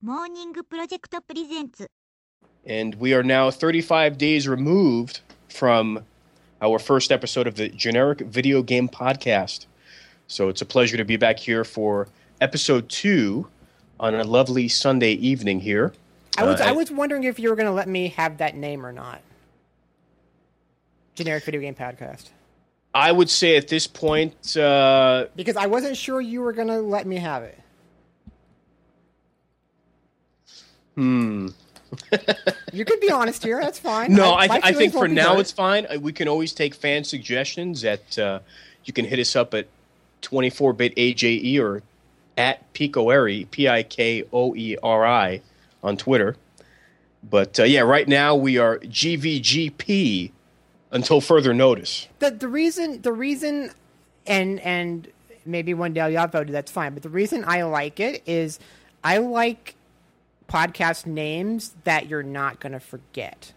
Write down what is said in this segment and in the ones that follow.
モーニングプロジェクトプレゼンツ And we are now 35 days removed from our first episode of the Generic Video Game Podcast. So it's a pleasure to be back here for episode two on a lovely Sunday evening here. I was Uh, I was wondering if you were going to let me have that name or not. Generic video game podcast. I would say at this point, uh, Because I wasn't sure you were going to let me have it. Hmm. You could be honest here. That's fine. No, I, my I think for now hurt. it's fine. Uh, We can always take fan suggestions. At uh, you can hit us up at 24bit AJE or at Picoeri P I K O E R I on Twitter. But uh, yeah, right now we are GVGP until further notice. the the reason the reason and and maybe one day I'll voted that's fine but the reason I like it is I like podcast names that you're not going to forget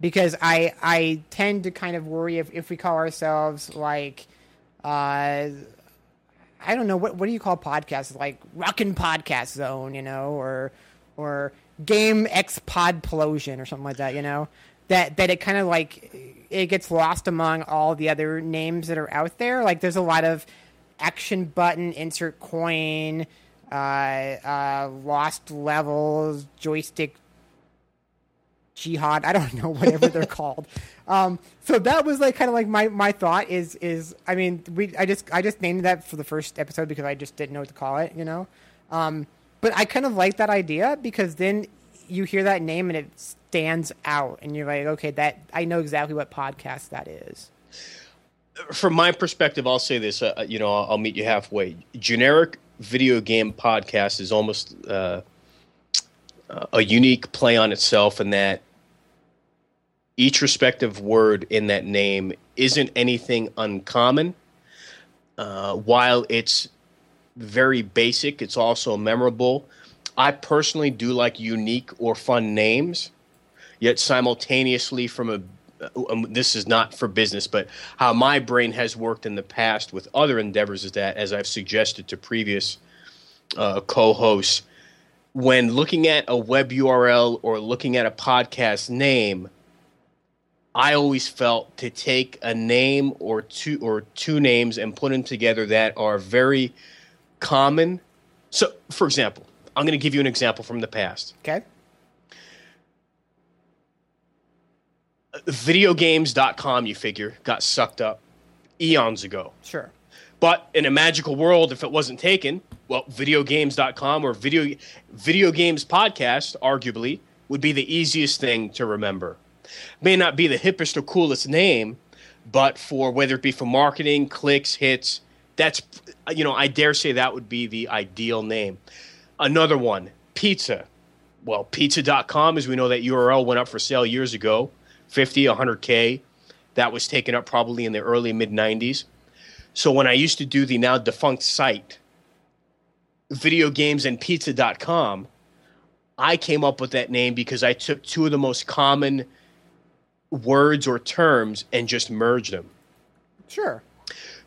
because I I tend to kind of worry if if we call ourselves like uh I don't know what what do you call podcasts like Rockin' Podcast Zone, you know, or or Game X Podplosion or something like that, you know. That that it kind of like it gets lost among all the other names that are out there. Like there's a lot of action button, insert coin, lost levels, joystick jihad. I don't know whatever they're called. Um, so that was like kind of like my, my thought is is I mean we I just I just named that for the first episode because I just didn't know what to call it, you know. Um, but I kind of like that idea because then you hear that name and it stands out, and you're like, okay, that I know exactly what podcast that is. From my perspective, I'll say this. Uh, you know, I'll, I'll meet you halfway. Generic video game podcast is almost uh, a unique play on itself in that each respective word in that name isn't anything uncommon. Uh, while it's very basic, it's also memorable. I personally do like unique or fun names, yet simultaneously, from a um, this is not for business, but how my brain has worked in the past with other endeavors is that, as I've suggested to previous uh, co-hosts, when looking at a web URL or looking at a podcast name, I always felt to take a name or two or two names and put them together that are very common. So, for example, I'm going to give you an example from the past. Okay. Videogames.com, you figure, got sucked up eons ago. Sure. But in a magical world, if it wasn't taken, well, videogames.com or video video games podcast, arguably, would be the easiest thing to remember. May not be the hippest or coolest name, but for whether it be for marketing, clicks, hits, that's you know, I dare say that would be the ideal name. Another one, pizza. Well, pizza.com, as we know that URL went up for sale years ago, 50, 100K. That was taken up probably in the early mid 90s. So when I used to do the now defunct site, videogamesandpizza.com, I came up with that name because I took two of the most common words or terms and just merged them. Sure.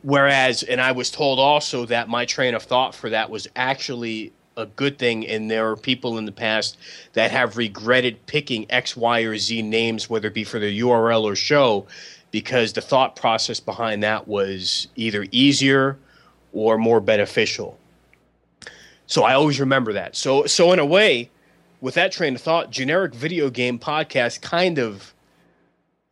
Whereas, and I was told also that my train of thought for that was actually a good thing, and there are people in the past that have regretted picking X, Y, or Z names, whether it be for the URL or show, because the thought process behind that was either easier or more beneficial. So I always remember that. So, so in a way, with that train of thought, generic video game podcast kind of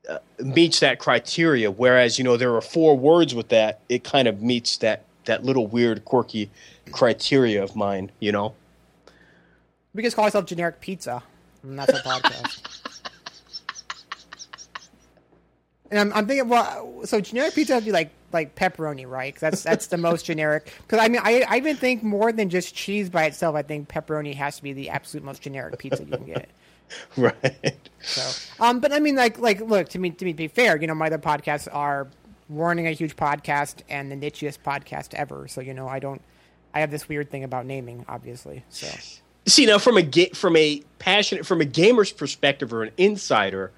uh, meets that criteria. Whereas you know there are four words with that, it kind of meets that that little weird quirky criteria of mine. You know. We just call ourselves generic pizza, and that's our podcast. And I'm, I'm thinking, well, so generic pizza would be like like pepperoni, right? 'Cause that's that's the most generic. Because I mean, I I even think more than just cheese by itself. I think pepperoni has to be the absolute most generic pizza you can get. Right. So, um, but I mean, like, like, look to me, to me, to be fair, you know, my other podcasts are warning a huge podcast and the nichiest podcast ever. So, you know, I don't, I have this weird thing about naming, obviously. So, See now, from a ga- from a passionate from a gamer's perspective or an insider,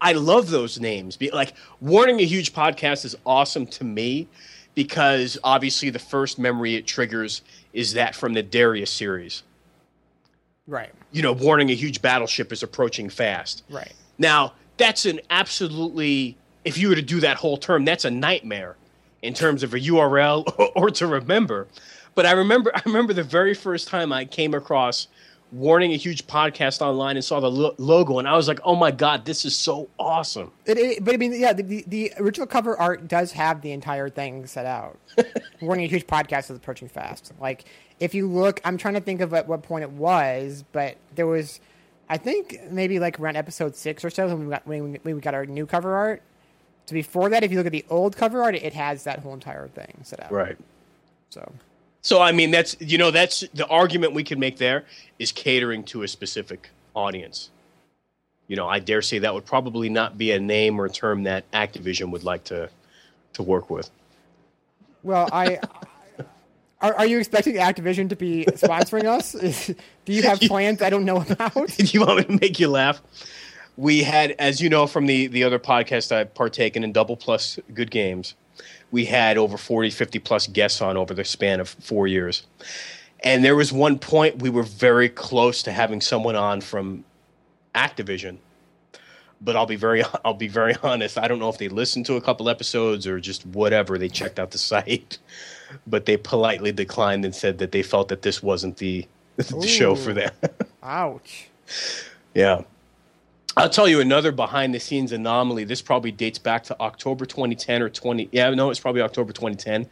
I love those names. Be like warning a huge podcast is awesome to me because obviously the first memory it triggers is that from the Darius series. Right. You know, warning a huge battleship is approaching fast. Right. Now, that's an absolutely, if you were to do that whole term, that's a nightmare in terms of a URL or to remember. But I remember, I remember the very first time I came across warning a huge podcast online and saw the lo- logo, and I was like, "Oh my god, this is so awesome!" It, it, but I mean, yeah, the, the, the original cover art does have the entire thing set out. Warning a huge podcast is approaching fast. Like, if you look, I'm trying to think of at what point it was, but there was, I think maybe like around episode six or so when we got when we, when we got our new cover art. So before that, if you look at the old cover art, it has that whole entire thing set out. Right. So So I mean, that's you know, that's the argument we can make there is catering to a specific audience. You know, I dare say that would probably not be a name or a term that Activision would like to to work with. Well, I. Are, are you expecting Activision to be sponsoring us? Do you have plans I don't know about? Do you want me to make you laugh? We had, as you know from the, the other podcast I've partaken in, Double Plus Good Games, we had over 40, 50 plus guests on over the span of four years. And there was one point we were very close to having someone on from Activision. But I'll be very I'll be very honest. I don't know if they listened to a couple episodes or just whatever. They checked out the site, but they politely declined and said that they felt that this wasn't the the show for them. Ouch. Yeah. I'll tell you another behind the scenes anomaly. This probably dates back to October 2010 or 20. Yeah, no, it's probably October 2010.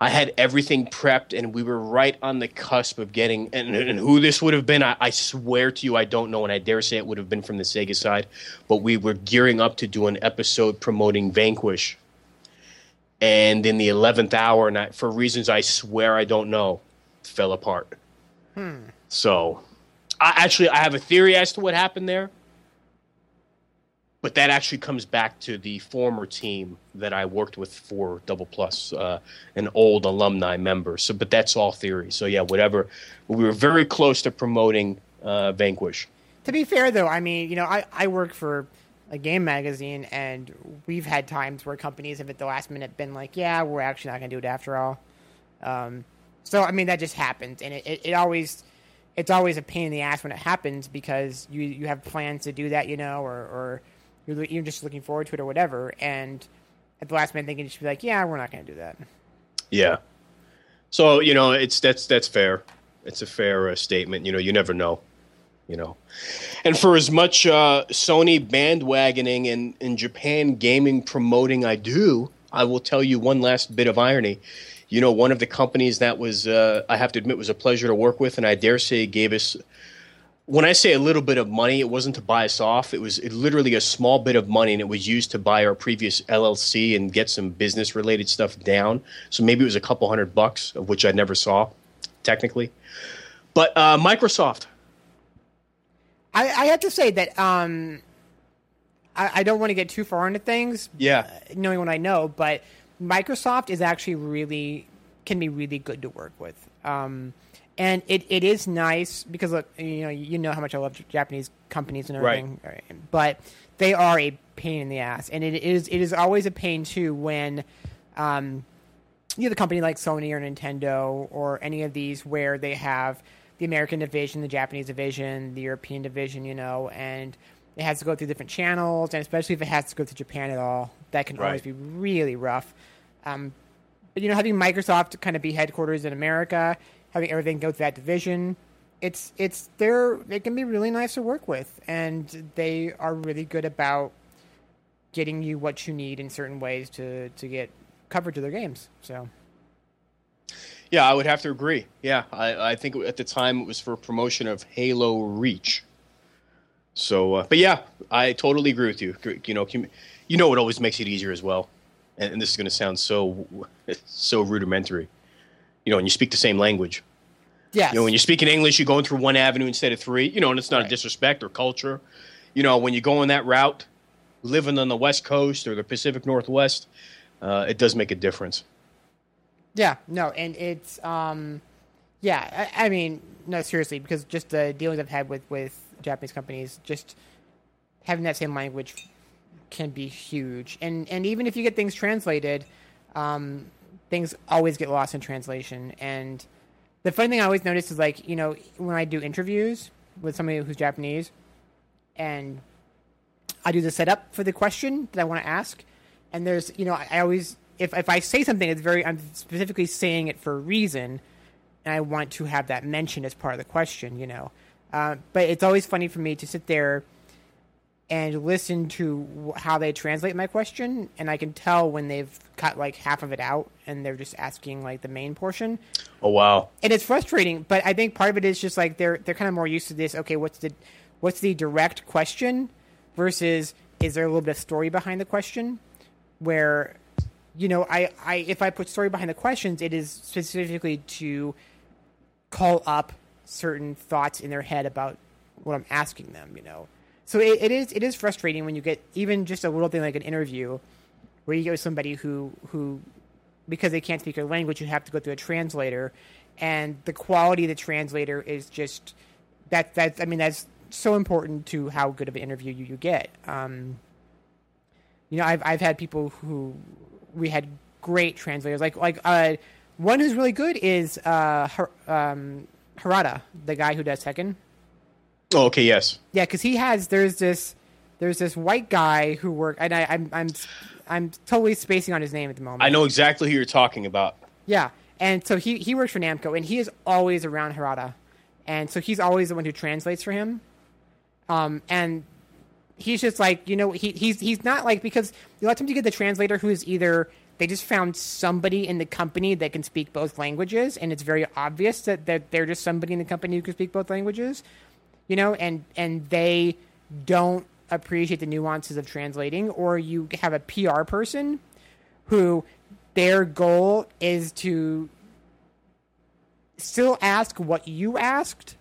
I had everything prepped, and we were right on the cusp of getting. And, and who this would have been, I, I swear to you, I don't know, and I dare say it would have been from the Sega side. But we were gearing up to do an episode promoting Vanquish. And in the 11th hour, and I, for reasons I swear I don't know, fell apart. Hmm. So, I actually I have a theory as to what happened there, but that actually comes back to the former team that I worked with for Double Plus, uh, an old alumni member. So, but that's all theory. So yeah, whatever. We were very close to promoting uh, Vanquish. To be fair, though, I mean, you know, I, I work for a game magazine, and we've had times where companies have at the last minute been like, yeah, we're actually not going to do it after all. Um, so, I mean, that just happens, and it, it, it always it's always a pain in the ass when it happens because you, you have plans to do that, you know, or, or you're, you're just looking forward to it or whatever, and at the last minute they can just be like, yeah, we're not going to do that. Yeah. So you know, it's that's that's fair. It's a fair uh, statement. You know, you never know. You know, and for as much uh, Sony bandwagoning and in Japan gaming promoting I do, I will tell you one last bit of irony. You know, one of the companies that was uh, I have to admit was a pleasure to work with, and I dare say gave us. When I say a little bit of money, it wasn't to buy us off. It was literally a small bit of money, and it was used to buy our previous LLC and get some business related stuff down. So maybe it was a couple hundred bucks, of which I never saw, technically. But uh, Microsoft, I, I have to say that um, I, I don't want to get too far into things, yeah, knowing what I know, but Microsoft is actually really can be really good to work with. Um, and it, it is nice because look, you know, you know how much I love Japanese companies and Right. everything, but they are a pain in the ass, and it is it is always a pain too when. Um, you know, the company like Sony or Nintendo or any of these where they have the American division, the Japanese division, the European division, you know, and it has to go through different channels, and especially if it has to go to Japan at all, that can always be really rough. Um, but you know, having Microsoft kind of be headquarters in America, having everything go to that division, it's it's they're they can be really nice to work with, and they are really good about getting you what you need in certain ways to to get coverage of their games. So yeah, I would have to agree. Yeah, I, I think at the time it was for promotion of Halo Reach. So, uh, but yeah, I totally agree with you. You know, you know what always makes it easier as well, and, and this is going to sound so so rudimentary. You know, and you speak the same language. Yeah. You know, when you're speaking English, you're going through one avenue instead of three. You know, and it's not a disrespect or culture. You know, when you go on that route, living on the West Coast or the Pacific Northwest, uh, it does make a difference. Yeah, no, and it's um, yeah. I, I mean, no, seriously, because just the dealings I've had with with Japanese companies, just having that same language can be huge. And and even if you get things translated, um, things always get lost in translation. And the funny thing I always notice is like you know when I do interviews with somebody who's Japanese, and I do the setup for the question that I want to ask, and there's you know I, I always if if I say something it's very I'm specifically saying it for a reason, and I want to have that mentioned as part of the question, you know. Uh, but it's always funny for me to sit there and listen to how they translate my question, and I can tell when they've cut like half of it out and they're just asking like the main portion. Oh wow! And it's frustrating, but I think part of it is just like they're they're kind of more used to this. Okay, what's the what's the direct question versus is there a little bit of story behind the question? Where you know, I, I if I put story behind the questions, it is specifically to call up certain thoughts in their head about what I'm asking them. You know, so it, it is it is frustrating when you get even just a little thing like an interview where you get with somebody who who because they can't speak your language, you have to go through a translator, and the quality of the translator is just that that I mean that's so important to how good of an interview you, you get. Um, you know, I've I've had people who we had great translators like like uh, one who's really good is uh, um, Harada, the guy who does Tekken. Oh, okay, yes. Yeah, because he has there's this there's this white guy who work and I, I'm I'm I'm totally spacing on his name at the moment. I know exactly who you're talking about. Yeah, and so he he works for Namco and he is always around Harada, and so he's always the one who translates for him. Um, and he's just like you know he he's he's not like because a lot of times you get the translator who is either they just found somebody in the company that can speak both languages and it's very obvious that, that they're just somebody in the company who can speak both languages you know and and they don't appreciate the nuances of translating or you have a pr person who their goal is to still ask what you asked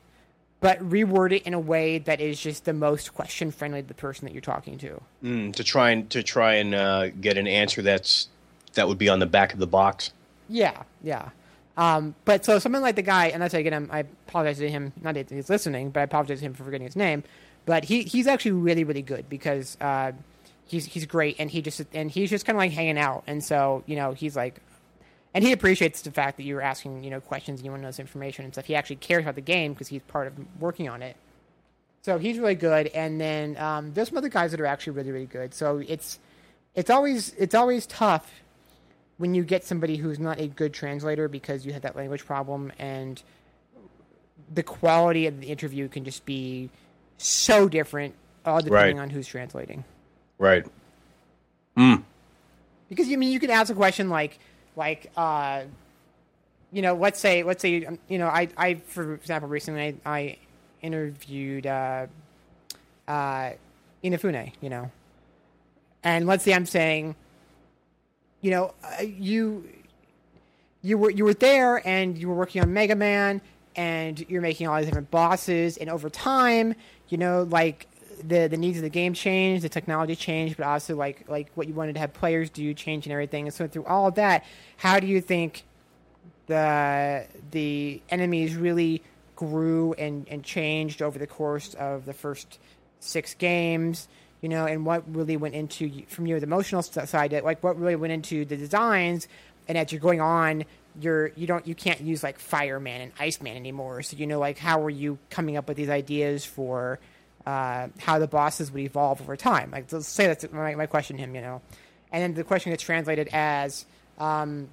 but reword it in a way that is just the most question friendly to the person that you're talking to. Mm, to try and to try and uh, get an answer that's that would be on the back of the box. Yeah, yeah. Um, but so someone like the guy, and that's again, I'm, I apologize to him. Not that he's listening, but I apologize to him for forgetting his name. But he he's actually really really good because uh, he's he's great, and he just and he's just kind of like hanging out, and so you know he's like and he appreciates the fact that you're asking you know questions and you want to know this information and stuff. He actually cares about the game because he's part of working on it. So he's really good. And then um, there's some other guys that are actually really really good. So it's it's always it's always tough when you get somebody who's not a good translator because you had that language problem and the quality of the interview can just be so different all depending Right. on who's translating. Right. Mm. because you I mean you can ask a question like like uh you know let's say let's say um, you know i i for example recently i, I interviewed uh uh inafune you know and let's say i'm saying you know uh, you you were you were there and you were working on Mega Man and you're making all these different bosses and over time, you know, like the the needs of the game changed, the technology changed, but also like like what you wanted to have players do change and everything. And so through all of that, how do you think the the enemies really grew and, and changed over the course of the first six games? You know, and what really went into from your emotional side, like what really went into the designs, and as you're going on, you're you don't you can't use like fireman and iceman anymore. So you know, like how were you coming up with these ideas for uh, how the bosses would evolve over time? Like let's say that's my, my question to him, you know, and then the question gets translated as um,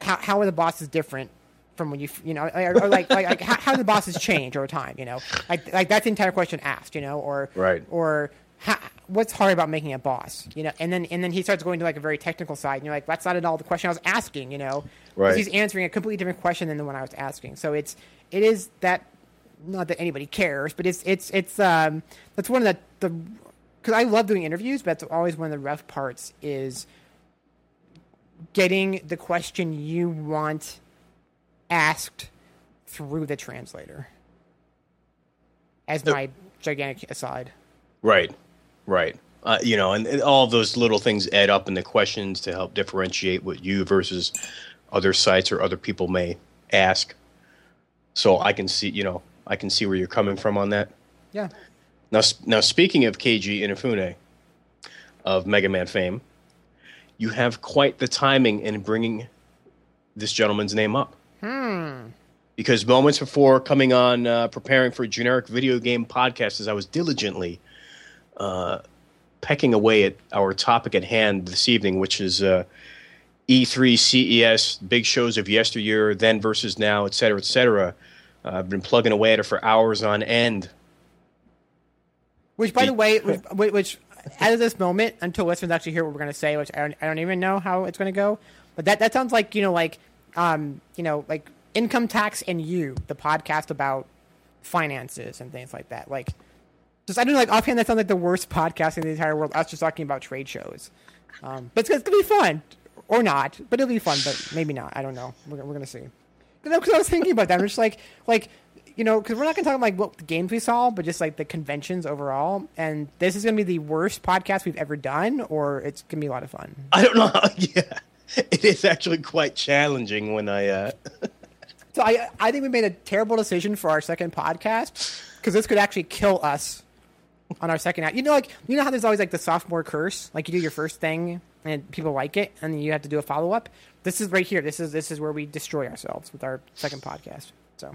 how how are the bosses different from when you you know or, or like like, like how, how do the bosses change over time? You know, like like that's the entire question asked. You know, or Right. or how, what's hard about making a boss? You know, and then and then he starts going to like a very technical side, and you're like, that's not at all the question I was asking. You know Right. He's answering a completely different question than the one I was asking. So it's it is that not that anybody cares, but it's it's it's um that's one of the the because I love doing interviews, but that's always one of the rough parts is getting the question you want asked through the translator. As my gigantic aside. Right. Right. Uh, you know, and, and all those little things add up in the questions to help differentiate what you versus other sites or other people may ask. So I can see, you know, I can see where you're coming from on that. Yeah. Now, now speaking of Keiji Inafune of Mega Man fame, you have quite the timing in bringing this gentleman's name up. Hmm. Because moments before coming on, uh, preparing for a generic video game podcast, as I was diligently uh, pecking away at our topic at hand this evening, which is uh, E3, CES, big shows of yesteryear, then versus now, et cetera, et cetera. Uh, I've been plugging away at it for hours on end. Which, by the way, which, which as of this moment, until listeners actually hear what we're going to say, which I don't, I don't even know how it's going to go, but that, that sounds like, you know, like, um, you know, like Income Tax and You, the podcast about finances and things like that. Like, just, I don't know, like, offhand, that sounds like the worst podcast in the entire world, us just talking about trade shows. Um, but it's, it's going to be fun. Or not, but it'll be fun, but maybe not. I don't know. We're, we're going to see. Because I was thinking about that. I'm just like, like, you know, because we're not going to talk about like what games we saw, but just like the conventions overall. And this is going to be the worst podcast we've ever done, or it's going to be a lot of fun. I don't know. Yeah, it is actually quite challenging when I. Uh... so I, I think we made a terrible decision for our second podcast because this could actually kill us on our second act. You know, like you know how there's always like the sophomore curse, like you do your first thing and people like it, and then you have to do a follow up. This is right here. This is this is where we destroy ourselves with our second podcast. So.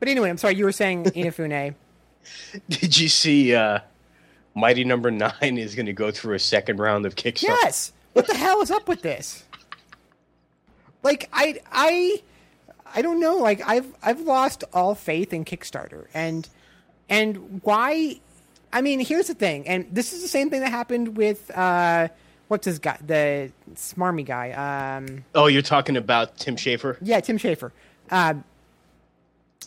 But anyway, I'm sorry. You were saying Inafune. Did you see uh, Mighty Number no. Nine is going to go through a second round of Kickstarter? Yes. What the hell is up with this? Like I I I don't know. Like I've I've lost all faith in Kickstarter, and and why? I mean, here's the thing, and this is the same thing that happened with uh, what's his guy, the smarmy guy. Um, oh, you're talking about Tim Schafer? Yeah, Tim Schafer. Uh,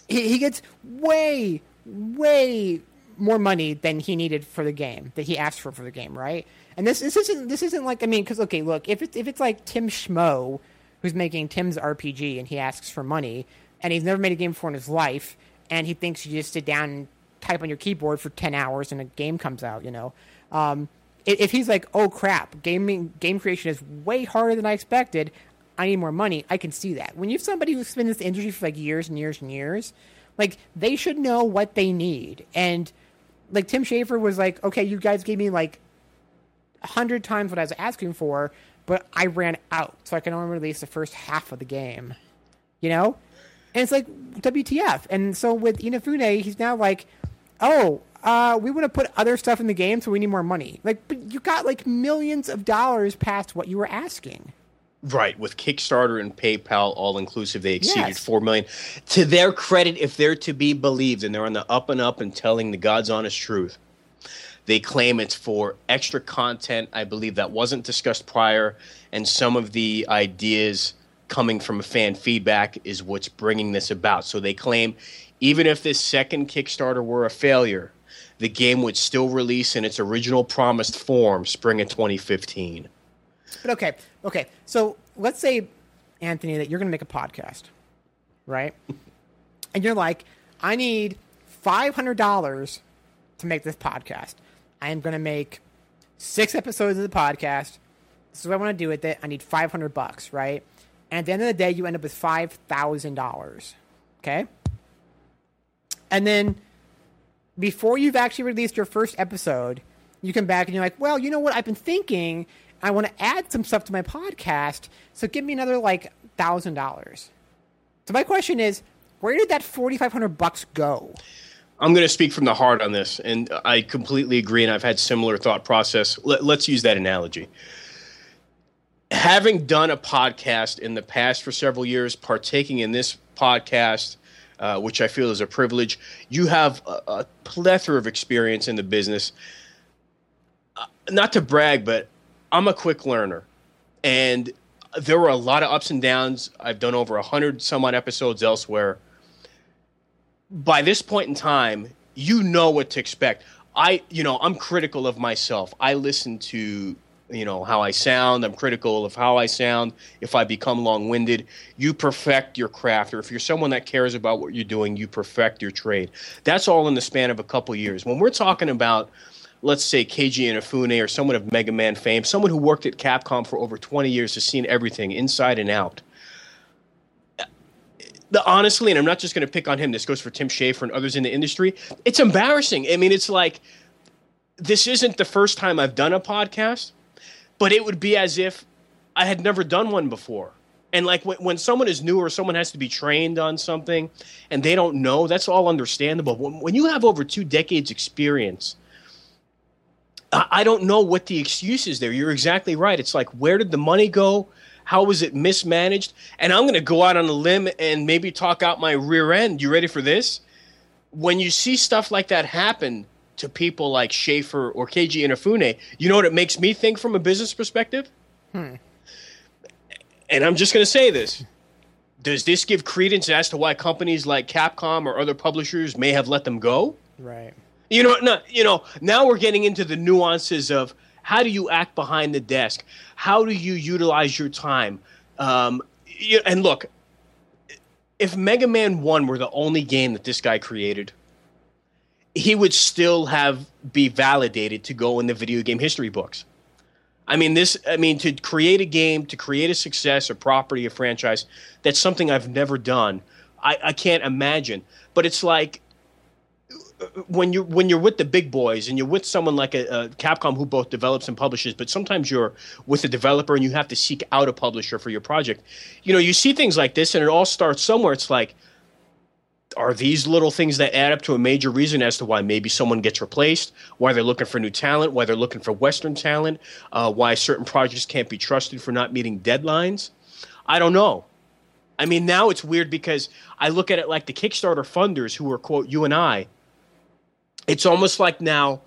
he, he gets way, way more money than he needed for the game that he asked for for the game, right? And this this isn't this isn't like I mean, because okay, look, if it's if it's like Tim Schmo who's making Tim's RPG and he asks for money and he's never made a game before in his life and he thinks you just sit down and type on your keyboard for ten hours and a game comes out, you know. Um, if he's like, oh crap, gaming game creation is way harder than I expected, I need more money, I can see that. When you have somebody who's been in this industry for like years and years and years, like they should know what they need. And like Tim Schafer was like, okay, you guys gave me like a hundred times what I was asking for, but I ran out, so I can only release the first half of the game. You know? And it's like WTF. And so with Inafune, he's now like, oh, uh, we want to put other stuff in the game, so we need more money. Like, but you got like millions of dollars past what you were asking. Right, with Kickstarter and PayPal all inclusive, they exceeded yes. four million. To their credit, if they're to be believed, and they're on the up and up and telling the God's honest truth, they claim it's for extra content. I believe that wasn't discussed prior, and some of the ideas coming from fan feedback is what's bringing this about. So they claim even if this second Kickstarter were a failure, the game would still release in its original promised form spring of 2015. But okay, okay. So let's say, Anthony, that you're going to make a podcast, right? and you're like, I need $500 to make this podcast. I am going to make six episodes of the podcast. This is what I want to do with it. I need 500 bucks, right? And at the end of the day, you end up with $5,000. Okay? And then before you've actually released your first episode, you come back and you're like, well, you know what? I've been thinking I want to add some stuff to my podcast. So give me another like thousand dollars. So my question is, where did that forty five hundred bucks go? I'm going to speak from the heart on this, and I completely agree. And I've had similar thought process. Let, let's use that analogy. Having done a podcast in the past for several years, partaking in this podcast, uh, which I feel is a privilege, you have a, a plethora of experience in the business. Uh, not to brag, but I'm a quick learner, and there were a lot of ups and downs. I've done over a hundred some odd episodes elsewhere. By this point in time, you know what to expect. I, you know, I'm critical of myself. I listen to, you know, how I sound. I'm critical of how I sound. If I become long winded, you perfect your craft. Or if you're someone that cares about what you're doing, you perfect your trade. That's all in the span of a couple years. When we're talking about, let's say Keiji Inafune or someone of Mega Man fame, someone who worked at Capcom for over 20 years, has seen everything inside and out. The, honestly, and I'm not just going to pick on him. This goes for Tim Schafer and others in the industry. It's embarrassing. I mean, it's like this isn't the first time I've done a podcast, but it would be as if I had never done one before. And like when, when someone is new or someone has to be trained on something and they don't know, that's all understandable. When, when you have over two decades experience, I, don't know what the excuse is there. You're exactly right. It's like, where did the money go? How was it mismanaged? And I'm going to go out on a limb and maybe talk out my rear end. You ready for this? When you see stuff like that happen to people like Schafer or Keiji Inafune, you know what it makes me think from a business perspective? Hmm. And I'm just going to say this. Does this give credence as to why companies like Capcom or other publishers may have let them go? Right. You know, no, you know, now we're getting into the nuances of how do you act behind the desk? How do you utilize your time? Um, you, and look, if Mega Man 1 were the only game that this guy created, he would still have be validated to go in the video game history books. I mean, this. I mean, to create a game, to create a success, a property, a franchise. That's something I've never done. I, I can't imagine. But it's like when you when you're with the big boys and you're with someone like a, a, Capcom who both develops and publishes, but sometimes you're with a developer and you have to seek out a publisher for your project. You know, you see things like this, and it all starts somewhere. It's like are these little things that add up to a major reason as to why maybe someone gets replaced, why they're looking for new talent, why they're looking for Western talent, uh, why certain projects can't be trusted for not meeting deadlines? I don't know. I mean, now it's weird because I look at it like the Kickstarter funders who are, quote, you and I. It's almost like now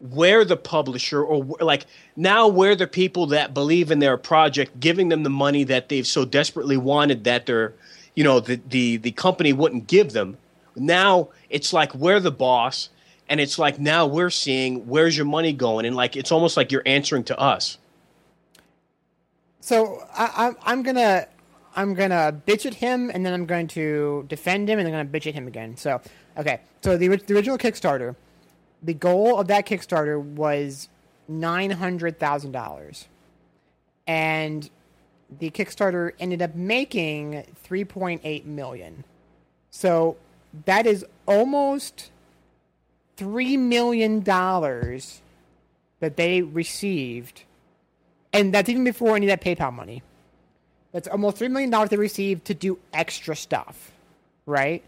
we're the publisher, or like now we're the people that believe in their project, giving them the money that they've so desperately wanted that they're you know the the the company wouldn't give them. Now it's like we're the boss, and it's like now we're seeing where's your money going, and like it's almost like you're answering to us. So I, I'm I'm gonna I'm gonna bitch at him, and then I'm going to defend him, and then I'm gonna bitch at him again. So okay, so the the original Kickstarter, the goal of that Kickstarter was nine hundred thousand dollars, and the Kickstarter ended up making 3.8 million. So that is almost 3 million dollars that they received and that's even before any of that PayPal money. That's almost $3 million they received to do extra stuff, right?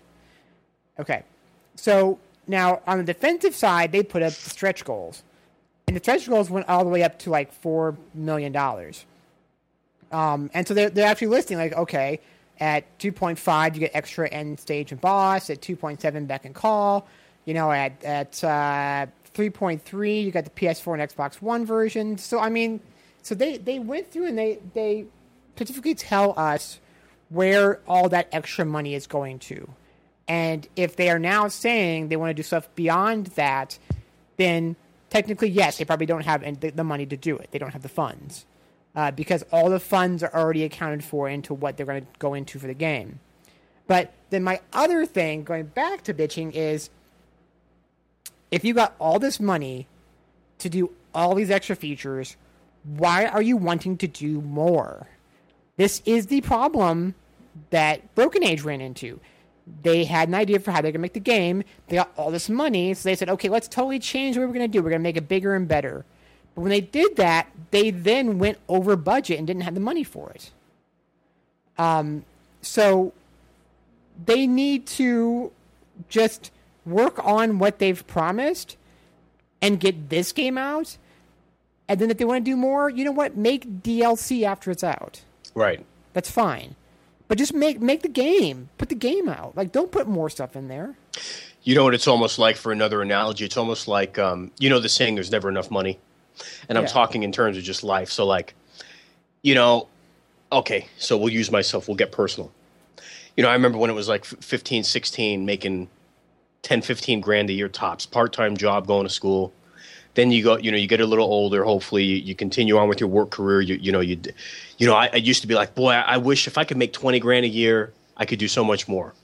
Okay. So now on the defensive side, they put up the stretch goals. And the stretch goals went all the way up to like $4 million. Um, and so they're, they're actually listing like, okay, at 2.5 you get extra end stage and boss. At 2.7 beck and call. You know, at at uh, 3.3 you got the PS4 and Xbox One version. So I mean, so they they went through and they they specifically tell us where all that extra money is going to. And if they are now saying they want to do stuff beyond that, then technically, yes, they probably don't have the money to do it. They don't have the funds uh, because all the funds are already accounted for into what they're going to go into for the game. But then my other thing, going back to bitching, is if you got all this money to do all these extra features, why are you wanting to do more? This is the problem that Broken Age ran into. They had an idea for how they're going to make the game. They got all this money, so they said, okay, let's totally change what we're going to do. We're going to make it bigger and better. But when they did that, they then went over budget and didn't have the money for it. Um, so they need to just work on what they've promised and get this game out. And then if they want to do more, you know what? Make DLC after it's out. Right. That's fine. But just make make the game. Put the game out. Like don't put more stuff in there. You know what it's almost like for another analogy? It's almost like um, you know the saying there's never enough money and I'm yeah. talking in terms of just life. So like, you know, okay, so we'll use myself. We'll get personal. You know, I remember when it was like 15, 16, making 10, 15 grand a year tops, part time job, going to school. Then you go, you know, you get a little older. Hopefully, you, you continue on with your work career. You, you know, you, you know, I, I used to be like, boy, I, I wish if I could make 20 grand a year, I could do so much more.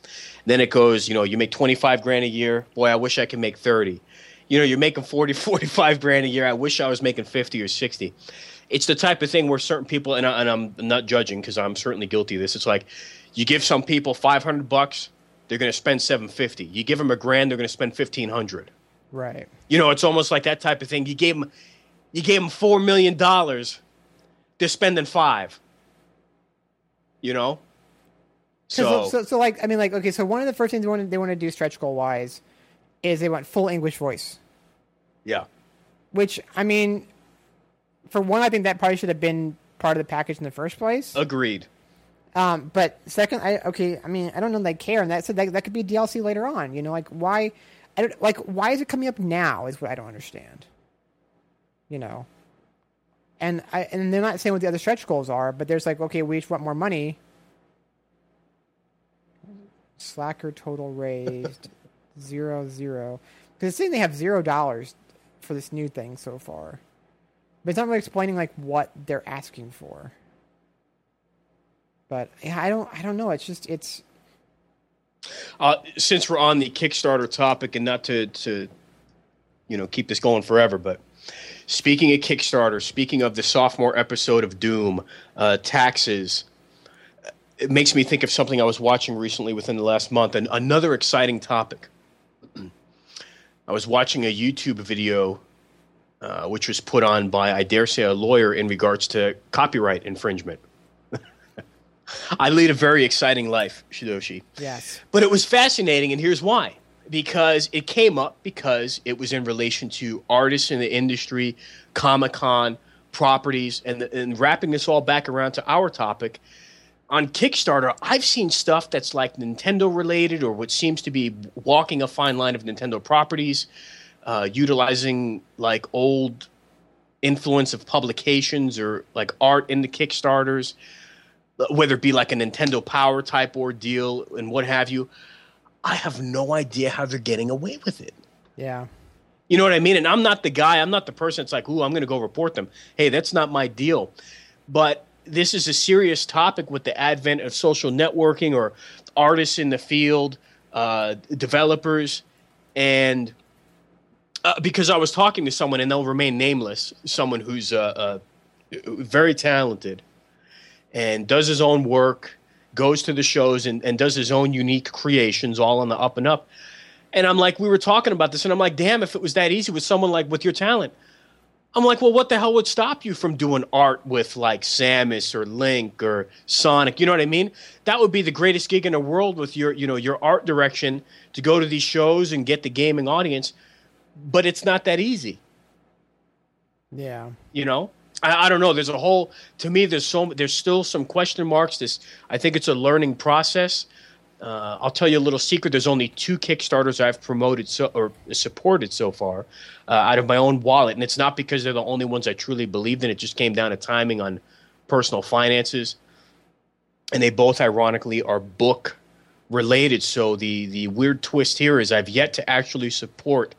Then it goes, you know, you make 25 grand a year. Boy, I wish I could make 30 you know, you're making 40, 45 grand a year. I wish I was making 50 or 60. It's the type of thing where certain people, and, I, and I'm not judging because I'm certainly guilty of this. It's like you give some people 500 bucks, they're going to spend 750. You give them a grand, they're going to spend 1500. Right. You know, it's almost like that type of thing. You gave them, you gave them $4 million, they're spending five. You know. So, So, so, so, like, I mean, like, okay, so one of the first things they want to, they want to do stretch goal wise is they want full English voice, yeah, which, I mean, for one, I think that probably should have been part of the package in the first place. agreed. Um, but second, I okay, I mean, I don't know they care, and that so that that could be DLC later on. You know, like why, I don't like why is it coming up now? Is what I don't understand. You know, and I and they're not saying what the other stretch goals are, but there's like okay, we each want more money. Slacker total raised zero zero because it's saying they have zero dollars for this new thing so far, but it's not really explaining like what they're asking for. But yeah, I don't I don't know. It's just it's Uh, since we're on the Kickstarter topic, and not to to you know keep this going forever, but speaking of Kickstarter, speaking of the sophomore episode of Doom, uh, taxes. It makes me think of something I was watching recently within the last month, and another exciting topic. I was watching a YouTube video, uh, which was put on by, I dare say, a lawyer in regards to copyright infringement. I lead a very exciting life, Shidoshi. yes. But it was fascinating, and here's why. Because it came up because it was in relation to artists in the industry, Comic Con, properties, and, and wrapping this all back around to our topic. On Kickstarter, I've seen stuff that's like Nintendo related or what seems to be walking a fine line of Nintendo properties, uh, utilizing like old influence of publications or like art in the Kickstarters whether it be like a Nintendo Power type ordeal and what have you. I have no idea how they're getting away with it. Yeah. You know what I mean? And I'm not the guy, I'm not the person that's like, ooh, I'm going to go report them. Hey, that's not my deal. But this is a serious topic with the advent of social networking or artists in the field, uh, developers. And uh, because I was talking to someone, and they'll remain nameless, someone who's uh, uh, very talented and does his own work, goes to the shows and, and does his own unique creations all on the up and up. And I'm like, we were talking about this, and I'm like, damn, if it was that easy with someone like with your talent. I'm like, well, what the hell would stop you from doing art with like Samus or Link or Sonic? You know what I mean? That would be the greatest gig in the world with your, you know, your art direction to go to these shows and get the gaming audience. But it's not that easy Yeah. you know I, I don't know. There's a whole to me there's so there's still some question marks. This i think it's a learning process. Uh, i'll tell you a little secret. There's only two kickstarters i've promoted so or supported so far uh, out of my own wallet. And it's not because they're the only ones i truly believed in. It just came down to timing on personal finances. And they both ironically are book related. So the the weird twist here is i've yet to actually support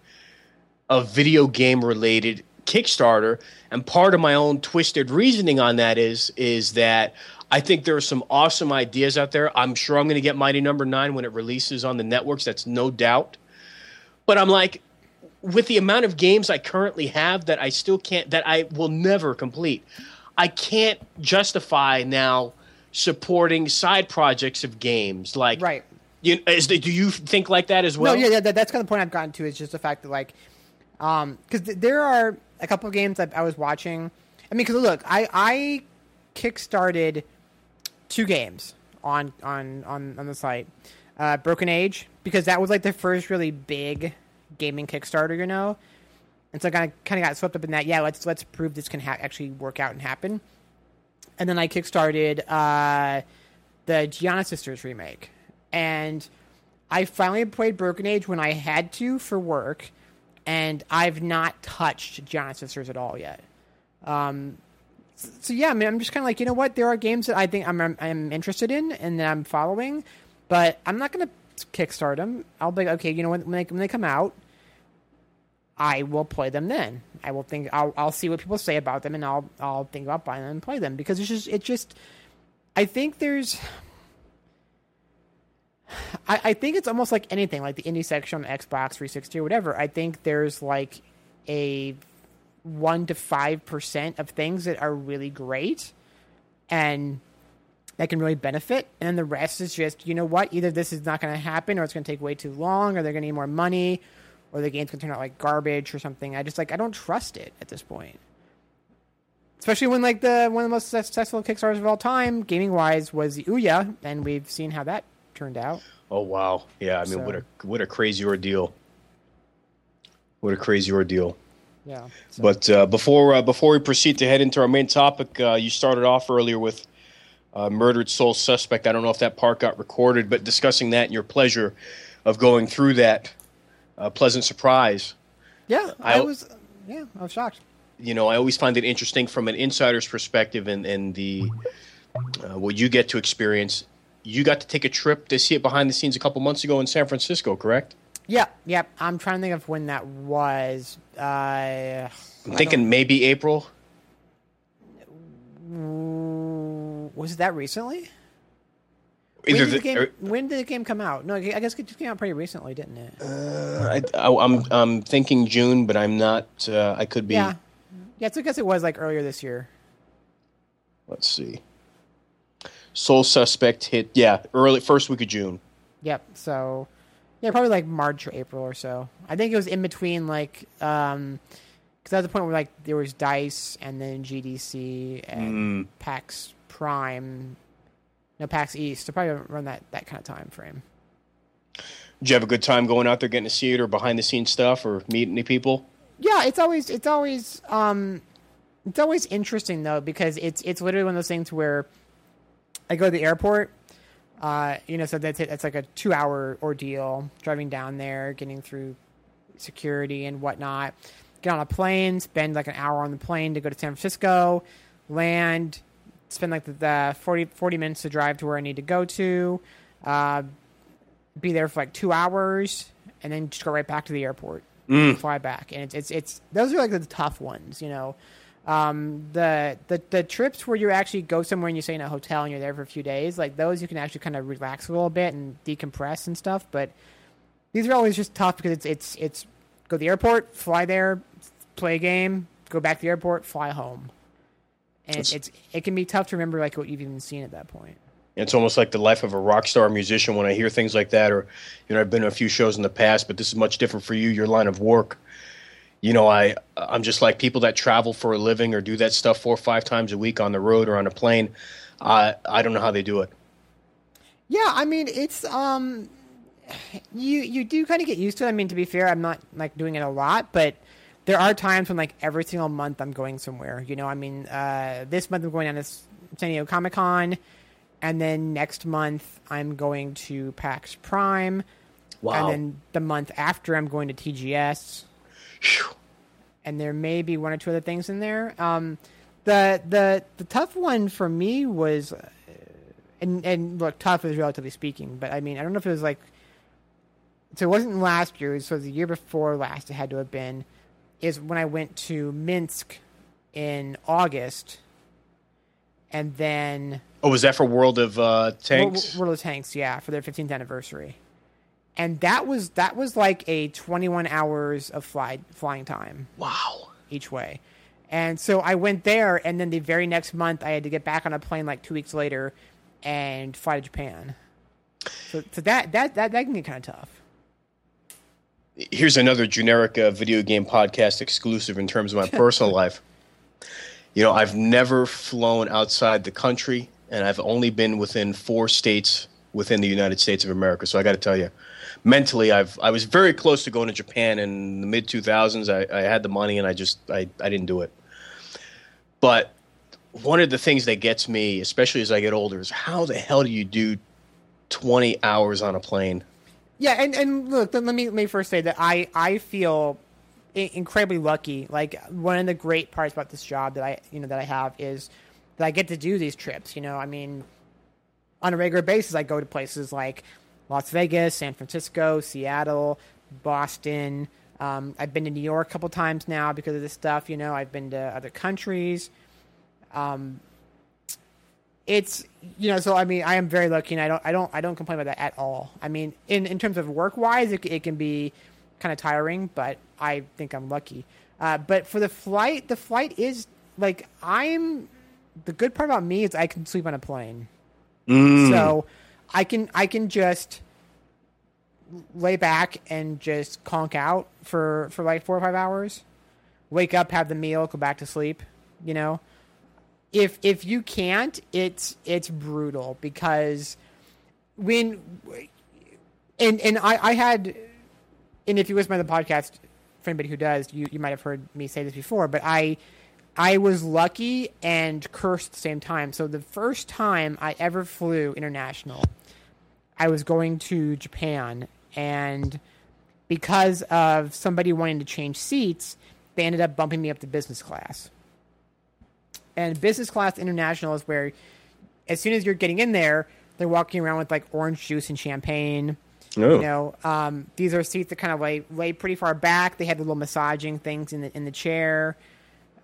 a video game related Kickstarter, and part of my own twisted reasoning on that is is that I think there are some awesome ideas out there. I'm sure I'm going to get Mighty Number Nine when it releases on the networks. That's no doubt. But I'm like, with the amount of games I currently have that I still can't, that I will never complete, I can't justify now supporting side projects of games. Like, Right. You, is the, do you think like that as well? no, yeah, yeah, that, that's kind of the point I've gotten to is just the fact that like, um, because th- there are a couple of games that I was watching. I mean, because look, I I kickstarted two games on on on on the site, uh, Broken Age because that was like the first really big gaming Kickstarter, you know, and so I kind of kind of got swept up in that. Yeah, let's let's prove this can ha- actually work out and happen. And then I kickstarted uh, the Giana Sisters remake, and I finally played Broken Age when I had to for work, and I've not touched Giana Sisters at all yet. Um, so yeah, I mean, I'm just kind of like, you know what? There are games that I think I'm I'm, I'm interested in and that I'm following, but I'm not gonna kickstart them. I'll be like, okay, you know what? When they, when they come out, I will play them then. I will think I'll I'll see what people say about them and I'll I'll think about buying them and play them because it's just it's just I think there's I, I think it's almost like anything, like the indie section on Xbox 360 or whatever. I think there's like a one to five percent of things that are really great and that can really benefit, and the rest is just you know what? Either this is not going to happen, or it's going to take way too long, or they're going to need more money, or the game's going to turn out like garbage or something. I just like I don't trust it at this point. especially when like the one of the most successful Kickstarters of all time, gaming wise, was the Ouya, and we've seen how that turned out. Oh wow, yeah. I mean, what a what a crazy ordeal. What a crazy ordeal. Yeah. So- But uh, before uh, before we proceed to head into our main topic, uh, you started off earlier with uh, murdered soul suspect. I don't know if that part got recorded, but discussing that and your pleasure of going through that uh, pleasant surprise. yeah, I, I- was. Yeah, I was shocked. You know, I always find it interesting from an insider's perspective and and the uh, what you get to experience. You got to take a trip to see it behind the scenes a couple months ago in San Francisco, correct? Yeah, yeah. I'm trying to think of when that was. Uh, I'm thinking maybe April. was it that recently? Either when, did the game, or- when did the game come out? No, I guess it came out pretty recently, didn't it? I, am I'm thinking June, but I'm not. Uh, I could be. yeah, yeah. So I guess it was like earlier this year. Let's see. Soul Suspect hit. Yeah, early first week of June. Yep. So, yeah, probably like March or April or so. I think it was in between, like, um, because was the point where like there was Dice and then GDC and PAX Prime, no PAX East. So probably run that that kind of time frame. Did you have a good time going out there getting to see it, or behind the scenes stuff, or meet any people? Yeah, it's always it's always um, it's always interesting though because it's it's literally one of those things where I go to the airport. Uh, you know, so that's it. It's like a two-hour ordeal driving down there, getting through security and whatnot. Get on a plane, spend like an hour on the plane to go to San Francisco, land, spend like the, the 40, 40 minutes to drive to where I need to go to, uh, be there for like two hours, and then just go right back to the airport, fly back. And it's, it's it's those are like the tough ones, you know. Um, the the the trips where you actually go somewhere and you stay in a hotel and you're there for a few days, like those you can actually kind of relax a little bit and decompress and stuff. But these are always just tough because it's it's it's go to the airport, fly there, play a game, go back to the airport, fly home, and That's- it's it can be tough to remember like what you've even seen at that point. It's almost like the life of a rock star musician when I hear things like that, or you know, I've been to a few shows in the past, but this is much different for you, your line of work. You know, I I'm just like people that travel for a living or do that stuff four or five times a week on the road or on a plane. I I don't know how they do it. Yeah, I mean it's um you you do kind of get used to it. I mean to be fair, I'm not like doing it a lot, but there are times when like every single month I'm going somewhere. You know, I mean uh this month I'm going down to San Diego Comic Con and then next month I'm going to PAX Prime Wow. and then the month after I'm going to TGS. And there may be one or two other things in there. Um, the the the tough one for me was, uh, and and look, tough is relatively speaking, but I mean, I don't know if it was like, so it wasn't last year, so it was the year before last. It had to have been, is when I went to Minsk in August, and then Oh, was that for World of uh, Tanks? World, World of Tanks, yeah, for their 15th anniversary. And that was that was like a 21 hours of fly, flying time wow. each way. And so I went there, and then the very next month, I had to get back on a plane like two weeks later and fly to Japan. So, so that, that, that, that can get kind of tough. Here's another generic uh, video game podcast exclusive in terms of my personal life. You know, I've never flown outside the country, and I've only been within four states within the United States of America. So I got to tell you, mentally, I've I was very close to going to Japan in the mid 2000s. I, I had the money, and I just I, I didn't do it. But one of the things that gets me, especially as I get older, is how the hell do you do 20 hours on a plane? Yeah, and, and look, let me let me first say that I I feel incredibly lucky. Like one of the great parts about this job that I you know that I have is that I get to do these trips. You know, I mean, on a regular basis, I go to places like Las Vegas, San Francisco, Seattle, Boston. Um, I've been to New York a couple times now because of this stuff. You know, I've been to other countries. Um, it's you know so i mean i am very lucky and i don't i don't i don't complain about that at all i mean in in terms of work wise it, it can be kind of tiring but i think i'm lucky uh, but for the flight the flight is like i'm the good part about me is i can sleep on a plane so i can i can just lay back and just conk out for for like four or five hours wake up have the meal go back to sleep you know if if you can't, it's it's brutal because when and and I I had and if you listen to the podcast for anybody who does, you you might have heard me say this before, but I I was lucky and cursed at the same time. So the first time I ever flew international, I was going to Japan and because of somebody wanting to change seats, they ended up bumping me up to business class. And business class international is where, as soon as you're getting in there, they're walking around with like orange juice and champagne. Oh. You know, um, these are seats that kind of lay lay pretty far back. They had the little massaging things in the in the chair.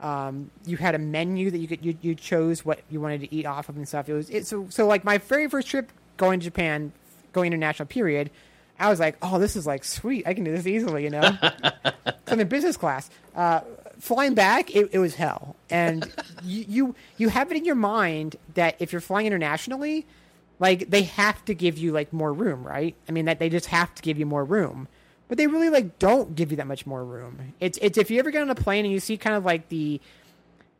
Um, you had a menu that you could you, you chose what you wanted to eat off of and stuff. It was it, so so like my very first trip going to Japan, going international period. I was like, oh, this is like sweet. I can do this easily, you know. so I'm in business class. Uh, flying back, it, it was hell, and you, you you have it in your mind that if you're flying internationally, like they have to give you like more room, right? I mean that they just have to give you more room, but they really like don't give you that much more room. It's it's if you ever get on a plane and you see kind of like the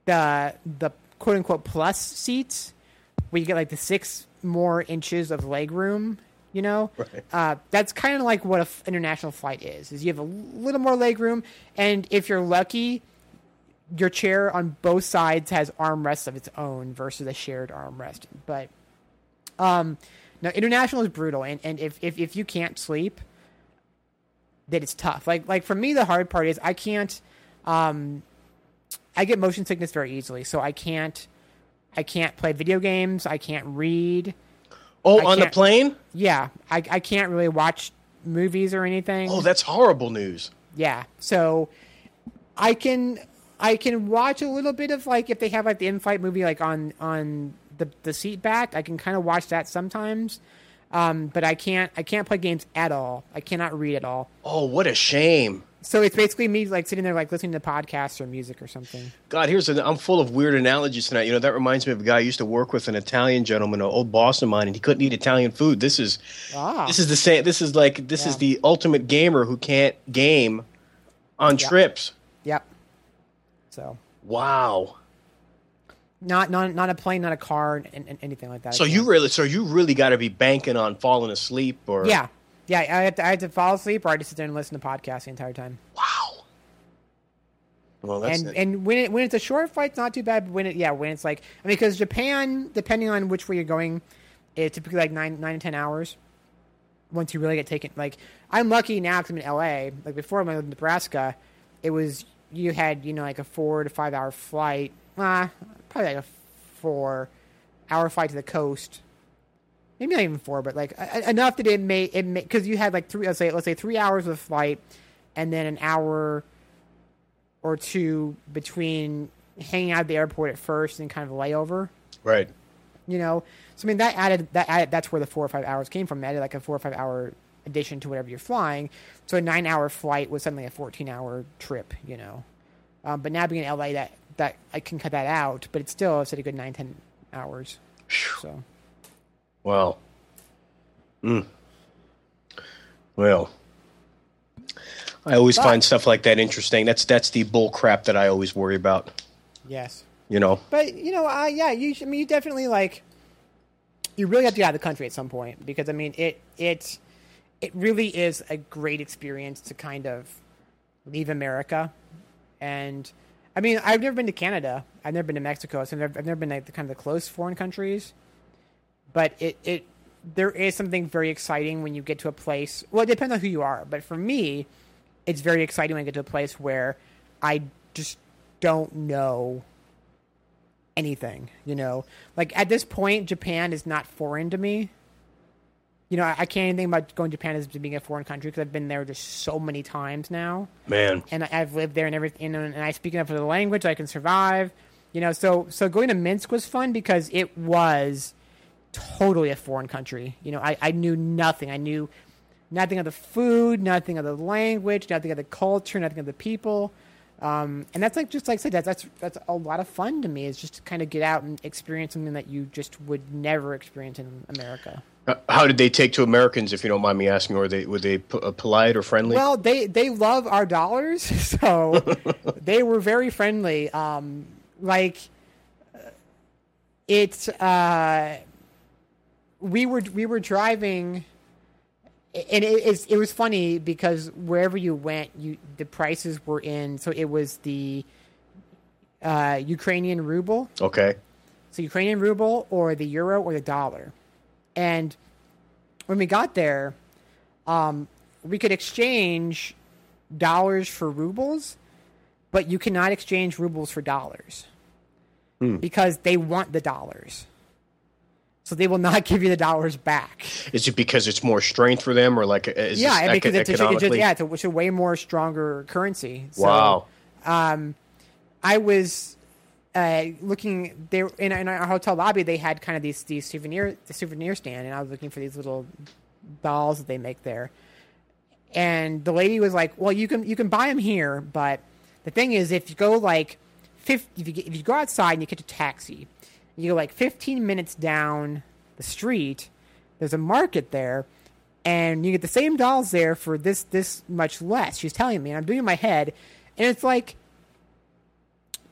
the the quote unquote plus seats where you get like the six more inches of leg room you know? Right. uh, that's kind of like what an international flight is is you have a little more leg room and if you're lucky your chair on both sides has armrests of its own versus a shared armrest. But um no international is brutal and, and if, if if you can't sleep that it's tough. Like like for me the hard part is i can't um i get motion sickness very easily so i can't i can't play video games i can't read Oh, I on the plane? yeah i, I can't really watch movies or anything Oh, that's horrible news. yeah so i can i can watch a little bit of like if they have like the in-flight movie like on on the the seat back i can kind of watch that sometimes um but i can't i can't play games at all i cannot read at all Oh, what a shame. So it's basically me like sitting there like listening to podcasts or music or something God, here's I'm full of weird analogies tonight. You know, that reminds me of a guy I used to work with, an Italian gentleman, an old boss of mine, and he couldn't eat Italian food. This is ah this is the same. This is like this is the ultimate gamer who can't game on Yeah. trips. yep so Wow. not not not a plane not a car and, and anything like that So you really, so you really got to be banking on falling asleep, or yeah yeah I had, to, I had to fall asleep or i had to sit there and listen to podcasts the entire time Wow. Well, that's and and when it, when it's a short flight, it's not too bad. But when it yeah, when it's like I mean, because Japan, depending on which way you're going, it's typically like nine nine to ten hours. Once you really get taken, like I'm lucky now because I'm in LA. Like before, I lived in Nebraska, it was you had you know like a four to five hour flight. Ah, probably like a four hour flight to the coast. Maybe not even four, but like enough that it may it may because you had like three let's say let's say three hours of flight, and then an hour or two between hanging out at the airport at first and kind of a layover. right. You know, so I mean that added that added, that's where the four or five hours came from. They added like a four or five hour addition to whatever you're flying. So a nine hour flight was suddenly a fourteen hour trip. You know, um, but now being in LA, that that I can cut that out, but it's still it's at a good nine ten hours. So Wow. Mm. Well, I always But- find stuff like that interesting. That's that's the bull crap that I always worry about. yes, You know. but you know, uh, yeah, you I mean you definitely like you really have to get out of the country at some point because I mean it it it really is a great experience to kind of leave America and I mean I've never been to Canada I've never been to Mexico so I've never, I've never been like the kind of the close foreign countries but it it there is something very exciting when you get to a place well it depends on who you are but for me it's very exciting when I get to a place where I just don't know anything, you know. Like at this point, Japan is not foreign to me. You know, I, I can't even think about going to Japan as being a foreign country because I've been there just so many times now, Man. and I, I've lived there and everything, and, and I speak enough of the language, I can survive. You know, so so going to Minsk was fun because it was totally a foreign country. You know, I, I knew nothing. I knew nothing of the food, nothing of the language, nothing of the culture, nothing of the people. Um, and that's like just like I said, that's that's that's a lot of fun to me. Is just to kind of get out and experience something that you just would never experience in America. Uh, How did they take to Americans, if you don't mind me asking? Or were they were they p- uh, polite or friendly? Well, they they love our dollars, so they were very friendly. Um, like, uh, it's uh, we were we were driving, and it is it was funny because wherever you went, you the prices were in. So it was the uh, Ukrainian ruble, Okay. so Ukrainian ruble or the euro or the dollar, and when we got there, um, we could exchange dollars for rubles, but you cannot exchange rubles for dollars because they want the dollars. So they will not give you the dollars back. Is it because it's more strength for them, or like is yeah, because eco- it's, a, it's yeah, it's a, it's a way more stronger currency. So, wow. I was uh, looking there in, in our hotel lobby. They had kind of these these souvenir the souvenir stand, and I was looking for these little dolls that they make there. And the lady was like, "Well, you can you can buy them here, but the thing is, if you go like, 50, if you if you go outside and you catch a taxi, you go like 15 minutes down the street, there's a market there." And you get the same dolls there for this this much less. She's telling me, and I'm doing my head, and it's like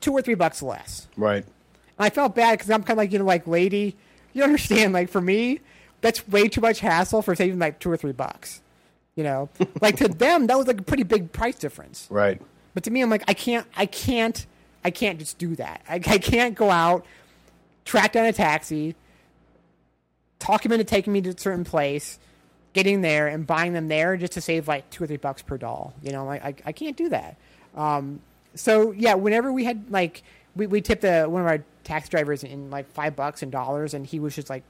two or three bucks less. Right. And I felt bad because I'm kind of like, you know, like, lady, you understand, like, for me, that's way too much hassle for saving like two or three bucks. You know, like to them, that was like a pretty big price difference. Right. But to me, I'm like, I can't, I can't, I can't just do that. I, I can't go out, track down a taxi, talk him into taking me to a certain place, getting there and buying them there just to save like two or three bucks per doll. You know, like I, I can't do that. Um, so yeah, whenever we had like we, we tipped the, one of our tax drivers in like five bucks in dollars, and he was just like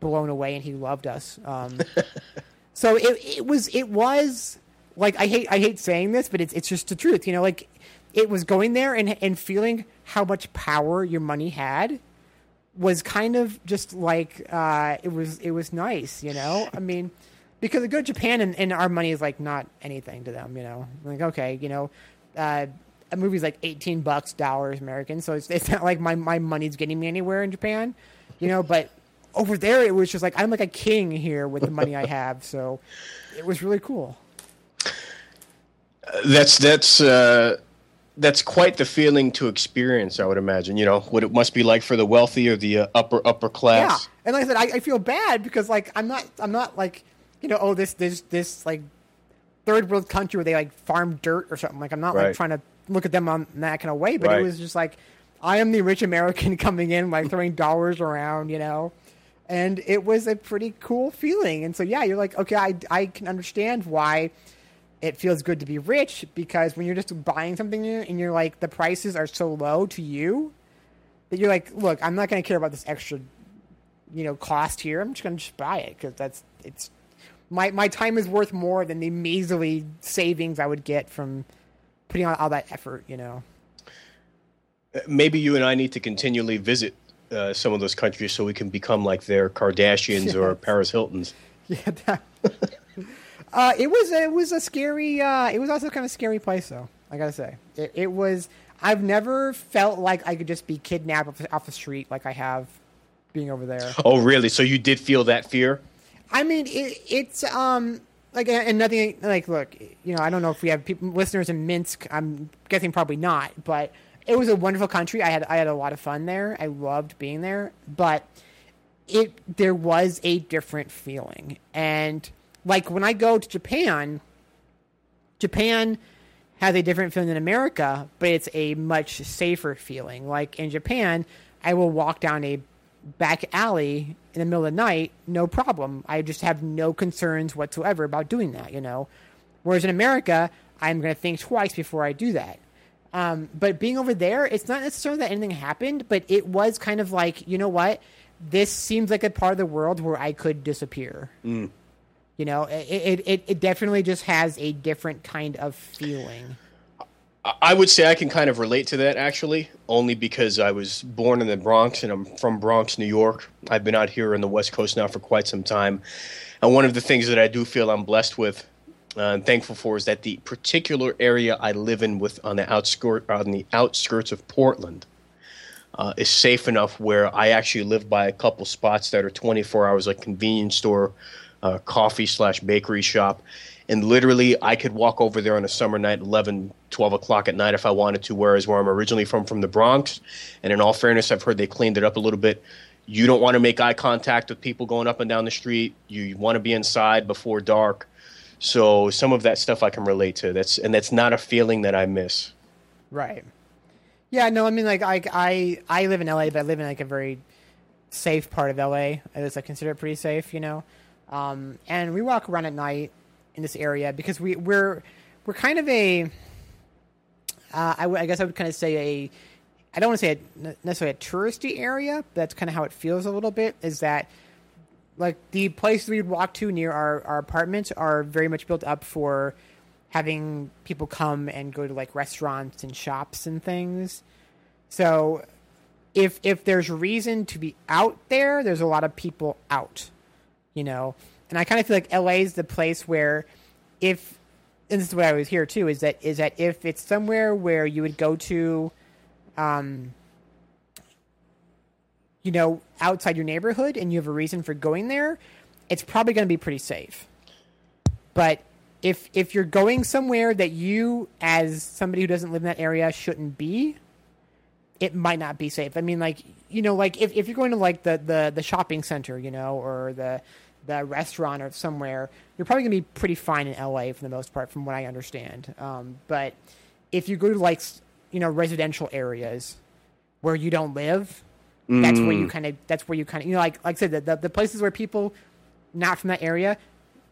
blown away, and he loved us. Um, so it it was it was like I hate I hate saying this, but it's it's just the truth. You know, like it was going there and and feeling how much power your money had was kind of just like uh, it was it was nice. You know, I mean. Because we go to Japan and, and our money is like not anything to them, you know. Like okay, you know, uh, a movie's like eighteen bucks dollars American, so it's it's not like my my money's getting me anywhere in Japan, you know. But over there, it was just like I'm like a king here with the money I have, so it was really cool. That's that's uh, that's quite the feeling to experience. I would imagine. You know what it must be like for the wealthy or the uh, upper upper Yeah, class. and like I said, I, I feel bad because like I'm not I'm not like you know oh this this this like third world country where they like farm dirt or something. Like I'm not Right. like trying to look at them on that kind of way, but Right. it was just like I am the rich American coming in like throwing dollars around, you know. And it was a pretty cool feeling. And so yeah, you're like, okay, I I can understand why it feels good to be rich because when you're just buying something new and you're like the prices are so low to you that you're like, look, I'm not going to care about this extra, you know, cost here. I'm just going to just buy it because that's it's my my time is worth more than the measly savings I would get from putting on all that effort. You know. Maybe you and I need to continually visit uh, some of those countries so we can become like their Kardashians or Paris Hiltons. Yeah. That, uh, it was it was a scary. Uh, it was also kind of a scary place, though. I gotta say, it, it was. I've never felt like I could just be kidnapped off, off the street like I have being over there. Oh, really? So you did feel that fear? I mean, it, it's um like and nothing like look, you know, I don't know if we have people listeners in Minsk. I'm guessing probably not, but it was a wonderful country. I had I had a lot of fun there. I loved being there, but it there was a different feeling. And like when I go to Japan, Japan has a different feeling than America, but it's a much safer feeling. Like in Japan, I will walk down a back alley in the middle of the night, no problem. I just have no concerns whatsoever about doing that, you know. Whereas in America, I'm going to think twice before I do that. Um, but being over there, it's not necessarily that anything happened, but it was kind of like, you know what? This seems like a part of the world where I could disappear. You know, it, it, it, it definitely just has a different kind of feeling. I- would say I can kind of relate to that actually, only because I was born in the Bronx and I'm from Bronx, New York. I've been out here on the West Coast now for quite some time. And one of the things that I do feel I'm blessed with uh, and thankful for is that the particular area I live in with on the outskirt on the outskirts of Portland uh, is safe enough where I actually live by a couple spots that are 24 hours, like convenience store, uh, coffee slash bakery shop. And literally, I could walk over there on a summer night, 11, 12 o'clock at night if I wanted to, whereas where I'm originally from, from the Bronx. And in all fairness, I've heard they cleaned it up a little bit. You don't want to make eye contact with people going up and down the street. You want to be inside before dark. So some of that stuff I can relate to. That's and that's not a feeling that I miss. Right. Yeah, no, I mean like I I I live in LA, but I live in like a very safe part of LA. At least I consider it pretty safe, you know. Um, and we walk around at night in this area because we we're we're kind of a uh, I, w- I guess I would kind of say a I don't want to say a, necessarily a touristy area, but that's kind of how it feels a little bit. Is that like the places we'd walk to near our, our apartments are very much built up for having people come and go to like restaurants and shops and things. So if if there's reason to be out there, there's a lot of people out, you know. And I kind of feel like LA is the place where if and this is what I was here too is that is that if it's somewhere where you would go to um you know, outside your neighborhood and you have a reason for going there, it's probably going to be pretty safe. But if if you're going somewhere that you as somebody who doesn't live in that area shouldn't be, it might not be safe. I mean like, you know, like if, if you're going to like the, the, the shopping center, you know, or the the restaurant or somewhere, you're probably going to be pretty fine in LA for the most part, from what I understand. Um, but if you go to like, you know, residential areas where you don't live, that's where you kind of that's where you kind of you know like like I said the, the, the places where people not from that area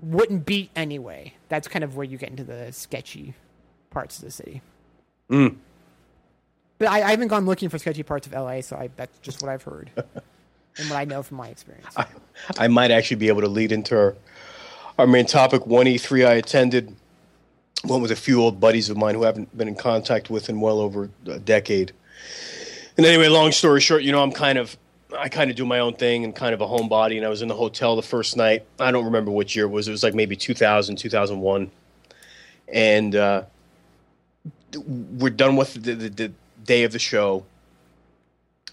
wouldn't be anyway. That's kind of where you get into the sketchy parts of the city. Mm. But I, I haven't gone looking for sketchy parts of LA, so I, that's just what I've heard and what I know from my experience. I, I might actually be able to lead into our, our main topic. One E3 I attended, went with a few old buddies of mine who I haven't been in contact with in well over a decade. And anyway, long story short, you know, I'm kind of, I kind of do my own thing and kind of a homebody. And I was in the hotel the first night. I don't remember which year it was. It was like maybe 2000, 2001. And uh, we're done with the, the, the day of the show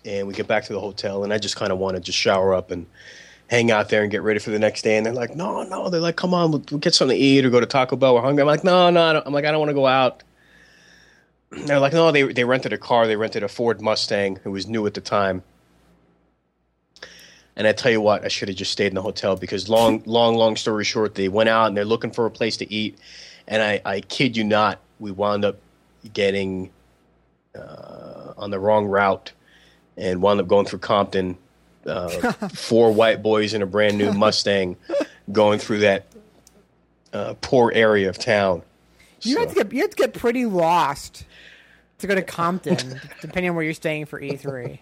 and we get back to the hotel and i just kind of want to just shower up and hang out there and get ready for the next day and they're like no no they're like come on we'll, we'll get something to eat or go to taco bell we're hungry i'm like no no I'm like i don't want to go out. They're like no they, they rented a car they rented a ford mustang it was new at the time. And i tell you what i should have just stayed in the hotel because long long long story short they went out and they're looking for a place to eat. And i, I kid you not we wound up getting uh, on the wrong route and wound up going through Compton. Uh, four white boys in a brand new Mustang going through that uh, poor area of town. You So- have to get you have to get pretty lost to go to Compton, depending on where you're staying for E3.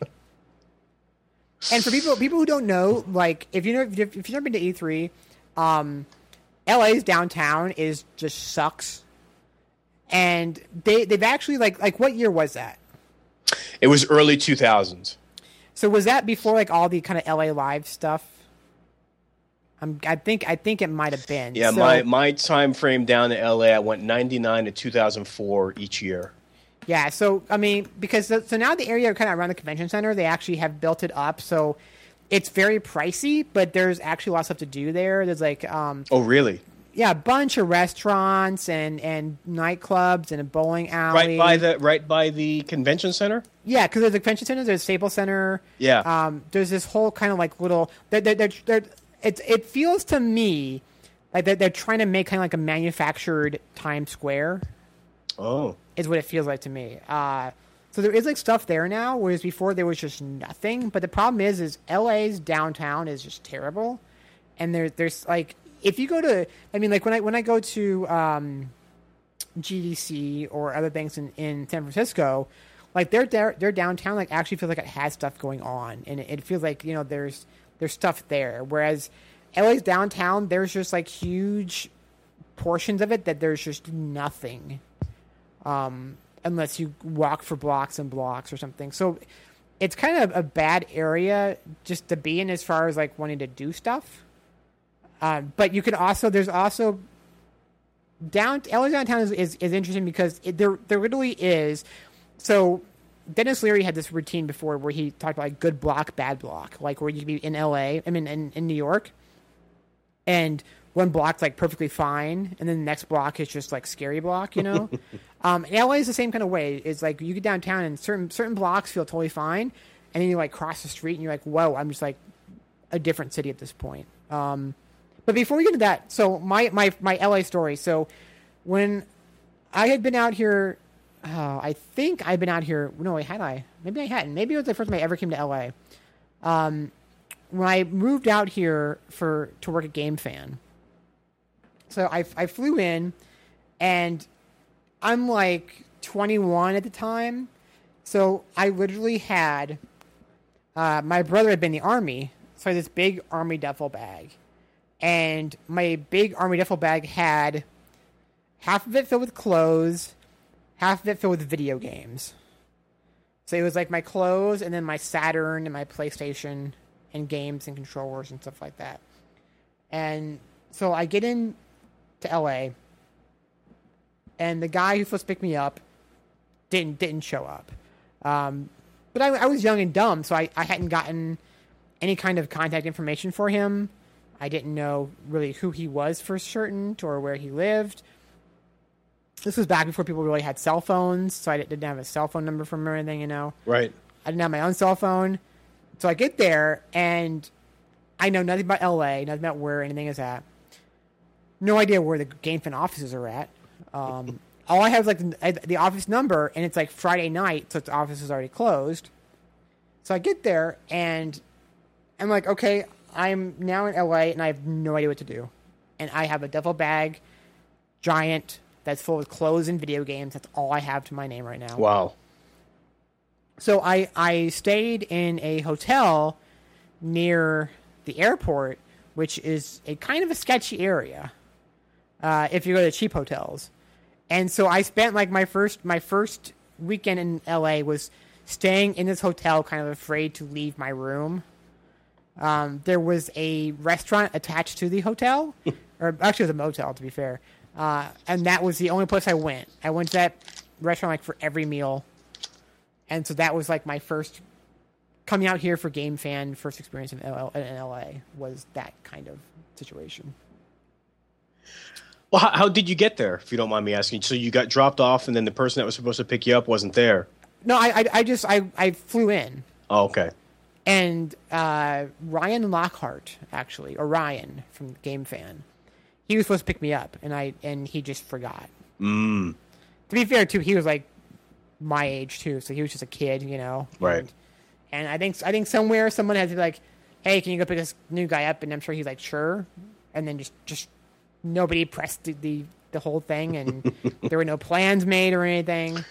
And for people people who don't know, like if you know if you've never been to E3, um, LA's downtown is just sucks. And they they've actually like like what year was that? It was early 2000s. So was that before like all the kind of LA live stuff? I'm, I think I think it might have been. Yeah, So- my, my time frame down to LA, I went 99 to 2004 each year. Yeah, so I mean, because so, so now the area kind of around the convention center, they actually have built it up, so it's very pricey, but there's actually a lot of stuff to do there. There's like, um, Oh, really? Yeah, a bunch of restaurants and and nightclubs and a bowling alley. Right by the right by the convention center? yeah, because there's a convention center, there's a Staples Center. Yeah. um, there's this whole kind of like little. They're, they're, they're, it it feels to me like they're, they're trying to make kind of like a manufactured Times Square. Oh. is what it feels like to me. Uh, so there is like stuff there now, whereas before there was just nothing. But the problem is, is LA's downtown is just terrible, and there, there's like if you go to, I mean, like when I when I go to um, GDC or other things in, in San Francisco, like their their downtown like actually feels like it has stuff going on, and it, it feels like you know there's there's stuff there. Whereas LA's downtown, there's just like huge portions of it that there's just nothing um, unless you walk for blocks and blocks or something. So it's kind of a bad area just to be in as far as like wanting to do stuff. Um, but you can also there's also down LA downtown is, is, is interesting because it, there there literally is. So Denis Leary had this routine before where he talked about like good block, bad block, like where you could be in LA, I mean in, in New York, and one block's like perfectly fine, and then the next block is just like scary block, you know. um, and LA is the same kind of way. It's like you get downtown and certain certain blocks feel totally fine, and then you like cross the street and you're like, whoa, I'm just like a different city at this point. Um, but before we get to that, so my my my LA story. So when I had been out here, oh, I think I'd been out here. No, wait, had I? Maybe I hadn't. Maybe it was the first time I ever came to LA. Um, when I moved out here for to work at GameFan. So I I flew in, and I'm like 21 at the time. So I literally had uh, my brother had been in the army, so I had this big army duffel bag, and my big army duffel bag had half of it filled with clothes, half of it filled with video games. So it was like my clothes, and then my Saturn and my PlayStation, and games and controllers and stuff like that. And so I get in to LA, and the guy who's supposed to pick me up didn't didn't show up. Um, but I, I was young and dumb, so I, I hadn't gotten any kind of contact information for him. I didn't know really who he was for certain or where he lived. This was back before people really had cell phones, so I didn't have a cell phone number from him or anything, you know. Right. I didn't have my own cell phone. So I get there and I know nothing about LA, nothing about where anything is at. No idea where the GameFan offices are at. Um, all I have is like the, the, office number, and it's like Friday night, so the office is already closed. So I get there and I'm like, okay, I'm now in LA and I have no idea what to do. And I have a duffel bag, giant, that's full of clothes and video games. That's all I have to my name right now. Wow. So I I stayed in a hotel near the airport, which is a kind of a sketchy area. Uh, if you go to cheap hotels, and so I spent like my first my first weekend in LA was staying in this hotel, kind of afraid to leave my room. Um, there was a restaurant attached to the hotel, or actually it was a motel to be fair, uh, and that was the only place I went. I went to that restaurant like for every meal and so that was like my first coming out here for GameFan first experience in, L- in LA was that kind of situation. Well, how, how, did you get there, if you don't mind me asking? So you got dropped off, and then the person that was supposed to pick you up wasn't there. No, I, I, I just I, I flew in. Oh, okay. And uh, Ryan Lockhart, actually, or Ryan from GameFan, he was supposed to pick me up, and I and he just forgot. Mm. To be fair, too, he was like my age too, so he was just a kid, you know. Right. And, and I think I think somewhere someone had to be like, "Hey, can you go pick this new guy up?" And I'm sure he's like, "Sure," and then just just nobody pressed the the, the whole thing, and there were no plans made or anything.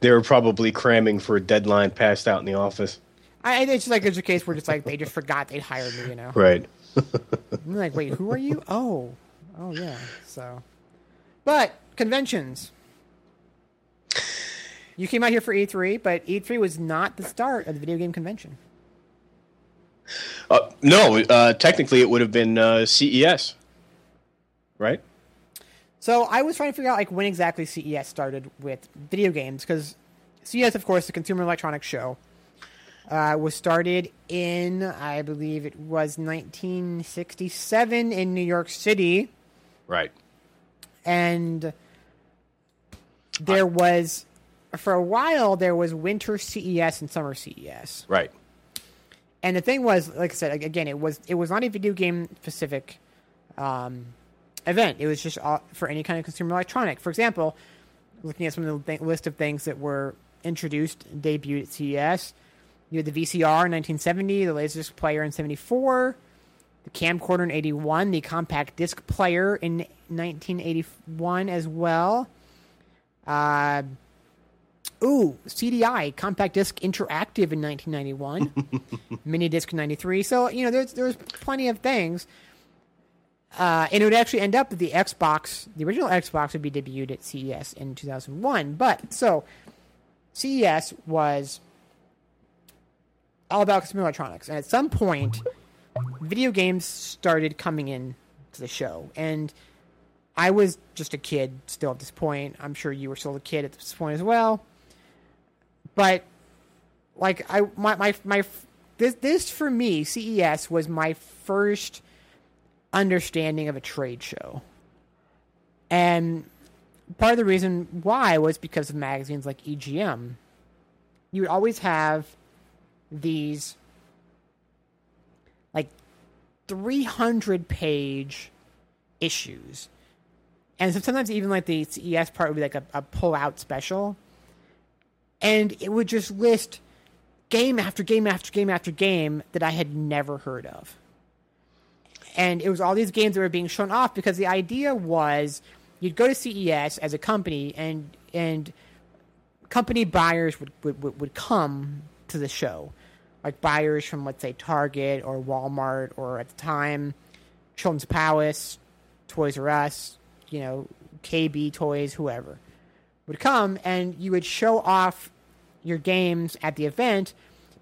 They were probably cramming for a deadline passed out in the office. I, it's just like there's a case where just like they just forgot they'd hired me, you know. Right. I'm like, wait, who are you? Oh, oh yeah. So, but conventions. You came out here for E3, but E3 was not the start of the video game convention. Uh, no, uh, technically it would have been uh, CES, right? So I was trying to figure out like when exactly CES started with video games because CES, of course, the Consumer Electronics Show, uh, was started in I believe it was 1967 in New York City. Right. And there was for a while there was winter CES and summer CES. Right. And the thing was, like I said, again, it was it was not a video game specific um, event. It was just for any kind of consumer electronic. For example, looking at some of the th- list of things that were introduced, debuted at CES, you had the VCR in 1970, the Laserdisc player in 74, the camcorder in 81, the compact disc player in 1981 as well. Uh, Ooh, CDI, compact disc interactive in 1991, mini disc in 93. So, you know, there's, there's plenty of things. Uh, and it would actually end up that the Xbox, the original Xbox, would be debuted at CES in 2001. But, so, CES was all about consumer electronics. And at some point, video games started coming in to the show. And I was just a kid still at this point. I'm sure you were still a kid at this point as well but like I my my my this this for me CES was my first understanding of a trade show. And part of the reason why was because of magazines like EGM. You would always have these like 300 page issues. And sometimes even like the CES part would be like a, a pull out special. And it would just list game after game after game after game that I had never heard of. And it was all these games that were being shown off because the idea was you'd go to CES as a company and and company buyers would, would, would come to the show. Like buyers from let's say Target or Walmart or at the time Children's Palace, Toys R Us, you know, KB Toys, whoever would come and you would show off your games at the event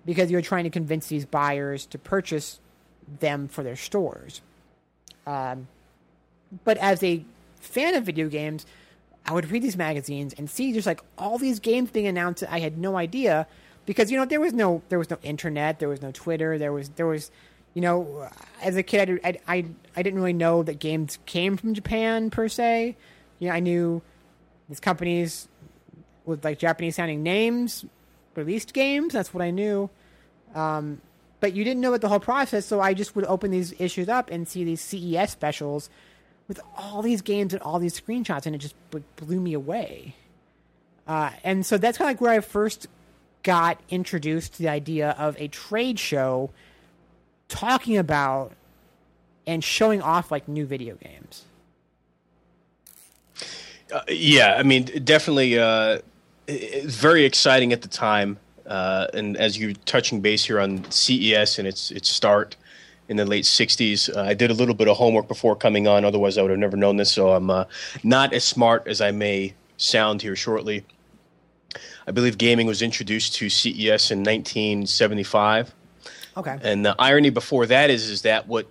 because you were trying to convince these buyers to purchase them for their stores. Um, but as a fan of video games, I would read these magazines and see just like all these games being announced that I had no idea because you know there was no there was no internet, there was no Twitter, there was there was you know as a kid I I I didn't really know that games came from Japan per se. You know I knew these companies with like Japanese sounding names released games. That's what I knew. Um, but you didn't know what the whole process, so I just would open these issues up and see these CES specials with all these games and all these screenshots, and it just blew me away. Uh, and so that's kind of like where I first got introduced to the idea of a trade show talking about and showing off like new video games. Uh, yeah, I mean, definitely, uh, it's very exciting at the time. Uh, and as you're touching base here on CES and its its start in the late 60s, uh, I did a little bit of homework before coming on. Otherwise, I would have never known this. So I'm uh, not as smart as I may sound here shortly. I believe gaming was introduced to CES in 1975. Okay. And the irony before that is is that what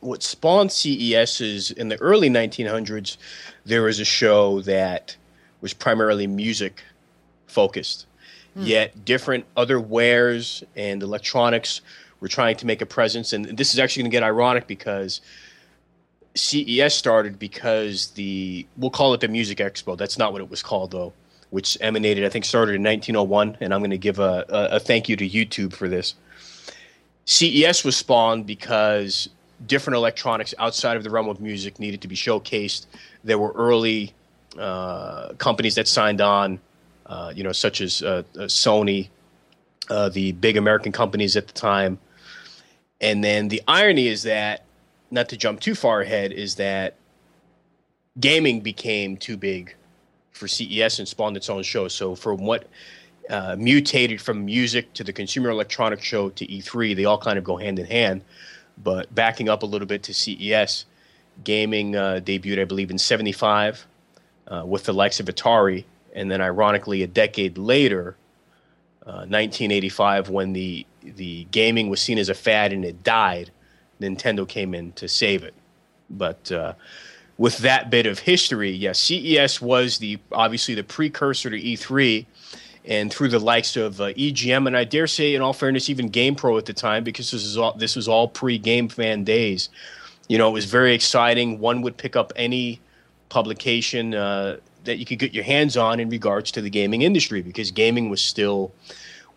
what spawned CES is in the early 1900s, there was a show that was primarily music focused. Mm. Yet different other wares and electronics were trying to make a presence. And this is actually going to get ironic because CES started because the, we'll call it the Music Expo. That's not what it was called, though, which emanated, I think, started in 1901. And I'm going to give a, a, a thank you to YouTube for this. CES was spawned because different electronics outside of the realm of music needed to be showcased. There were early uh, companies that signed on, uh, you know, such as uh, uh Sony, uh, the big American companies at the time. And then the irony is that, not to jump too far ahead, is that gaming became too big for CES and spawned its own show. So from what uh, mutated from music to the Consumer Electronics Show to E3, they all kind of go hand in hand. But backing up a little bit to CES, gaming uh, debuted, I believe, in '75 uh, with the likes of Atari, and then ironically, a decade later, 1985, uh, when the the gaming was seen as a fad and it died, Nintendo came in to save it. But uh, with that bit of history, yes, CES was the obviously the precursor to E3 and through the likes of uh, EGM, and I dare say, in all fairness, even GamePro at the time, because this is all this was all pre-GameFan days. You know, it was very exciting. One would pick up any publication uh, that you could get your hands on in regards to the gaming industry, because gaming was still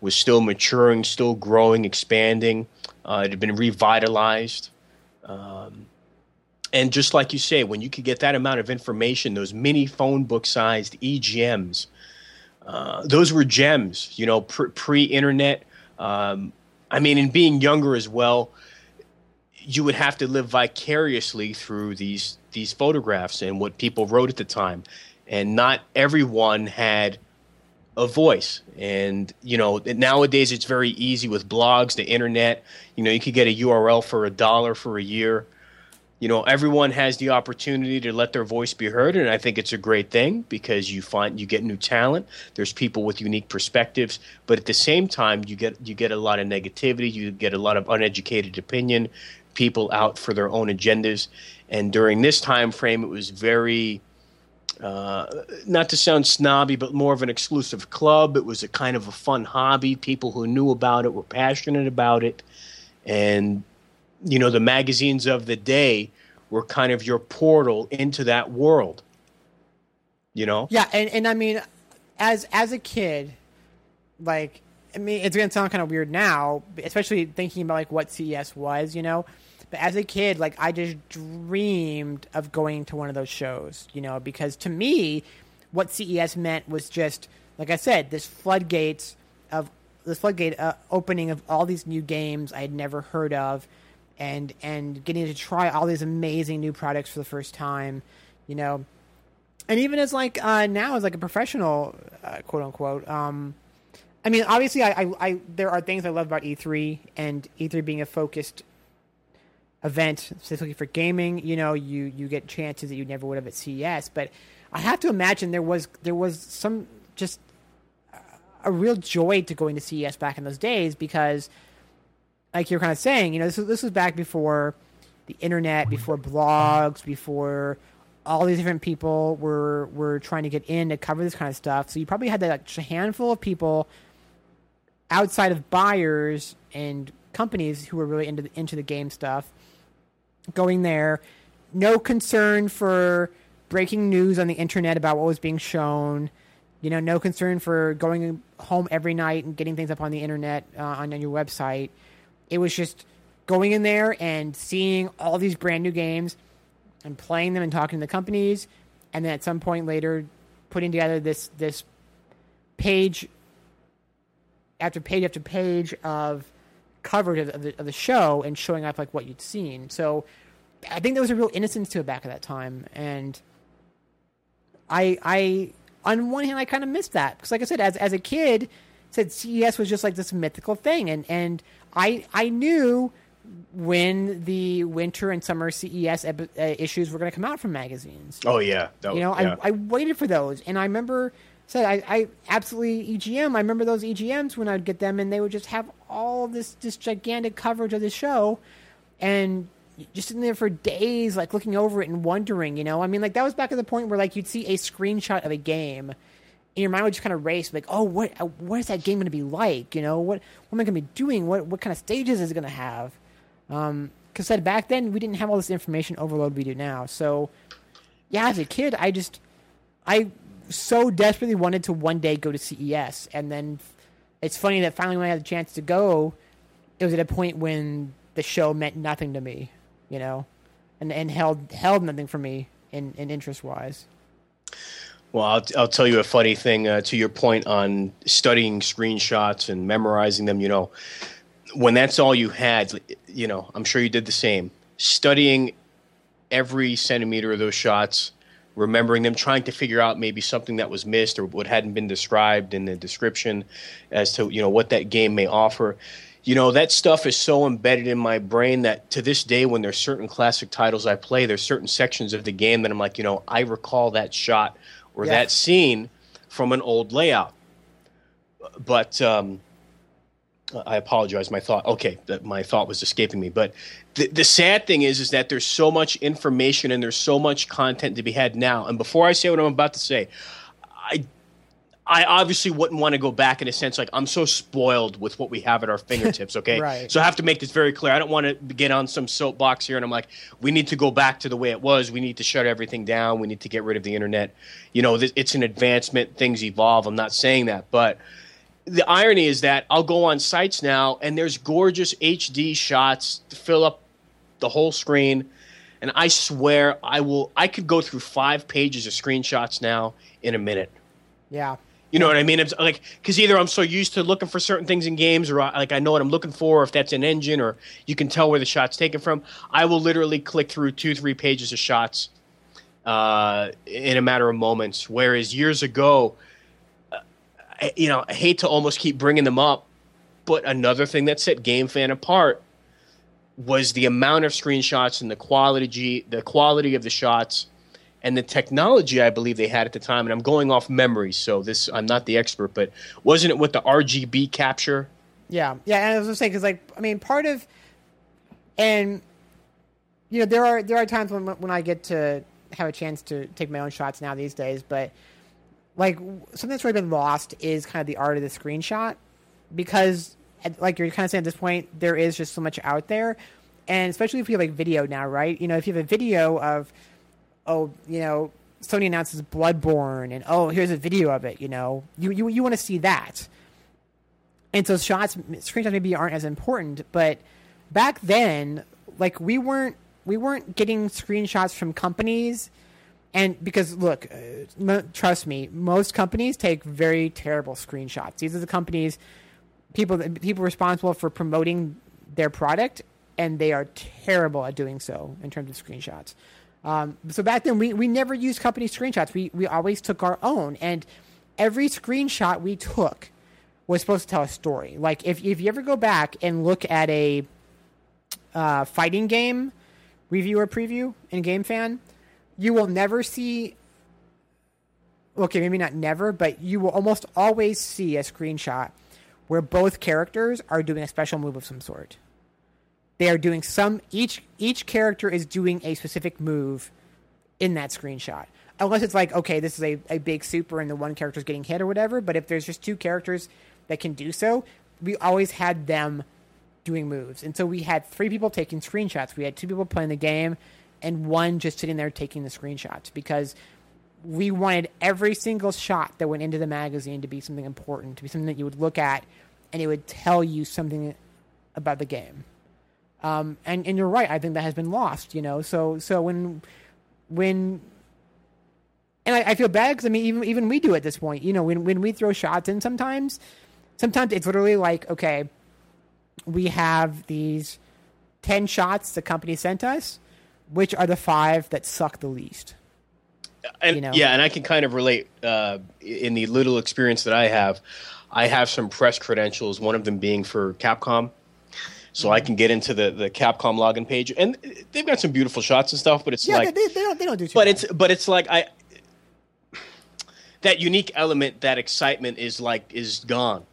was still maturing, still growing, expanding. Uh, it had been revitalized. Um, and just like you say, when you could get that amount of information, those mini phone book sized EGMs, uh, those were gems, you know, pre internet. Um, I mean, in being younger as well, you would have to live vicariously through these these photographs and what people wrote at the time, and not everyone had a voice. And you know, nowadays it's very easy with blogs, the internet. You know, you could get a URL for a dollar for a year you know everyone has the opportunity to let their voice be heard and i think it's a great thing because you find you get new talent there's people with unique perspectives but at the same time you get you get a lot of negativity you get a lot of uneducated opinion people out for their own agendas and during this time frame it was very uh, not to sound snobby, but more of an exclusive club. It was a kind of a fun hobby. People who knew about it were passionate about it, and you know, the magazines of the day were kind of your portal into that world. You know? Yeah, and, and I mean, as as a kid, like I mean, it's gonna sound kind of weird now, especially thinking about like what CES was, you know. But as a kid, like I just dreamed of going to one of those shows, you know, because to me, what CES meant was just like I said, this floodgates of this floodgate uh, opening of all these new games I had never heard of, and and getting to try all these amazing new products for the first time, you know. And even as like uh, now as like a professional, uh, quote unquote. Um, I mean, obviously, I, I, I there are things I love about E3 and E3 being a focused event specifically for gaming. You know, you you get chances that you never would have at CES. But I have to imagine there was there was some just a real joy to going to CES back in those days because, like you're kind of saying, you know, this was this was back before the internet, before blogs, before all these different people were were trying to get in to cover this kind of stuff. So you probably had that like, a handful of people outside of buyers and companies who were really into the, into the game stuff going there. No concern for breaking news on the internet about what was being shown. You know, no concern for going home every night and getting things up on the internet uh, on, on your website. It was just going in there and seeing all these brand new games and playing them and talking to the companies, and then at some point later, putting together this this page after page after page of coverage of the, of the show and showing off like what you'd seen. So I think there was a real innocence to it back at that time, and I I on one hand I kind of missed that because like I said as as a kid said CES was just like this mythical thing and and I I knew when the winter and summer CES uh, issues were going to come out from magazines. Oh yeah, that, you know yeah. I I waited for those and I remember said I, I absolutely EGM. I remember those EGMs when I'd get them, and they would just have all this this gigantic coverage of the show, and just sitting there for days, like looking over it and wondering. You know, I mean, like that was back at the point where like you'd see a screenshot of a game, and your mind would just kind of race, like, oh, what uh, what is that game going to be like? You know, what what am I going to be doing? What what kind of stages is it going to have? Um, because said back then we didn't have all this information overload we do now. So, yeah, as a kid, I just I so desperately wanted to one day go to CES, and then it's funny that finally when I had the chance to go, it was at a point when the show meant nothing to me, you know, and and held held nothing for me in, in interest wise. Well, I'll, I'll tell you a funny thing uh, to your point on studying screenshots and memorizing them. You know, when that's all you had, you know, I'm sure you did the same. Studying every centimeter of those shots remembering them, trying to figure out maybe something that was missed or what hadn't been described in the description as to you know what that game may offer. You know that stuff is so embedded in my brain that to this day, when there's certain classic titles I play, there's certain sections of the game that I'm like, you know, I recall that shot or yeah. that scene from an old layout. But um, I apologize. My thought. Okay, that my thought was escaping me. But the, the sad thing is, is that there's so much information and there's so much content to be had now. And before I say what I'm about to say, I, I obviously wouldn't want to go back in a sense like I'm so spoiled with what we have at our fingertips. Okay, right. So I have to make this very clear. I don't want to get on some soapbox here and I'm like, we need to go back to the way it was. We need to shut everything down. We need to get rid of the internet. You know, it's an advancement. Things evolve. I'm not saying that, but the irony is that I'll go on sites now and there's gorgeous HD shots to fill up the whole screen. And I swear I will I could go through five pages of screenshots now in a minute. Yeah. You know what I mean? It's like because either I'm so used to looking for certain things in games, or I, like I know what I'm looking for, or if that's an engine, or you can tell where the shot's taken from. I will literally click through two, three pages of shots uh, in a matter of moments. Whereas years ago, you know, I hate to almost keep bringing them up, but another thing that set GameFan apart was the amount of screenshots and the quality, the quality of the shots, and the technology I believe they had at the time. And I'm going off memory, so this I'm not the expert, but wasn't it with the RGB capture? Yeah, yeah. And I was gonna say because, like, I mean, part of, and you know, there are there are times when when I get to have a chance to take my own shots now these days, but like something that's really been lost is kind of the art of the screenshot because like you're kind of saying at this point there is just so much out there and especially if you have like video now right you know if you have a video of oh you know sony announces bloodborne and oh here's a video of it you know. You you, you want to see that. And so shots screenshots maybe aren't as important but back then like we weren't we weren't getting screenshots from companies. And because look uh, trust me most companies take very terrible screenshots. These are the companies people people responsible for promoting their product and they are terrible at doing so in terms of screenshots um, so back then we, we never used company screenshots. We, we always took our own. And every screenshot we took was supposed to tell a story. Like if, if you ever go back and look at a uh, fighting game review or preview in GameFan you will never see okay maybe not never but you will almost always see a screenshot where both characters are doing a special move of some sort they are doing some each each character is doing a specific move in that screenshot. Unless it's like okay this is a, a big super and the one character is getting hit or whatever but if there's just two characters that can do so we always had them doing moves. And so we had three people taking screenshots. We had two people playing the game and one just sitting there taking the screenshots because we wanted every single shot that went into the magazine to be something important, to be something that you would look at and it would tell you something about the game. Um, and and you're right, I think that has been lost. You know, so so when when and I, I feel bad because I mean even even we do at this point. You know, when when we throw shots in, sometimes sometimes it's literally like okay, we have these ten shots the company sent us which are the five that suck the least. And, you know? Yeah, and I can kind of relate uh, in the little experience that I have. I have some press credentials, one of them being for Capcom. So mm-hmm. I can get into the, the Capcom login page, and they've got some beautiful shots and stuff. But it's yeah, like they, they, don't they don't do. but bad. it's but it's like I that unique element, that excitement is like is gone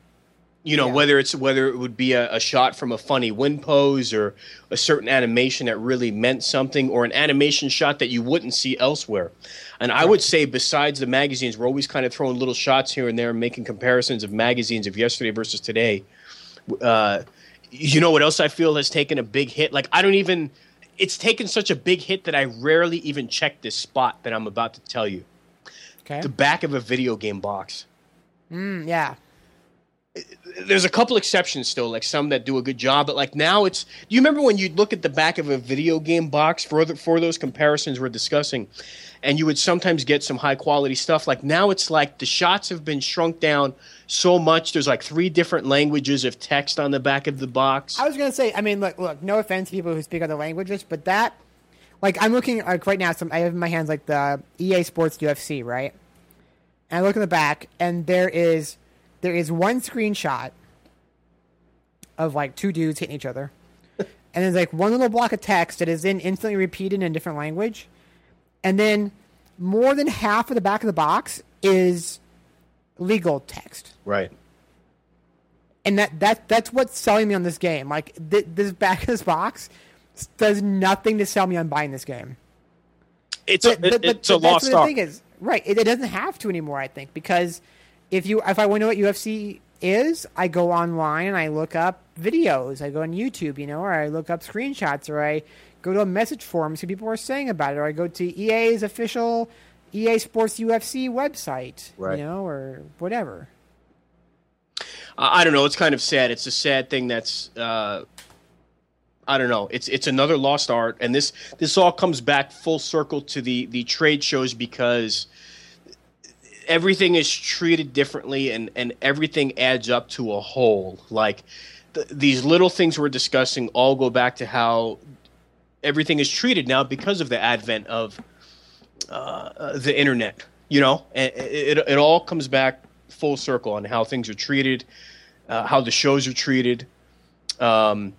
you know yeah. whether it's whether it would be a, a, shot from a funny wind pose or a certain animation that really meant something or an animation shot that you wouldn't see elsewhere and i would say besides the magazines we're always kind of throwing little shots here and there and making comparisons of magazines of yesterday versus today uh, you know what else i feel has taken a big hit like i don't even it's taken such a big hit that i rarely even check this spot that i'm about to tell you okay. the back of a video game box mm, yeah there's a couple exceptions still, like some that do a good job, but like now it's. Do you remember when you'd look at the back of a video game box for the, for those comparisons we're discussing, and you would sometimes get some high quality stuff? Like now it's like the shots have been shrunk down so much. There's like three different languages of text on the back of the box. I was gonna say, I mean, look, look. No offense to people who speak other languages, but that, like, I'm looking like right now. Some I have in my hands like the EA Sports UFC, right? And I look in the back, and there is there is one screenshot of like two dudes hitting each other. and there's like one little block of text that is then instantly repeated in a different language. And then more than half of the back of the box is legal text. Right. And that, that that's what's selling me on this game. Like th- this back of this box does nothing to sell me on buying this game. It's but, a, but, it's but, a lost art. Is, right. It, it doesn't have to anymore. I think because if you if I want to know what UFC is, I go online and I look up videos. I go on YouTube, you know, or I look up screenshots, or I go to a message forum, see people are saying about it, or I go to EA's official EA Sports UFC website, right. you know, or whatever. I don't know. It's kind of sad. It's a sad thing that's. Uh, I don't know. It's it's another lost art, and this this all comes back full circle to the the trade shows because everything is treated differently and, and everything adds up to a whole. Like th- these little things we're discussing all go back to how everything is treated now because of the advent of uh, the internet. You know, it, it, it, all comes back full circle on how things are treated, uh, how the shows are treated. Um,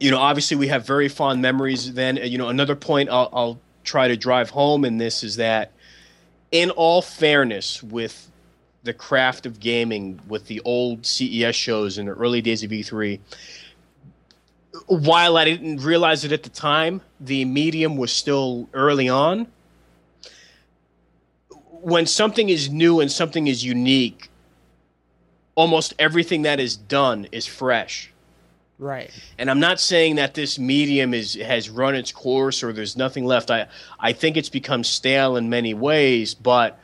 you know, obviously we have very fond memories. Then, you know, another point I'll, I'll try to drive home in this is that in all fairness, with the craft of gaming, with the old CES shows in the early days of E3, while I didn't realize it at the time, the medium was still early on. When something is new and something is unique, almost everything that is done is fresh. Right. And I'm not saying that this medium is has run its course or there's nothing left. I I think it's become stale in many ways, but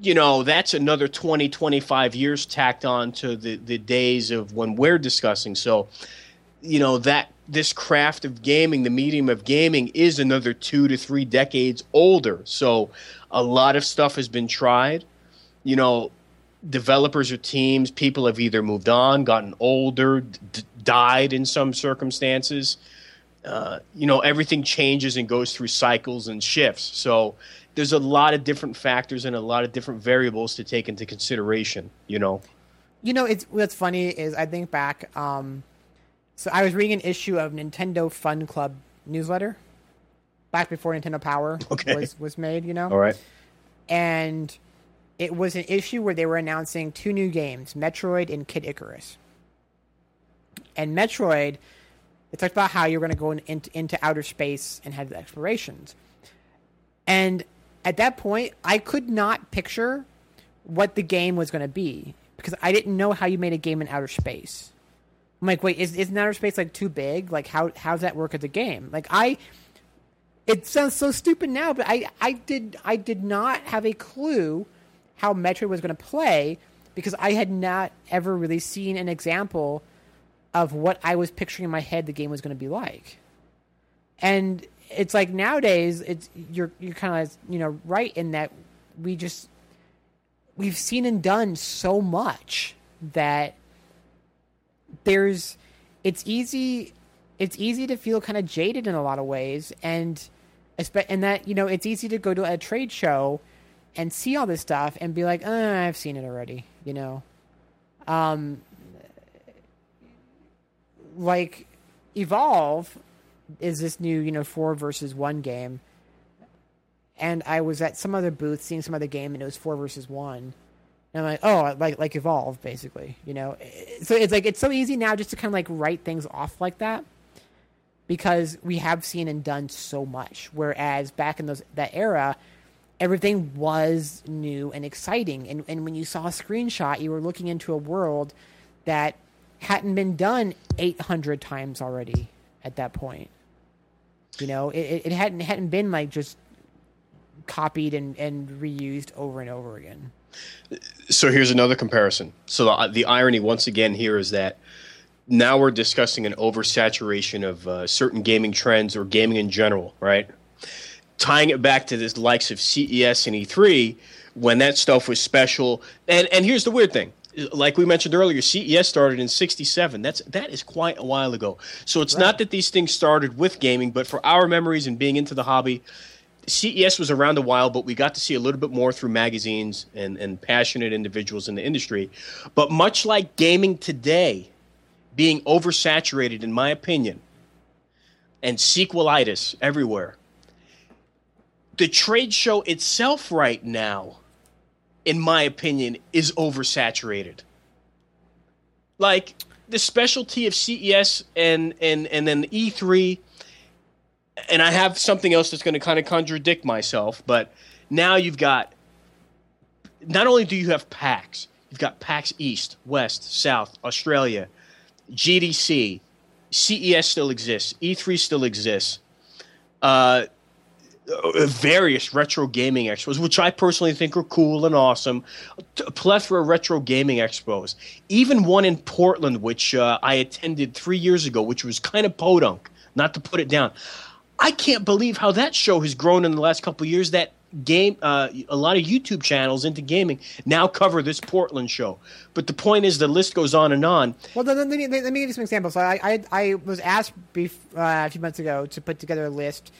you know, that's another 20, 25 years tacked on to the, the days of when we're discussing. So, you know, that this craft of gaming, the medium of gaming, is another two to three decades older. So, a lot of stuff has been tried. You know, developers or teams, people have either moved on, gotten older, d- died in some circumstances. Uh, you know, everything changes and goes through cycles and shifts. So there's a lot of different factors and a lot of different variables to take into consideration. You know. You know, it's what's funny is I think back. Um, so I was reading an issue of Nintendo Fun Club newsletter back before Nintendo Power Okay. was was made. You know, All right. and it was an issue where they were announcing two new games, Metroid and Kid Icarus. And Metroid, it talked about how you're going to go in, into, into outer space and have explorations. And at that point, I could not picture what the game was going to be because I didn't know how you made a game in outer space. I'm like, wait, is isn't outer space like too big? Like, how how does that work as a game? Like, I it sounds so stupid now, but I, I did I did not have a clue how Metroid was going to play because I had not ever really seen an example of what I was picturing in my head the game was going to be like. And it's like nowadays it's you're you're kind of you know right in that we just we've seen and done so much that there's it's easy it's easy to feel kind of jaded in a lot of ways and and that you know it's easy to go to a trade show and see all this stuff and be like uh, i've seen it already you know? Um like evolve is this new you know four versus one game. And i was at some other booth seeing some other game and it was four versus one and I'm like, oh, like like evolve, basically, you know. So it's like it's so easy now just to kind of like write things off like that, because we have seen and done so much. Whereas back in those that era, everything was new and exciting, and and when you saw a screenshot, you were looking into a world that hadn't been done 800 times already at that point. You know, it, it hadn't hadn't been like just copied and, and reused over and over again. So here's another comparison. So the, the irony once again here is that now we're discussing an oversaturation of uh, certain gaming trends or gaming in general, right? Tying it back to the likes of CES and E3 when that stuff was special. And and here's the weird thing. Like we mentioned earlier, CES started in '67. That's that is quite a while ago. So it's not that these things started with gaming, but for our memories and being into the hobby, CES was around a while, but we got to see a little bit more through magazines and, and passionate individuals in the industry. But much like gaming today, being oversaturated, in my opinion, and sequelitis everywhere, the trade show itself right now, in my opinion, is oversaturated. Like the specialty of CES and and and then E3 and I have something else that's going to kind of contradict myself, but now you've got not only do you have PAX, you've got PAX East, West, South, Australia, GDC, CES still exists, E3 still exists, uh, various retro gaming expos, which I personally think are cool and awesome, a plethora of retro gaming expos, even one in Portland, which uh, I attended three years ago, which was kind of podunk, not to put it down. I can't believe how that show has grown in the last couple years. That game, uh, a lot of YouTube channels into gaming now cover this Portland show. But the point is, the list goes on and on. Well, then, let me let me give you some examples. I I, I was asked bef- uh, a few months ago to put together a list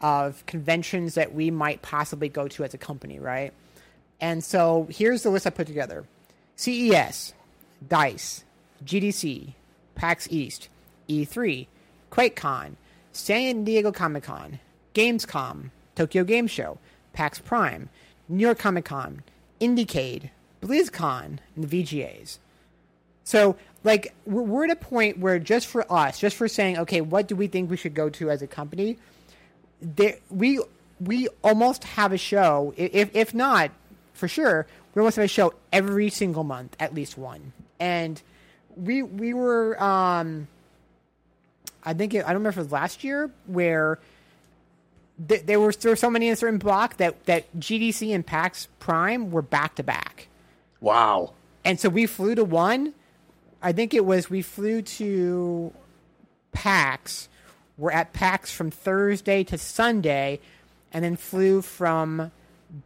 of conventions that we might possibly go to as a company, right? And so here's the list I put together: CES, Dice, GDC, PAX East, E3, QuakeCon, San Diego Comic Con, Gamescom, Tokyo Game Show, PAX Prime, New York Comic Con, Indiecade, BlizzCon, and the VGAs. So, like, we're, we're at a point where just for us, just for saying, okay, what do we think we should go to as a company? There, we we almost have a show. If if not, for sure, we almost have a show every single month, at least one. And we we were, um, I think it, I don't remember if it was last year where th- there were there were so many in a certain block that that GDC and PAX Prime were back to back, Wow. and so we flew to one. I think it was we flew to PAX. We're at PAX from Thursday to Sunday, and then flew from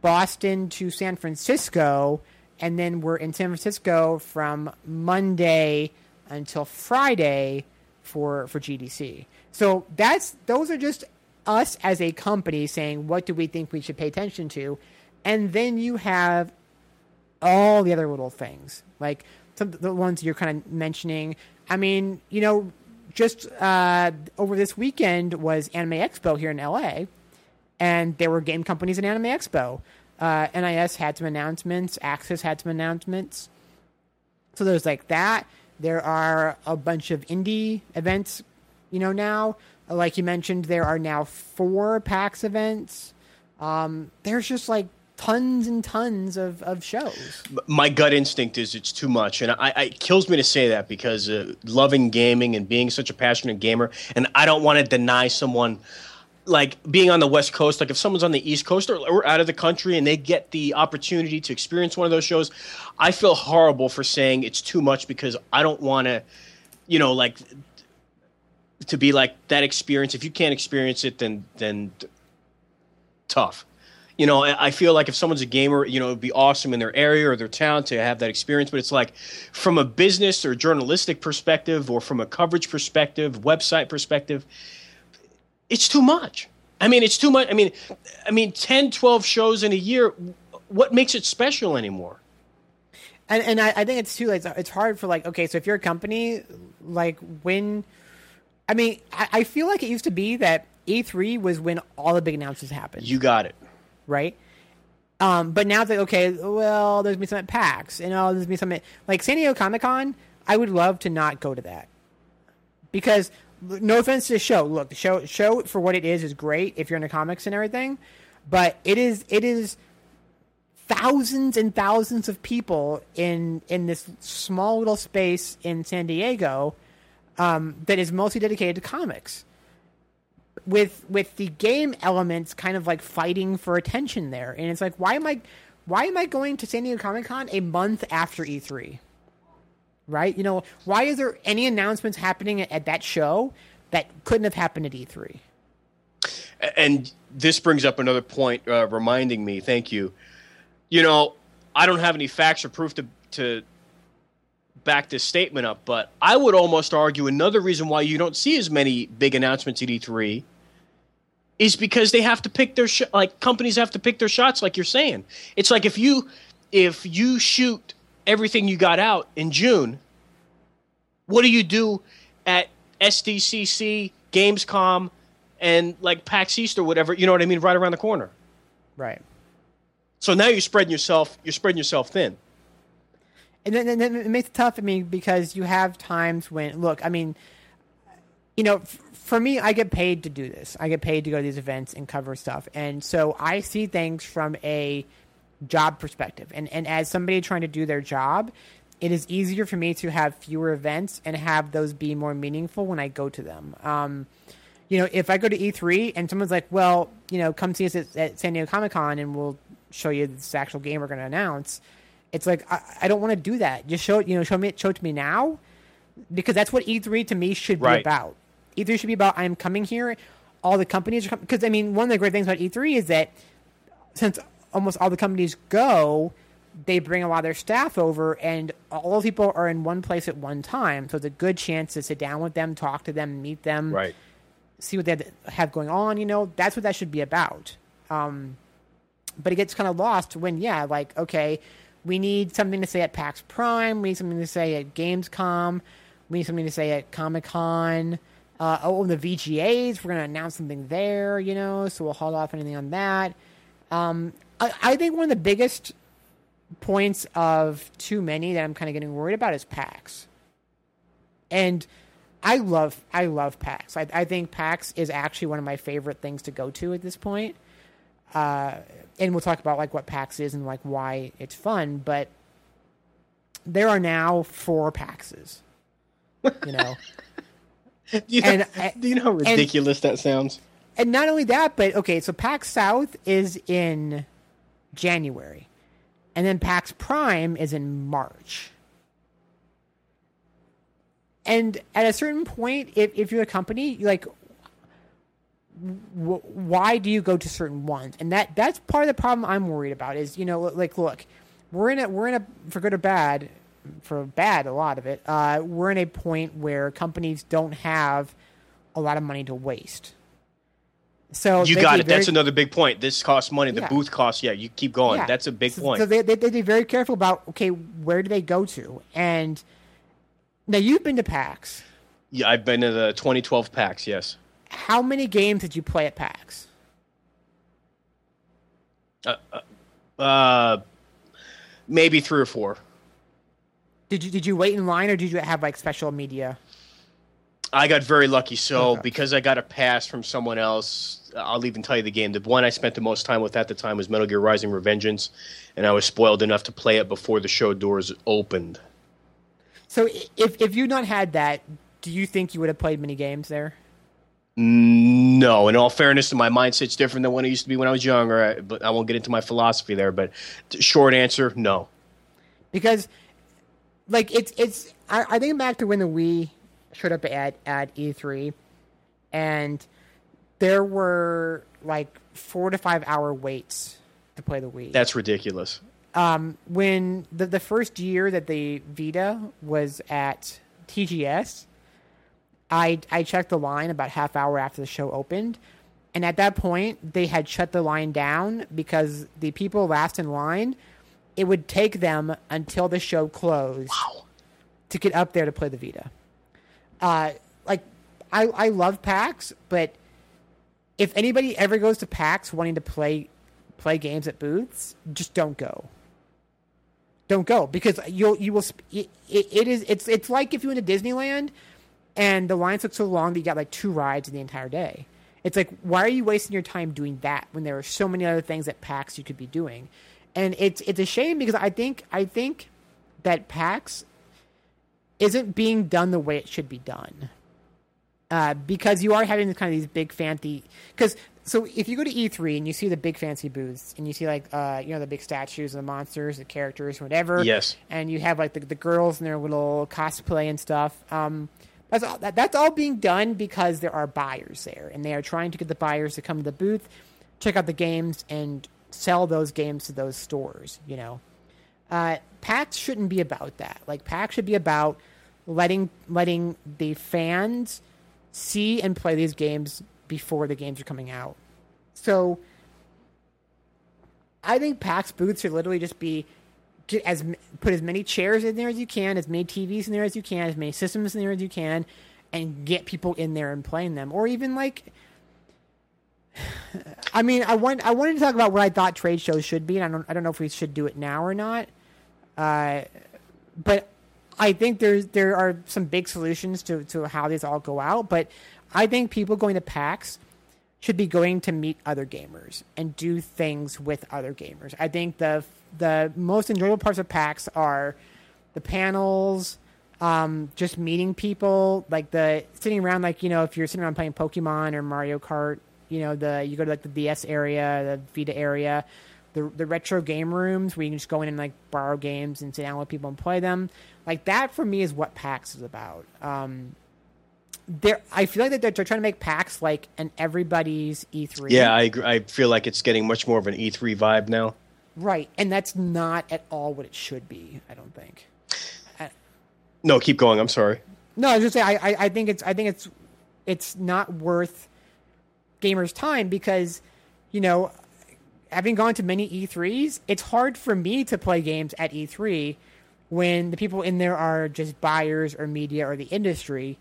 Boston to San Francisco, and then we're in San Francisco from Monday until Friday for for GDC. So that's those are just us as a company saying what do we think we should pay attention to, and then you have all the other little things like some the ones you're kind of mentioning. I mean, you know, just uh, over this weekend was Anime Expo here in LA, and there were game companies in Anime Expo. Uh, NIS had some announcements. Aksys had some announcements. So there's like that. There are a bunch of indie events, you know, now. Like you mentioned, there are now four PAX events. Um, there's just like tons and tons of, of shows. my gut instinct is it's too much, and I, I it kills me to say that because uh, loving gaming and being such a passionate gamer, and I don't want to deny someone like being on the West Coast. Like if someone's on the East Coast or, or out of the country and they get the opportunity to experience one of those shows, I feel horrible for saying it's too much because I don't want to, you know, like to be like that experience. If you can't experience it, then then tough you know, I feel like if someone's a gamer, you know, it'd be awesome in their area or their town to have that experience. But it's like, from a business or journalistic perspective, or from a coverage perspective, website perspective, it's too much. I mean, it's too much. I mean, I mean, 10, 12 shows in a year. What makes it special anymore? And and I, I think it's too like it's hard for like okay, so if you're a company, like when, I mean, I, I feel like it used to be that E3 was when all the big announcements happened. You got it. right? Um, but now it's like, okay, well, there's been some at PAX, and oh, there's been some at, like San Diego Comic Con. I would love to not go to that because, no offense to the show, look, the show show for what it is is great if you're into comics and everything, but it is it is thousands and thousands of people in in this small little space in San Diego um, that is mostly dedicated to comics. With with the game elements kind of like fighting for attention there. And it's like why am i why am i going to san diego comic-con a month after e3 right you know why is there any announcements happening at, at that show that couldn't have happened at E e3 And this brings up another point, uh, reminding me. Thank you. You know, I don't have any facts or proof to to back this statement up, but I would almost argue another reason why you don't see as many big announcements at E3 is because they have to pick their sh- like companies have to pick their shots, like you're saying. It's like if you if you shoot everything you got out in June, what do you do at SDCC, Gamescom, and like PAX East or whatever? You know what I mean? Right around the corner. right So now you're spreading yourself. You're spreading yourself thin. and then, and then it makes it tough i mean because you have times when look i mean you know f- for me i get paid to do this i get paid to go to these events and cover stuff and so i see things from a job perspective and and as somebody trying to do their job it is easier for me to have fewer events and have those be more meaningful when i go to them um, you know if i go to e3 and someone's like well you know come see us at, at san diego comic-con and we'll show you this actual game we're going to announce it's like I, I don't want to do that. Just show it, you know, show me show it to me now, because that's what E3 to me should be about. E3 should be about I'm coming here. All the companies are coming because I mean one of the great things about E3 is that since almost all the companies go, they bring a lot of their staff over, and all those people are in one place at one time. So it's a good chance to sit down with them, talk to them, meet them, see what they have going on. You know, that's what that should be about. Um, but it gets kind of lost when, yeah, like, okay, we need something to say at PAX Prime, we need something to say at Gamescom, we need something to say at Comic Con. Uh, oh, and the VGAs, we're going to announce something there, you know, so we'll hold off anything on that. Um, I, I think one of the biggest points of too many that I'm kind of getting worried about is PAX. And I love I love PAX. I, I think PAX is actually one of my favorite things to go to at this point. Uh, and we'll talk about like what PAX is and like why it's fun. But there are now four PAXs. You know, Do you, know, And I- do you know how ridiculous that sounds? and not only that, but okay, so PAX South is in January, and then PAX Prime is in March. And at a certain point, if, if you're a company, like, w- why do you go to certain ones? And that that's part of the problem I'm worried about. Is you know, like, look, we're in a we're in a for good or bad, for bad a lot of it. Uh, we're in a point where companies don't have a lot of money to waste. So You got it. very- That's another big point. This costs money. The Yeah. booth costs. Yeah, you keep going. Yeah. That's a big so, point. So they, they they be very careful about okay, where do they go to? And now you've been to PAX. yeah, I've been to the 2012 PAX. Yes. How many games did you play at PAX? Uh, maybe three or four. Did you did you wait in line or did you have like special media? I got very lucky. So Okay. because I got a pass from someone else, I'll even tell you the game. The one I spent the most time with at the time was Metal Gear Rising: Revengeance, and I was spoiled enough to play it before the show doors opened. So if if you not had that, do you think you would have played many games there? No, in all fairness, my mindset's different than when it used to be when I was younger. I, but I won't get into my philosophy there. But short answer, no. because like it's it's I, I think back to when the Wii showed up at at E3 and there were like four to five hour waits to play the Wii. That's ridiculous. um, when the the first year that the Vita was at TGS, I I checked the line about half hour after the show opened, and at that point they had shut the line down because the people last in line, it would take them until the show closed to get up there to play the Vita. Uh, like I I love PAX, but if anybody ever goes to PAX wanting to play play games at booths, just don't go. Don't go because you'll you will it, it is it's it's like if you went to Disneyland and the lines took so long that you got like two rides in the entire day. It's like why are you wasting your time doing that when there are so many other things at PAX you could be doing? And it's it's a shame because I think I think that PAX isn't being done the way it should be done uh, because you are having kind of these big fancy. Because so if you go to E3 and you see the big fancy booths and you see like uh, you know the big statues, and the monsters, the characters, whatever. Yes. And you have like the, the girls and their little cosplay and stuff. Um, that's all, that, that's all being done because there are buyers there, and they are trying to get the buyers to come to the booth, check out the games, and sell those games to those stores. You know, uh, shouldn't be about that. Like PAX should be about letting letting the fans see and play these games before the games are coming out. So I think PAX booths should literally just be as put as many chairs in there as you can, as many TVs in there as you can, as many systems in there as you can, and get people in there and playing them, or even like. I mean, I want I wanted to talk about what I thought trade shows should be, and I don't I don't know if we should do it now or not. Uh, but I think there's there are some big solutions to to how these all go out. But I think people going to PAX should be going to meet other gamers and do things with other gamers. I think the the most enjoyable parts of PAX are the panels, um, just meeting people, like the sitting around, like you know, if you're sitting around playing Pokemon or Mario Kart, you know, the you go to like the DS area, the Vita area, the the retro game rooms where you can just go in and like borrow games and sit down with people and play them. Like that for me is what PAX is about. Um, there, I feel like that they're, they're trying to make PAX like an everybody's E3. Yeah, I agree. I feel like it's getting much more of an E3 vibe now. right, and that's not at all what it should be. I don't think. No, keep going. I'm sorry. No, I was just saying. I, I, I think it's I think it's it's not worth gamers' time because you know, having gone to many E3s, it's hard for me to play games at E3 when the people in there are just buyers or media or the industry.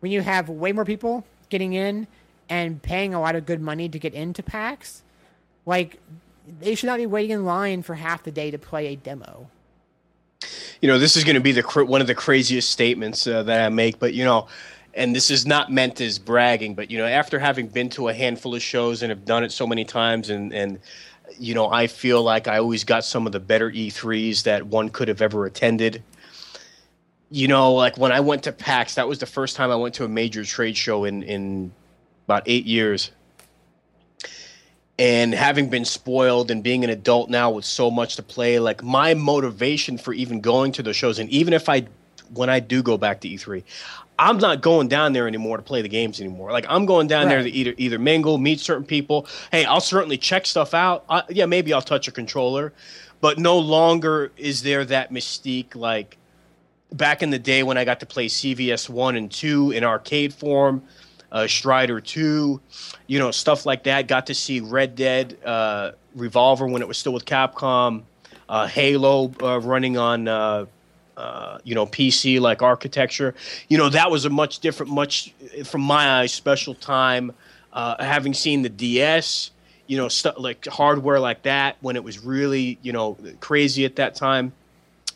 When you have way more people getting in and paying a lot of good money to get into PAX, like they should not be waiting in line for half the day to play a demo. you know, this is going to be the one of the craziest statements uh, that I make, but you know, and this is not meant as bragging, but you know, after having been to a handful of shows and have done it so many times, and and you know, I feel like I always got some of the better E3s that one could have ever attended. You know, like when I went to PAX, that was the first time I went to a major trade show in in about eight years. and having been spoiled and being an adult now with so much to play, like my motivation for even going to the shows, and even if I, when I do go back to E3, I'm not going down there anymore to play the games anymore. Like I'm going down there to either either mingle, meet certain people. Hey, I'll certainly check stuff out. I, yeah, maybe I'll touch a controller, but no longer is there that mystique like back in the day when I got to play CVS one and two in arcade form, uh, Strider two, you know stuff like that. Got to see Red Dead uh, Revolver when it was still with Capcom, uh, Halo uh, running on. Uh, you know, PC like architecture. You know, that was a much different, much from my eyes, special time. Uh, having seen the DS, you know, stuff like hardware like that when it was really, you know, crazy at that time.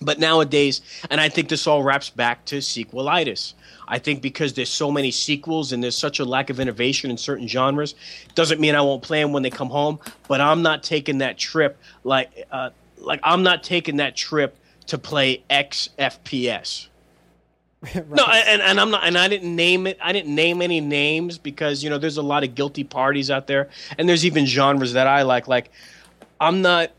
But nowadays, and I think this all wraps back to sequelitis. I think because there's so many sequels and there's such a lack of innovation in certain genres, doesn't mean I won't play them when they come home. But I'm not taking that trip like uh, like I'm not taking that trip to play X FPS. No, and, and I'm not, and I didn't name it. I didn't name any names because you know there's a lot of guilty parties out there, and there's even genres that I like. Like, I'm not,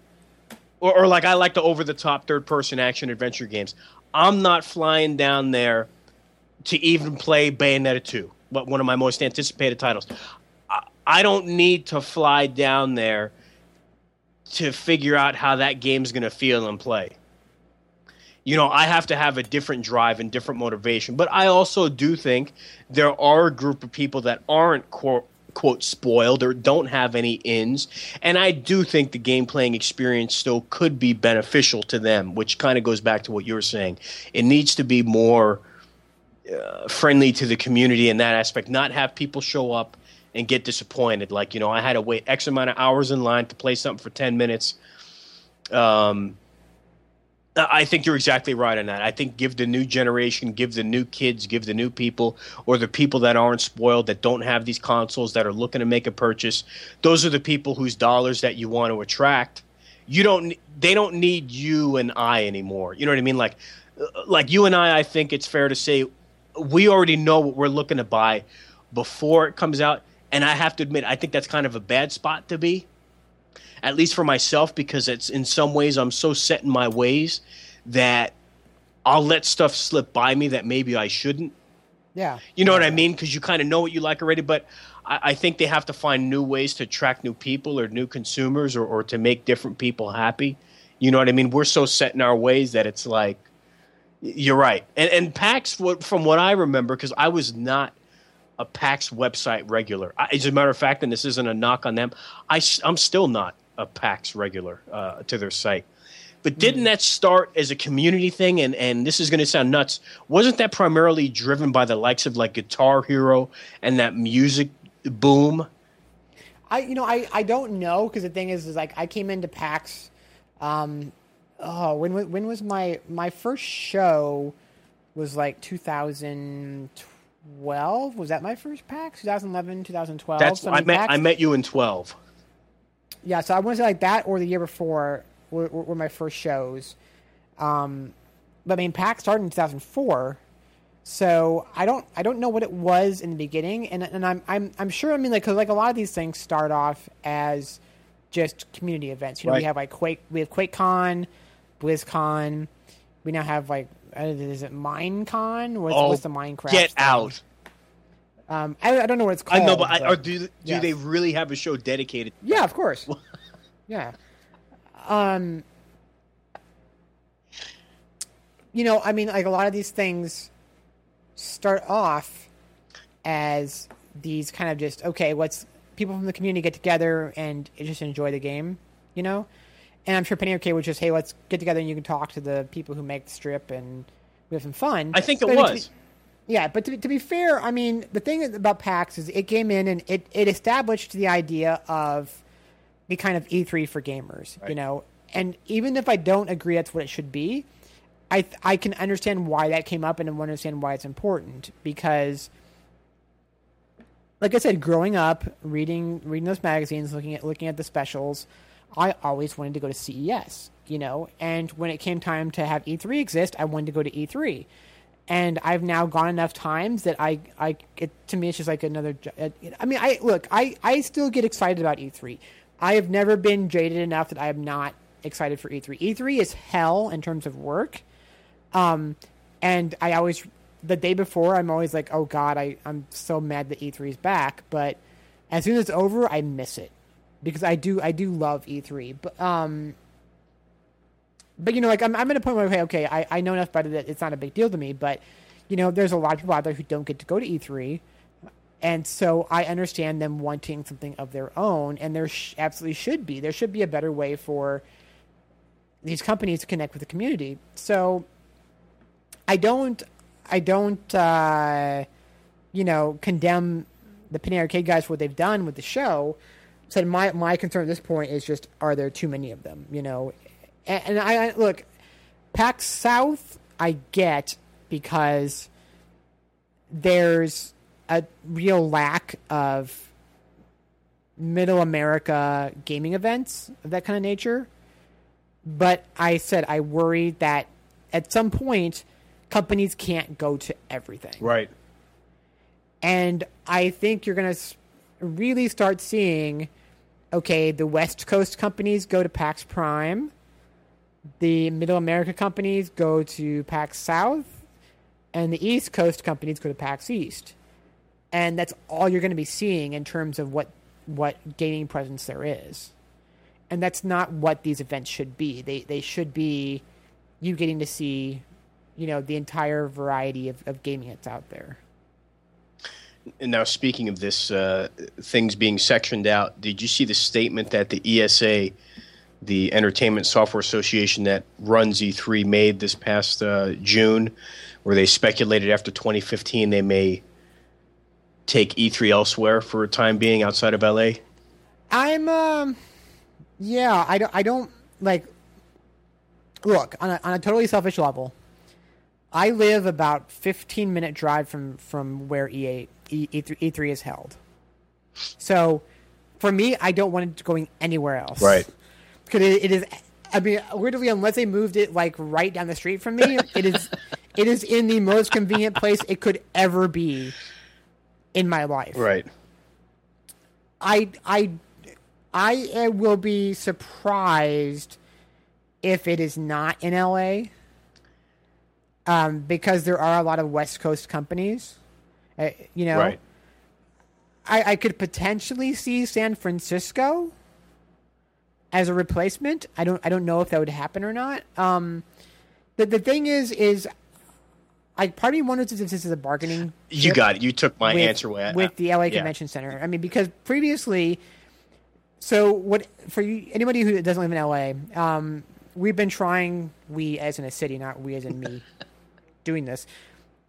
or, or like I like the over the top third person action adventure games. I'm not flying down there to even play Bayonetta 2, but one of my most anticipated titles. I, I don't need to fly down there to figure out how that game's going to feel and play you know, I have to have a different drive and different motivation. But I also do think there are a group of people that aren't quote, quote spoiled or don't have any ins, and I do think the game playing experience still could be beneficial to them, which kind of goes back to what you were saying. It needs to be more uh, friendly to the community in that aspect, not have people show up and get disappointed. Like, you know, I had to wait X amount of hours in line to play something for 10 minutes. Um, I think you're exactly right on that. I think give the new generation, give the new kids, give the new people, or the people that aren't spoiled, that don't have these consoles, that are looking to make a purchase. Those are the people whose dollars that you want to attract. You don't. They don't need you and I anymore. You know what I mean? Like, like you and I. I think it's fair to say we already know what we're looking to buy before it comes out. And I have to admit, I think that's kind of a bad spot to be at least for myself, because it's in some ways I'm so set in my ways that I'll let stuff slip by me that maybe I shouldn't. Yeah. You know what I mean? Because you kind of know what you like already. But I, I, think they have to find new ways to attract new people or new consumers or, or to make different people happy. You know what I mean? We're so set in our ways that it's like, you're right. And, and PAX, from what I remember, because I was not a PAX website regular. I, as a matter of fact, and this isn't a knock on them, I, I'm still not a PAX regular uh, to their site. But didn't mm. that start as a community thing? And, and this is going to sound nuts. Wasn't that primarily driven by the likes of like Guitar Hero and that music boom? I you know I, I don't know because the thing is is like I came into PAX. Um, oh, when when was my my first show? Was like 2012. Was that my first PAX? 2011, 2012. That's so, I, met PAX, I met you in 12 yeah, so I want to say like that or the year before were, were, my first shows. Um, but I mean, PAX started in 2004, so I don't I don't know what it was in the beginning, and and I'm I'm I'm sure I mean like because like a lot of these things start off as just community events. You know, right. we have like Quake, we have QuakeCon, BlizzCon, we now have like uh, is it MineCon? What's, oh, what's the Minecraft? Get thing? out. Um, I, I don't know what it's called. I know, but, I, or do do yes. they really have a show dedicated? Yeah, of course. yeah. Um. You know, I mean, like a lot of these things start off as these kind of just okay, let's people from the community get together and just enjoy the game, you know. And I'm sure Penny Arcade was just, hey, let's get together and you can talk to the people who make the strip and we have some fun. I think it but was. Yeah, but to, to be fair, I mean, the thing about PAX is it came in and it, it established the idea of the kind of E3 for gamers, right. you know. And even if I don't agree that's what it should be, I I can understand why that came up and I understand why it's important because, like I said, growing up, reading reading those magazines, looking at looking at the specials, I always wanted to go to CES, you know. And when it came time to have E3 exist, I wanted to go to E3 and I've now gone enough times that I, I, it, to me, it's just like another. I mean, I look, I, I still get excited about E3, I have never been jaded enough that I am not excited for E3. E3 is hell in terms of work. Um, and I always, the day before, I'm always like, oh God, I, I'm so mad that E3 is back. But as soon as it's over, I miss it because I do, I do love E3. But, um, but you know, like I'm, I'm at a point where, okay, okay, I, I know enough about it that it's not a big deal to me. But, you know, there's a lot of people out there who don't get to go to E3. And so I understand them wanting something of their own, and there sh- absolutely should be. There should be a better way for these companies to connect with the community. So I don't, I don't, uh, you know, condemn the Penny Arcade guys for what they've done with the show. So my my concern at this point is just, are there too many of them? You know, and, I look, PAX South, I get because there's a real lack of middle America gaming events of that kind of nature. But I said I worry that at some point companies can't go to everything. Right. And I think you're going to really start seeing okay, the West Coast companies go to PAX Prime, the Middle America companies go to PAX South, and the East Coast companies go to PAX East. And that's all you're going to be seeing in terms of what what gaming presence there is. And that's not what these events should be. They they should be you getting to see, you know, the entire variety of, of gaming that's out there. And now, speaking of this, uh, things being sectioned out, did you see the statement that the ESA, the Entertainment Software Association that runs E3, made this past uh, June, where they speculated after 2015 they may take E3 elsewhere for a time being outside of LA? I'm, um, yeah, I don't, I don't like. Look on a, on a totally selfish level. I live about 15 minute drive from from where EA E, E3, E3 is held. So, for me, I don't want it going anywhere else. Right. Because it, it is. I mean, weirdly, unless they moved it like right down the street from me, it is. It is in the most convenient place it could ever be in my life. Right. I I I will be surprised if it is not in LA. Um, because there are a lot of West Coast companies, uh, you know. Right. I, I could potentially see San Francisco as a replacement. I don't I don't know if that would happen or not. Um, the the thing is is I part of me wonders if this is a bargaining. You got it. You took my with, answer away. with the LA yeah. Convention Center. I mean, because previously, so what for you, anybody who doesn't live in LA, um, we've been trying. We as in a city, not we as in me, doing this.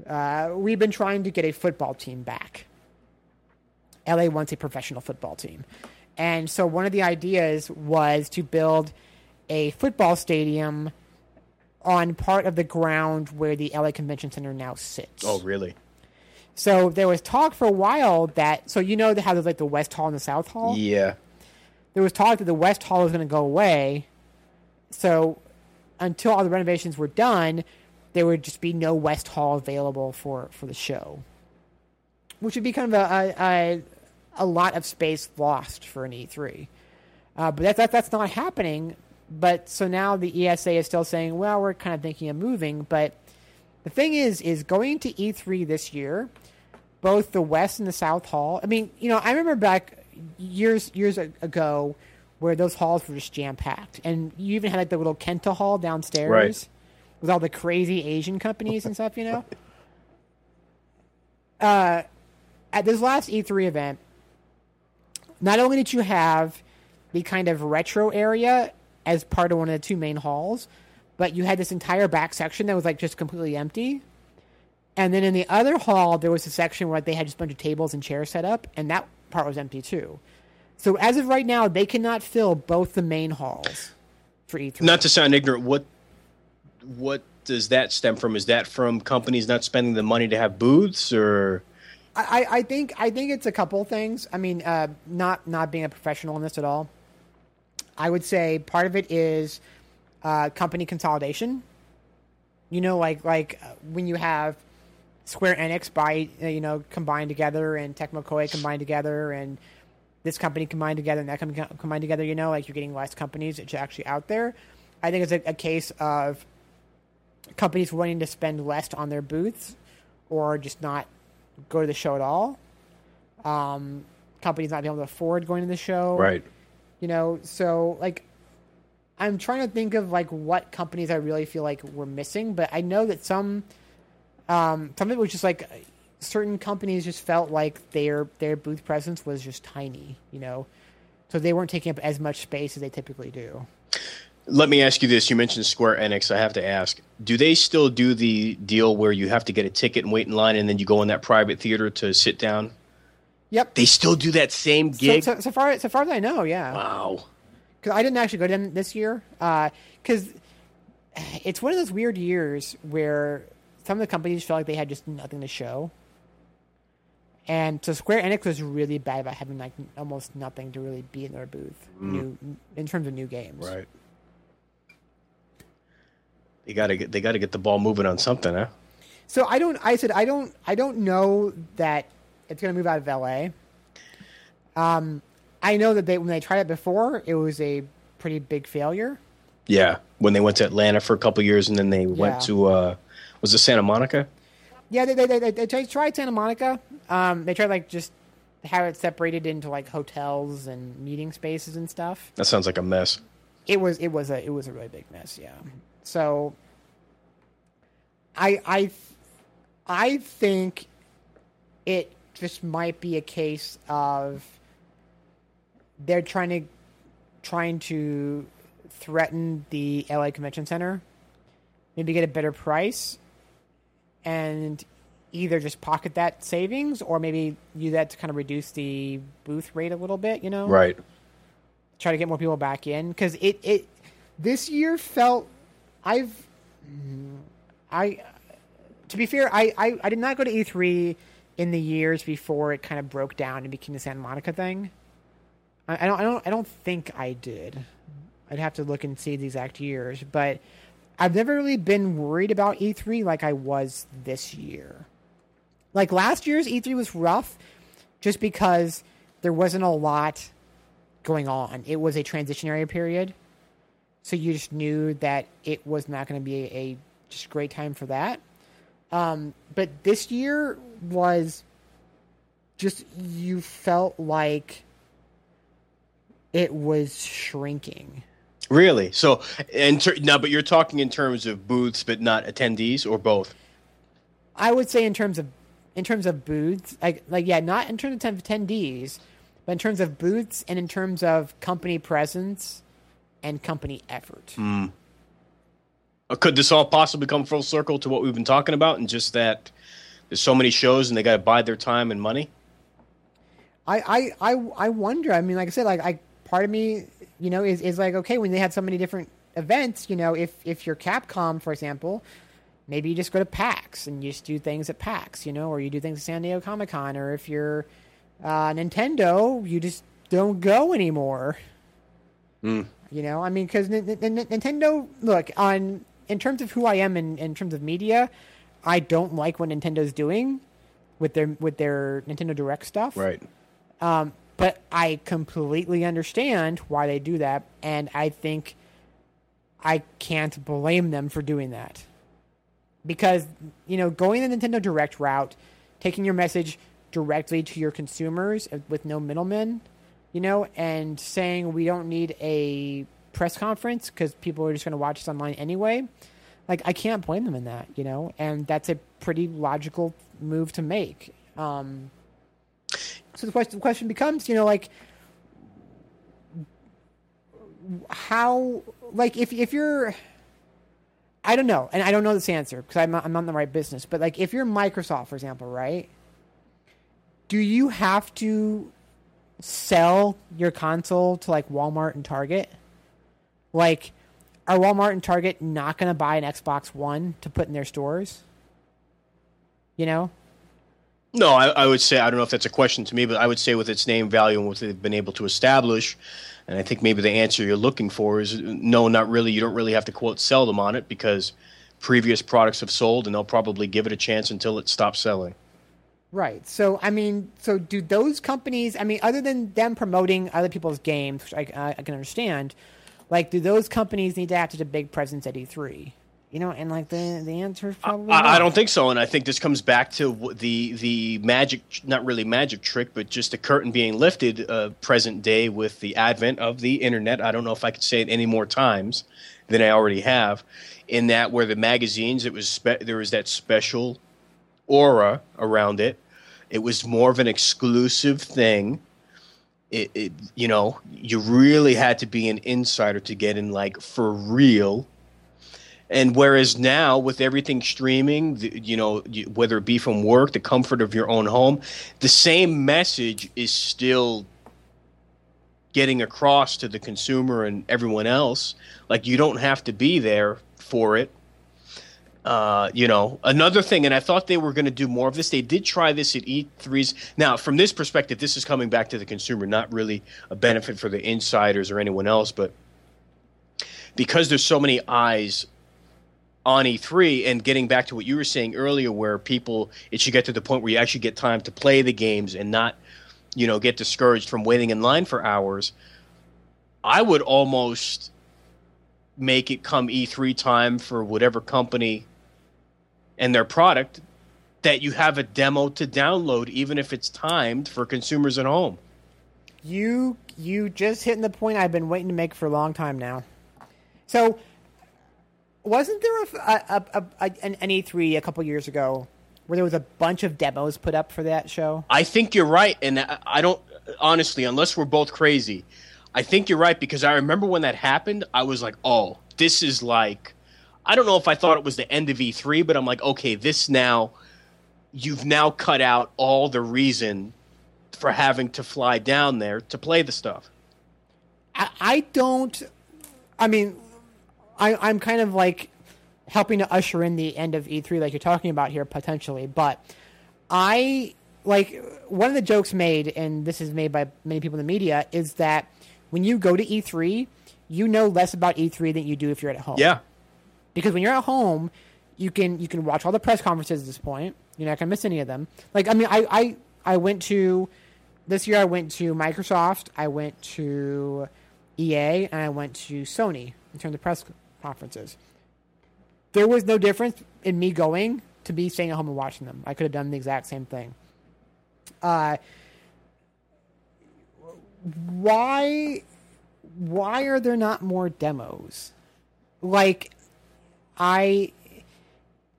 Uh, we've been trying to get a football team back. LA wants a professional football team, and so one of the ideas was to build a football stadium on part of the ground where the LA Convention Center now sits. Oh, really? So there was talk for a while that so you know how there's like the West Hall and the South Hall. Yeah. There was talk that the West Hall was going to go away. So until all the renovations were done, there would just be no West Hall available for for the show, which would be kind of a a, a lot of space lost for an E3. Uh, but that's that, that's not happening. But so now the ESA is still saying, well, we're kind of thinking of moving. But the thing is, is going to E3 this year, both the West and the South Hall. I mean, you know, I remember back years years ago where those halls were just jam packed, and you even had like the little Kentia Hall downstairs Right. with all the crazy Asian companies and stuff. You know, uh, at this last E3 event, not only did you have the kind of retro area as part of one of the two main halls, but you had this entire back section that was like just completely empty. And then in the other hall, there was a section where they had just a bunch of tables and chairs set up, and that part was empty too. So as of right now, they cannot fill both the main halls for E3. Not to sound ignorant, what what does that stem from? Is that from companies not spending the money to have booths, or I, I- think I think it's a couple things. I mean, uh, not not being a professional in this at all. I would say part of it is uh, company consolidation. You know, like like uh, when you have Square Enix buy uh, you know combined together and Tecmo Koei combined together, and this company combined together and that company combined together. You know, like you're getting less companies actually out there. I think it's a, a case of companies wanting to spend less on their booths or just not go to the show at all. Um, companies not being able to afford going to the show. Right. You know, so like I'm trying to think of like what companies I really feel like we're missing, but I know that some um some of it was just like certain companies just felt like their their booth presence was just tiny, you know. So they weren't taking up as much space as they typically do. Let me ask you this. You mentioned Square Enix. I have to ask do they still do the deal where you have to get a ticket and wait in line and then you go in that private theater to sit down? Yep. They still do that same So, gig? so, so far so far as I know, yeah. wow. because I didn't actually go to them this year. Uh, because it's one of those weird years where some of the companies felt like they had just nothing to show, and so Square Enix was really bad about having like almost nothing to really be in their booth, mm. new in terms of new games. Right. They gotta get they gotta get the ball moving on something, huh? So I don't. I said I don't. I don't know that it's going to move out of LA. Um, I know that they when they tried it before, it was a pretty big failure. Yeah. When they went to Atlanta for a couple years and then they Yeah. went to uh was it Santa Monica? Yeah, they they, they, they tried Santa Monica. Um, they tried like just have it separated into like hotels and meeting spaces and stuff. That sounds like a mess. It was it was a it was a really big mess. Yeah. So I I I think it just might be a case of they're trying to trying to threaten the LA Convention Center, maybe get a better price, and either just pocket that savings or maybe use that to kind of reduce the booth rate a little bit. You know, Right. try to get more people back in because it it this year felt I've I to be fair I, I I did not go to E3 in the years before it kind of broke down and became the Santa Monica thing. I, I don't I don't I don't think I did. I'd have to look and see the exact years, but I've never really been worried about E3 like I was this year. Like last year's E3 was rough just because there wasn't a lot going on. It was a transitionary period. So you just knew that it was not going to be a, a just great time for that. Um, but this year was just you felt like it was shrinking. Really? So and ter- no, but you're talking in terms of booths but not attendees or both? I would say in terms of in terms of booths, like like yeah, not in terms of attendees, but in terms of booths and in terms of company presence and company effort. Uh, Could this all possibly come full circle to what we've been talking about and just that there's so many shows and they got to buy their time and money? I, I, I, I wonder. I mean, like I said, like I part of me, you know, is, is like okay when they had so many different events. You know, if if you're Capcom, for example, maybe you just go to PAX and you just do things at PAX. You know, or you do things at San Diego Comic Con. Or if you're uh, Nintendo, you just don't go anymore. You know, I mean, because N- N- Nintendo, look on in terms of who I am in, in terms of media, I don't like what Nintendo's doing with their with their Nintendo Direct stuff. Right. Um, but I completely understand why they do that, and I think I can't blame them for doing that. Because, you know, going the Nintendo Direct route, taking your message directly to your consumers uh, with no middlemen, you know, and saying we don't need a press conference because people are just going to watch us online anyway. Like, I can't blame them in that, you know, and that's a pretty logical move to make. Um, so the question the question becomes, you know, like how like if if you're I don't know, and I don't know this answer because I'm I'm not in the right business. But like, if you're Microsoft, for example, right? Do you have to sell your console to like Walmart and Target? Like, are Walmart and Target not going to buy an Xbox One to put in their stores? You know, No, I, I would say I don't know if that's a question to me, but I would say with its name value and what they've been able to establish, and I think maybe the answer you're looking for is no, not really. You don't really have to quote sell them on it because previous products have sold, and they'll probably give it a chance until it stops selling. Right. So I mean, so do those companies? I mean, other than them promoting other people's games, which I, I, I can understand, like, do those companies need to act as a big presence at E3? You know, and like the the answer is probably. I, I don't think so, and I think this comes back to the the magic, not really magic trick, but just the curtain being lifted, uh, present day with the advent of the internet. I don't know if I could say it any more times than I already have. In that, where the magazines, it was spe- there was that special aura around it. It was more of an exclusive thing. It, it, you know, you really had to be an insider to get in, like for real. And whereas now, with everything streaming, the, you know, you, whether it be from work, the comfort of your own home, the same message is still getting across to the consumer and everyone else. Like you don't have to be there for it. Uh, you know, another thing, and I thought they were going to do more of this. They did try this at E3s. Now, from this perspective, this is coming back to the consumer, not really a benefit for the insiders or anyone else, but because there's so many eyes on E3 and getting back to what you were saying earlier, where people, it should get to the point where you actually get time to play the games and not, you know, get discouraged from waiting in line for hours. I would almost make it come E3 time for whatever company and their product that you have a demo to download, even if it's timed for consumers at home. You you just hitting the point I've been waiting to make for a long time now. So, wasn't there a, a, a, a an E3 a couple years ago where there was a bunch of demos put up for that show? I think you're right, and I I don't honestly, unless we're both crazy, I think you're right because I remember when that happened. I was like, "Oh, this is like." I don't know if I thought it was the end of E3, but I'm like, okay, this now, you've now cut out all the reason for having to fly down there to play the stuff. I, I don't. I mean, I, I'm kind of like helping to usher in the end of E3, like you're talking about here, potentially. But I like one of the jokes made, and this is made by many people in the media, is that when you go to E3, you know less about E3 than you do if you're at home. Yeah. Because when you're at home, you can you can watch all the press conferences at this point. You're not gonna miss any of them. Like I mean, I I, I went to this year. I went to Microsoft. I went to EA, and I went to Sony in terms of press conferences. There was no difference in me going to me staying at home and watching them. I could have done the exact same thing. Uh, why why are there not more demos? Like I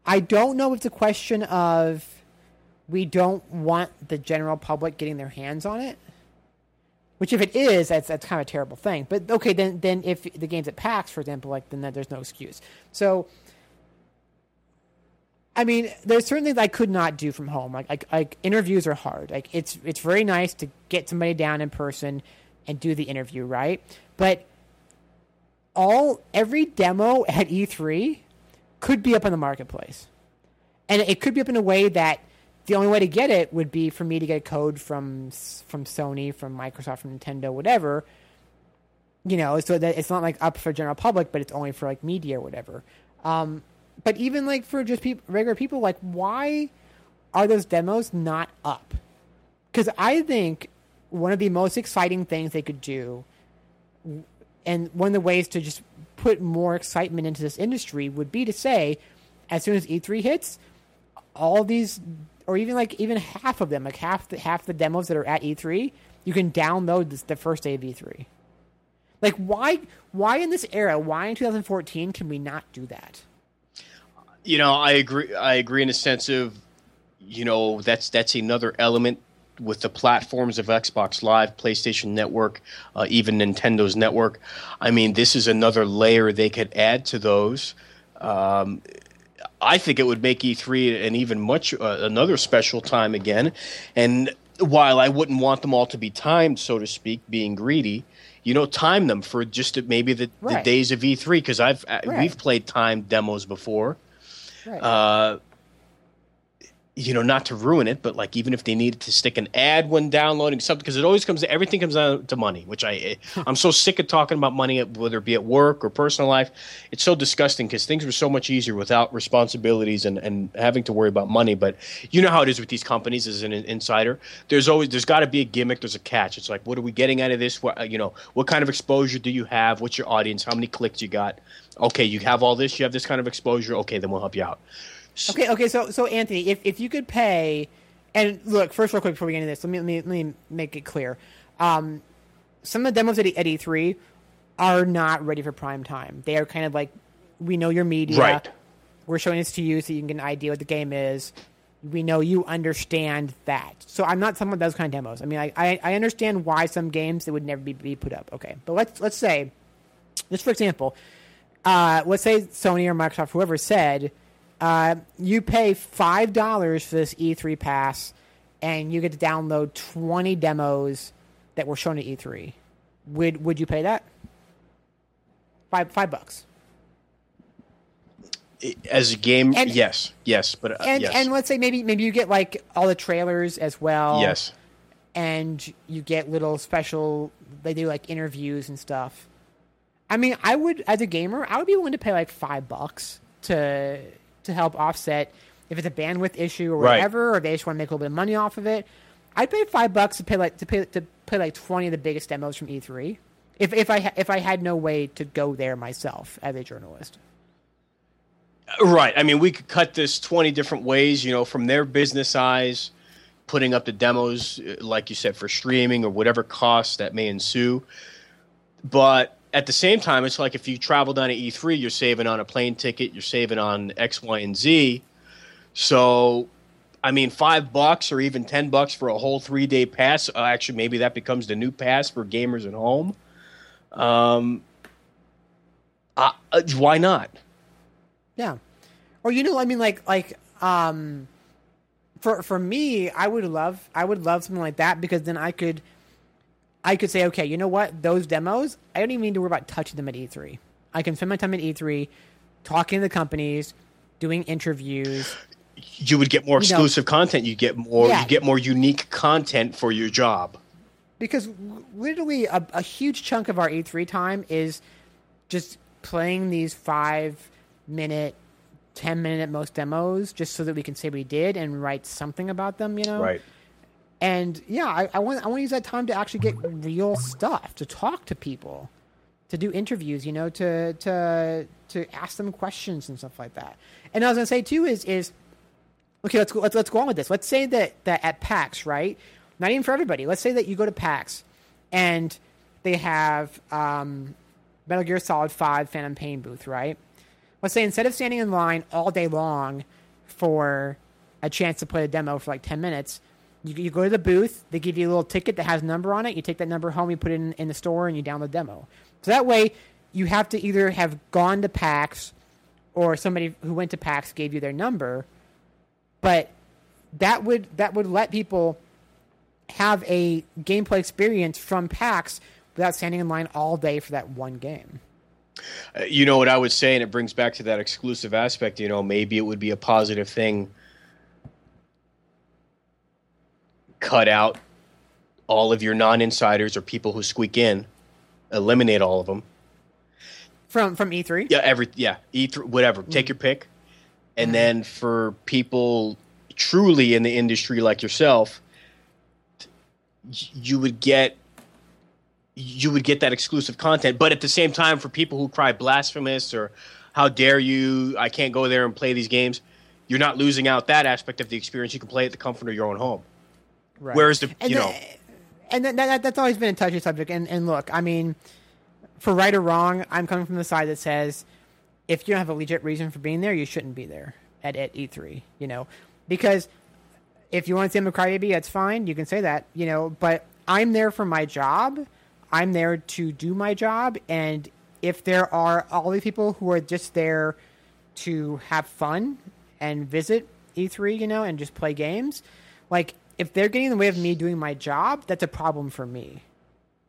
I don't know if it's a question of we don't want the general public getting their hands on it. Which, if it is, that's that's kind of a terrible thing. But okay, then then if the game's at PAX, for example, like then there's no excuse. So, I mean, there's certain things I could not do from home. Like like like interviews are hard. Like it's it's very nice to get somebody down in person and do the interview, right? But all every demo at E3 could be up in the marketplace. And it could be up in a way that the only way to get it would be for me to get a code from from Sony, from Microsoft, from Nintendo, whatever. You know, so that it's not like up for general public, but it's only for like media or whatever. Um, but even like for just peop regular people, like why are those demos not up? Because I think one of the most exciting things they could do, and one of the ways to just put more excitement into this industry would be to say, as soon as E3 hits, all these, or even like even half of them, like half the half the demos that are at E3, you can download this, the first day of E3. Like why why in this era, why in 2014 can we not do that? You know, I agree. I agree in a sense of, you know, that's that's another element with the platforms of Xbox Live, PlayStation Network, uh, even Nintendo's network. I mean, this is another layer they could add to those. Um, I think it would make E3 an even much uh, another special time again. And while I wouldn't want them all to be timed, so to speak, being greedy, you know, time them for just maybe the, the days of E3 because I've uh, Right. we've played timed demos before. Right. Uh, you know, not to ruin it, but like even if they needed to stick an ad when downloading something, because it always comes, everything comes down to money, which I, eh, I'm so sick of talking about money, whether it be at work or personal life. It's so disgusting because things were so much easier without responsibilities and, and having to worry about money. But you know how it is with these companies as an insider. There's always, there's got to be a gimmick. There's a catch. It's like, what are we getting out of this? What, you know, what kind of exposure do you have? What's your audience? How many clicks you got? Okay, you have all this. You have this kind of exposure. Okay, then we'll help you out. Okay, okay. So, so Anthony, if, if you could pay, and look, first, real quick before we get into this, let me let me, let me make it clear. Um, some of the demos at, at E3 are not ready for prime time. They are kind of like, we know your media. Right. We're showing this to you so you can get an idea what the game is. We know you understand that. So I'm not someone those kind of demos. I mean, I, I, I understand why some games that would never be, be put up. Okay, but let's let's say, just for example, uh, let's say Sony or Microsoft, whoever said uh, you pay five dollars for this E3 pass, and you get to download twenty demos that were shown at E3. Would would you pay that? Five five bucks. As a game, and, yes, yes, but uh, and yes. and let's say maybe maybe you get like all the trailers as well. Yes, and you get little special. They do like interviews and stuff. I mean, I would as a gamer, I would be willing to pay like five bucks to to help offset if it's a bandwidth issue or whatever, right. or they just want to make a little bit of money off of it. I'd pay five bucks to pay like to pay to play like twenty of the biggest demos from E3. If if I if I had no way to go there myself as a journalist. Right. I mean, we could cut this twenty different ways. You know, from their business eyes, putting up the demos, uh, like you said, for streaming or whatever costs that may ensue. But at the same time, it's like if you travel down to E3, you're saving on a plane ticket, you're saving on X, Y, and Z. So, I mean, five bucks or even ten bucks for a whole three day pass. Uh, actually, maybe that becomes the new pass for gamers at home. Um, uh, uh, why not? Yeah, or you know, I mean, like, like, um, for for me, I would love, I would love something like that because then I could I could say, okay, you know what? Those demos, I don't even need to worry about touching them at E3. I can spend my time at E3 talking to the companies, doing interviews. You would get more exclusive know, content. You get more. Yeah. You get more unique content for your job. Because literally, a, a huge chunk of our E3 time is just playing these five minute 10 minute at most demos just so that we can say we did and write something about them, you know? Right. And yeah, I, I want I want to use that time to actually get real stuff, to talk to people, to do interviews, you know, to to to ask them questions and stuff like that. And I was gonna say too is is okay, let's go let's let's go on with this. Let's say that that at PAX, right? Not even for everybody. Let's say that you go to PAX and they have um, Metal Gear Solid Five Phantom Pain booth, right? Let's say instead of standing in line all day long for a chance to play a demo for like ten minutes, you, you go to the booth, they give you a little ticket that has a number on it. You take that number home, you put it in, in the store, and you download demo. So that way, you have to either have gone to PAX or somebody who went to PAX gave you their number. But that would that would let people have a gameplay experience from PAX without standing in line all day for that one game. Uh, you know what I would say, and it brings back to that exclusive aspect. You know, maybe it would be a positive thing cut out all of your non-insiders or people who squeak in, eliminate all of them. From from E3? Yeah, every yeah, E3 whatever. Mm. Take your pick. And mm. then for people truly in the industry like yourself, you would get you would get that exclusive content, but at the same time for people who cry blasphemous or how dare you, I can't go there and play these games, you're not losing out that aspect of the experience. You can play at the comfort of your own home. Right. Whereas the and you the, know, and that, that, that's always been a touchy subject. And and look, I mean, for right or wrong, I'm coming from the side that says if you don't have a legit reason for being there, you shouldn't be there at, at E3. You know, because if you want to see him a crybaby, that's fine. You can say that. You know, but I'm there for my job. I'm there to do my job, and if there are all these people who are just there to have fun and visit E3, you know, and just play games, like if they're getting in the way of me doing my job, that's a problem for me,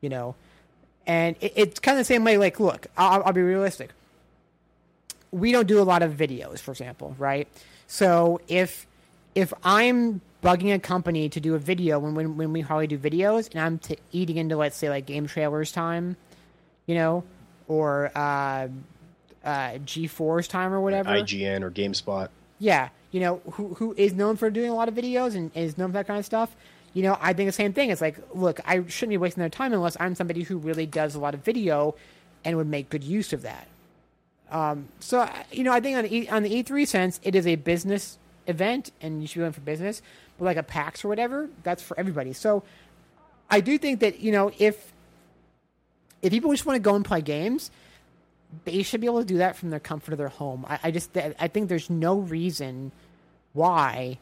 you know. And it, it's kind of the same way. Like, look, I'll, I'll be realistic. We don't do a lot of videos, for example, right? So if if I'm bugging a company to do a video when when, when we hardly do videos, and I'm t- eating into let's say like GameTrailers time, you know, or uh, uh, G4's time or whatever. IGN or GameSpot. Yeah, you know, who who is known for doing a lot of videos and is known for that kind of stuff. You know, I think the same thing. It's like, look, I shouldn't be wasting their time unless I'm somebody who really does a lot of video and would make good use of that. Um, so, you know, I think on the, e, on the E3 sense, it is a business event and you should be going for business. But like a PAX or whatever, that's for everybody. So I do think that, you know, if if people just want to go and play games, they should be able to do that from the comfort of their home. I, I just I think there's no reason why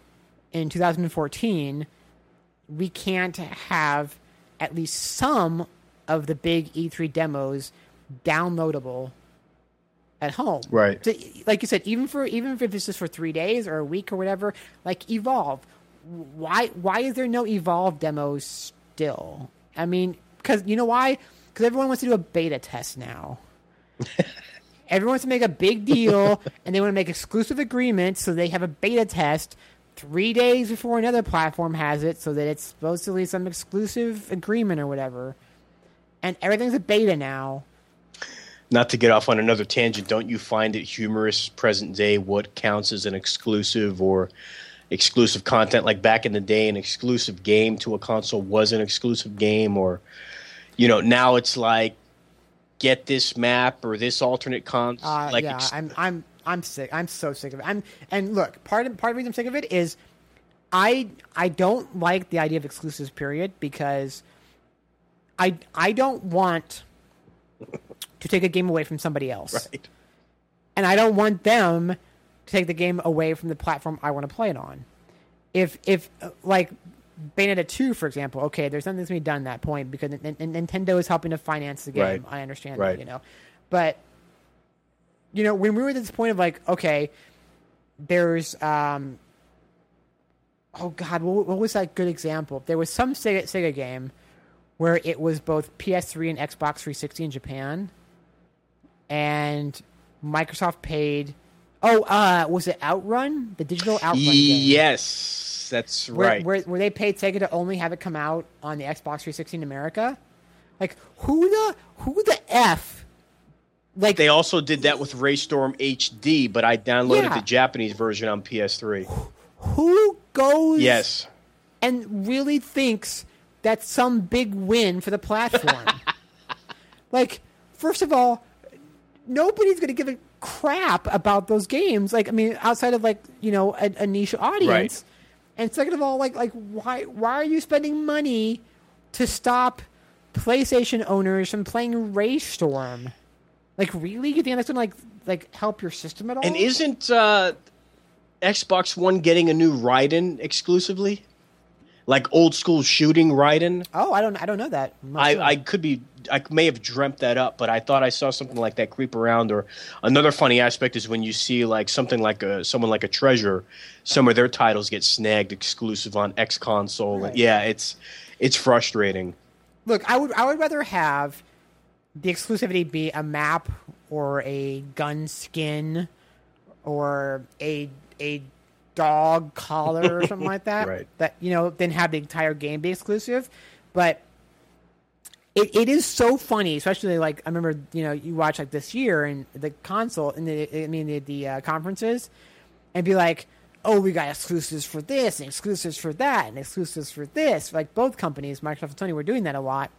in 2014 we can't have at least some of the big E3 demos downloadable at home. Right. So, like you said, even for even if this is for three days or a week or whatever, like Evolve. Why why is there no Evolve demos still? I mean, because you know why? Because everyone wants to do a beta test now. Everyone wants to make a big deal, and they want to make exclusive agreements, so they have a beta test three days before another platform has it, so that it's supposedly some exclusive agreement or whatever. And everything's a beta now. Not to get off on another tangent, don't you find it humorous present day what counts as an exclusive or exclusive content? Like back in the day, an exclusive game to a console was an exclusive game, or you know, now it's like get this map or this alternate con. Uh, like yeah, ex- I'm I'm I'm sick. I'm so sick of it. I'm and look, part of part of the reason I'm sick of it is I I don't like the idea of exclusives. Period, because I I don't want to take a game away from somebody else, right. and I don't want them to take the game away from the platform I want to play it on. If if like Bayonetta 2, for example, okay, there's nothing to be done at that point because N- N- Nintendo is helping to finance the game. Right. I understand Right. that, you know. But, you know, when we were at this point of like, okay, there's, um, oh God, what, what was that good example? There was some Sega, Sega game where it was both PS3 and Xbox 360 in Japan, and Microsoft paid. Oh, uh, was it Outrun? The digital Outrun game Yes, that's right. where, where they paid Sega to only have it come out on the Xbox 360 in America. Like who the who the f? Like they also did that with Raystorm HD, but I downloaded Yeah. the Japanese version on PS3. who goes Yes. and really thinks that's some big win for the platform? like first of all, nobody's going to give a crap about those games. Like I mean, outside of like you know a, a niche audience. Right. And second of all, like like why why are you spending money to stop PlayStation owners from playing Raystorm? Like really? You think that's gonna like like help your system at all? And isn't uh, Xbox One getting a new Raiden exclusively? Like old school shooting Raiden? oh, I don't I don't know that. I, sure. I could be I may have dreamt that up, but I thought I saw something like that creep around. Or another funny aspect is when you see like something like a someone like a treasure, some of their titles get snagged exclusive on X console. Right. Yeah, it's it's frustrating. Look, I would I would rather have the exclusivity be a map or a gun skin or a a dog collar or something like that. Right. That you know, than have the entire game be exclusive. But it, it is so funny, especially like I remember, you know, you watch like this year and the console and the I mean the, the uh, conferences and be like, oh, we got exclusives for this and exclusives for that and exclusives for this. Like both companies, Microsoft and Sony, were doing that a lot.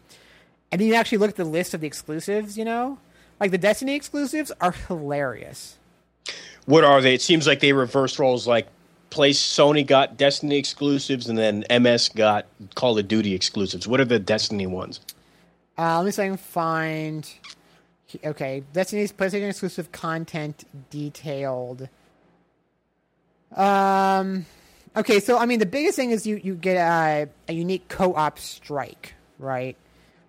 And then you actually look at the list of the exclusives, you know, like the Destiny exclusives are hilarious. What are they? It seems like they reversed roles. Like, place Sony got Destiny exclusives, and then MS got Call of Duty exclusives. What are the Destiny ones? Uh, let me see if I can find. Okay, Destiny's PlayStation exclusive content detailed. Um, okay, so I mean, the biggest thing is you you get a, a unique co-op strike, right?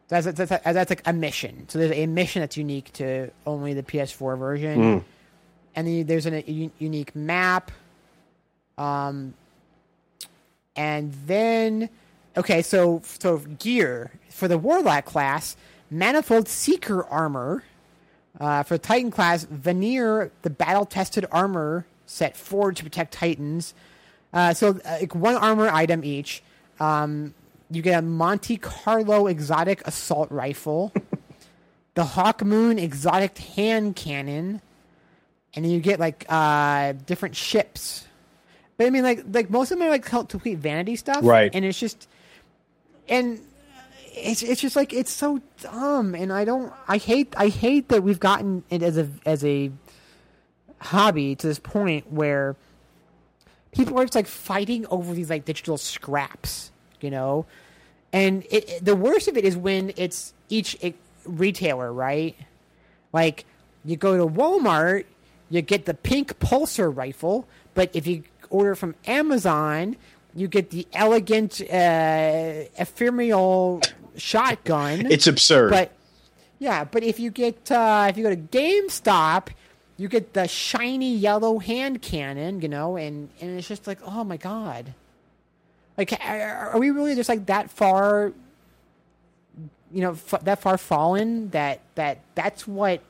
That's that's, that's that's like a mission. So there's a mission that's unique to only the PS4 version, and then there's an, a unique map. Um, and then okay, so so gear for the Warlock class, manifold Seeker armor. Uh, for the Titan class, Vanir, the battle tested armor set forged to protect Titans. Uh, so uh, like one armor item each. Um, you get a Monte Carlo exotic assault rifle, the Hawk Moon exotic hand cannon, and then you get like uh, different ships. But I mean, like like most of them are like complete vanity stuff, Right. And it's just and it's it's just like it's so dumb, and I don't I hate I hate that we've gotten it as a as a hobby to this point where people are just like fighting over these like digital scraps, you know. And it, the worst of it is when it's each retailer, right? Like you go to Walmart, you get the pink pulsar rifle, but if you order from Amazon, you get the elegant uh, ephemeral shotgun. It's absurd. But yeah, but if you get uh, if you go to GameStop, you get the shiny yellow hand cannon, you know, and and it's just like, oh my god, like are are we really just like that far, you know, f- that far fallen that that that's what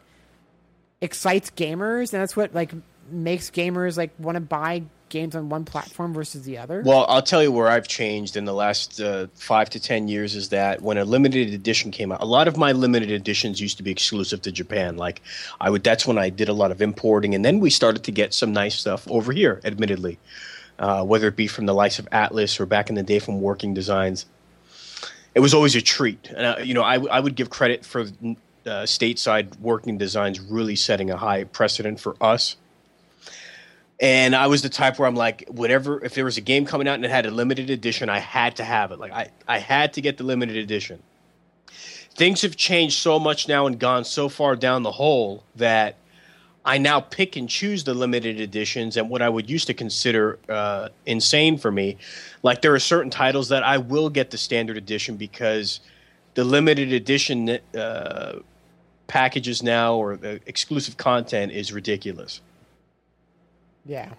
excites gamers and that's what like makes gamers like want to buy games on one platform versus the other. Well, I'll tell you where I've changed in the last uh, five to ten years is that when a limited edition came out, a lot of my limited editions used to be exclusive to Japan. Like I would, that's when I did a lot of importing, and then we started to get some nice stuff over here. Admittedly, uh, whether it be from the likes of Atlus or back in the day from Working Designs, it was always a treat. And uh, you know, I, I would give credit for uh, stateside Working Designs really setting a high precedent for us. And I was the type where I'm like, whatever, if there was a game coming out and it had a limited edition, I had to have it. Like, I, I had to get the limited edition. Things have changed so much now and gone so far down the hole that I now pick and choose the limited editions and what I would used to consider uh, insane for me. Like, there are certain titles that I will get the standard edition because the limited edition uh, packages now or the exclusive content is ridiculous. Yeah.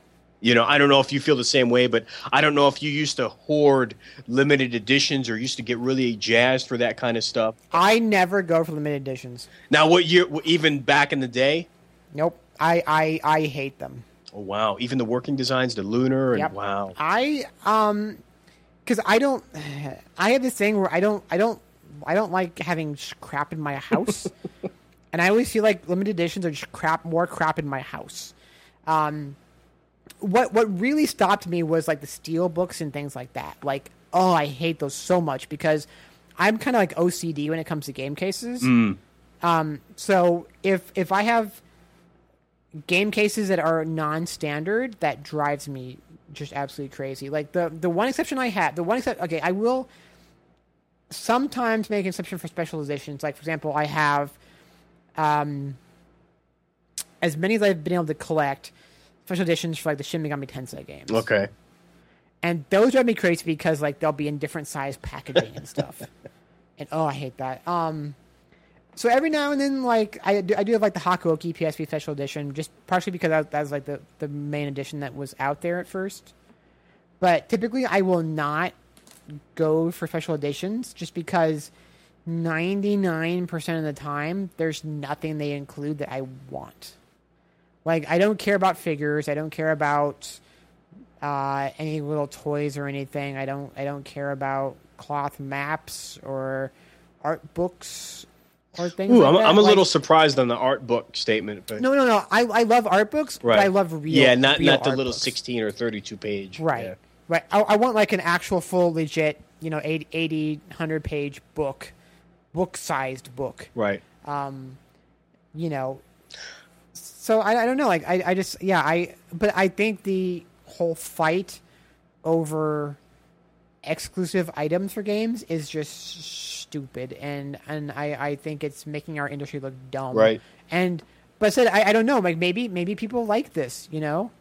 You know, I don't know if you feel the same way, but I don't know if you used to hoard limited editions or used to get really jazzed for that kind of stuff. I never go for limited editions. Now, what year? Even back in the day? Nope. I I, I hate them. Oh wow! Even the working designs, the lunar, and Yep. wow. I um cuz I don't I have this thing where I don't I don't I don't like having crap in my house. and I always feel like limited editions are just crap more crap in my house. Um what what really stopped me was like the steel books and things like that. Like oh, I hate those so much because I'm kind of like OCD when it comes to game cases. Um so if if I have game cases that are non-standard that drives me just absolutely crazy like the the one exception i had the one exception okay i will sometimes make an exception for specializations like for example i have um as many as i've been able to collect special editions for like the shin megami tensei games Okay. and those drive me crazy because like they'll be in different size packaging and stuff. And oh, I hate that. Um, so every now and then, like I do, I do have like the Hakuoki PSP Special Edition, just partially because that, that was like the the main edition that was out there at first. But typically, I will not go for special editions just because ninety nine percent of the time there's nothing they include that I want. Like I don't care about figures. I don't care about uh, any little toys or anything. I don't I don't care about cloth maps or art books or things. Ooh, like I'm, that. I'm a Like- little surprised on the art book statement, but No, no, no. I I love art books, right. but I love real. Yeah, not real not the little books. 16 or 32 page. Right, Yeah. right. I, I want like an actual full legit, you know, 80, 80 100 page book, book sized book. Right. Um, you know so I, I don't know like I, I just yeah i but i think the whole fight over exclusive items for games is just stupid and and i i think it's making our industry look dumb Right. and but I said I, I don't know like maybe maybe people like this you know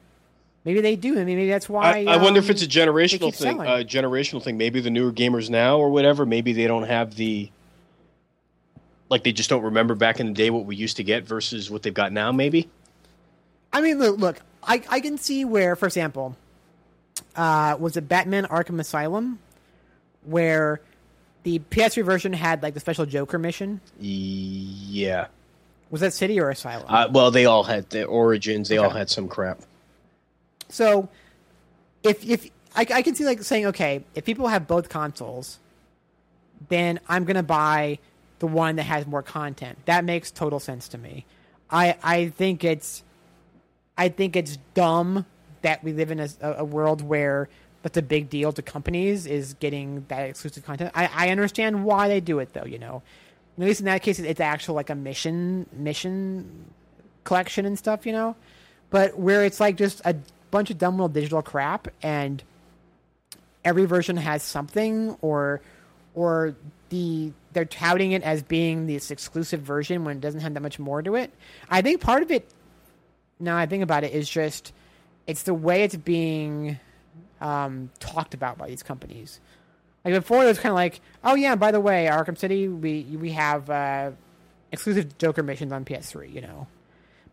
maybe they do I mean, maybe that's why I, I wonder if um, it's a generational thing. selling. Uh, generational thing. Maybe the newer gamers now or whatever. Maybe they don't have the like they just don't remember back in the day what we used to get versus what they've got now. Maybe. I mean, look, look I, I can see where, for example, uh, was it Batman Arkham Asylum, where the PS3 version had like the special Joker mission? Yeah. Was that City or Asylum? Uh, well, they all had their origins. They all had some crap. so if if I, I can see like saying okay, if people have both consoles, then I'm gonna buy the one that has more content. That makes total sense to me. I I think it's I think it's dumb that we live in a, a world where that's a big deal to companies is getting that exclusive content. I, I understand why they do it though, you know. At least in that case, it's actual like a mission mission collection and stuff, you know. But where it's like just a bunch of dumb little digital crap, and every version has something, or or the they're touting it as being this exclusive version when it doesn't have that much more to it. I think part of it, now I think about it, is just it's the way it's being um, talked about by these companies. Like before, it was kind of like, oh yeah, by the way, Arkham City, we we have uh, exclusive Joker missions on PS3, you know.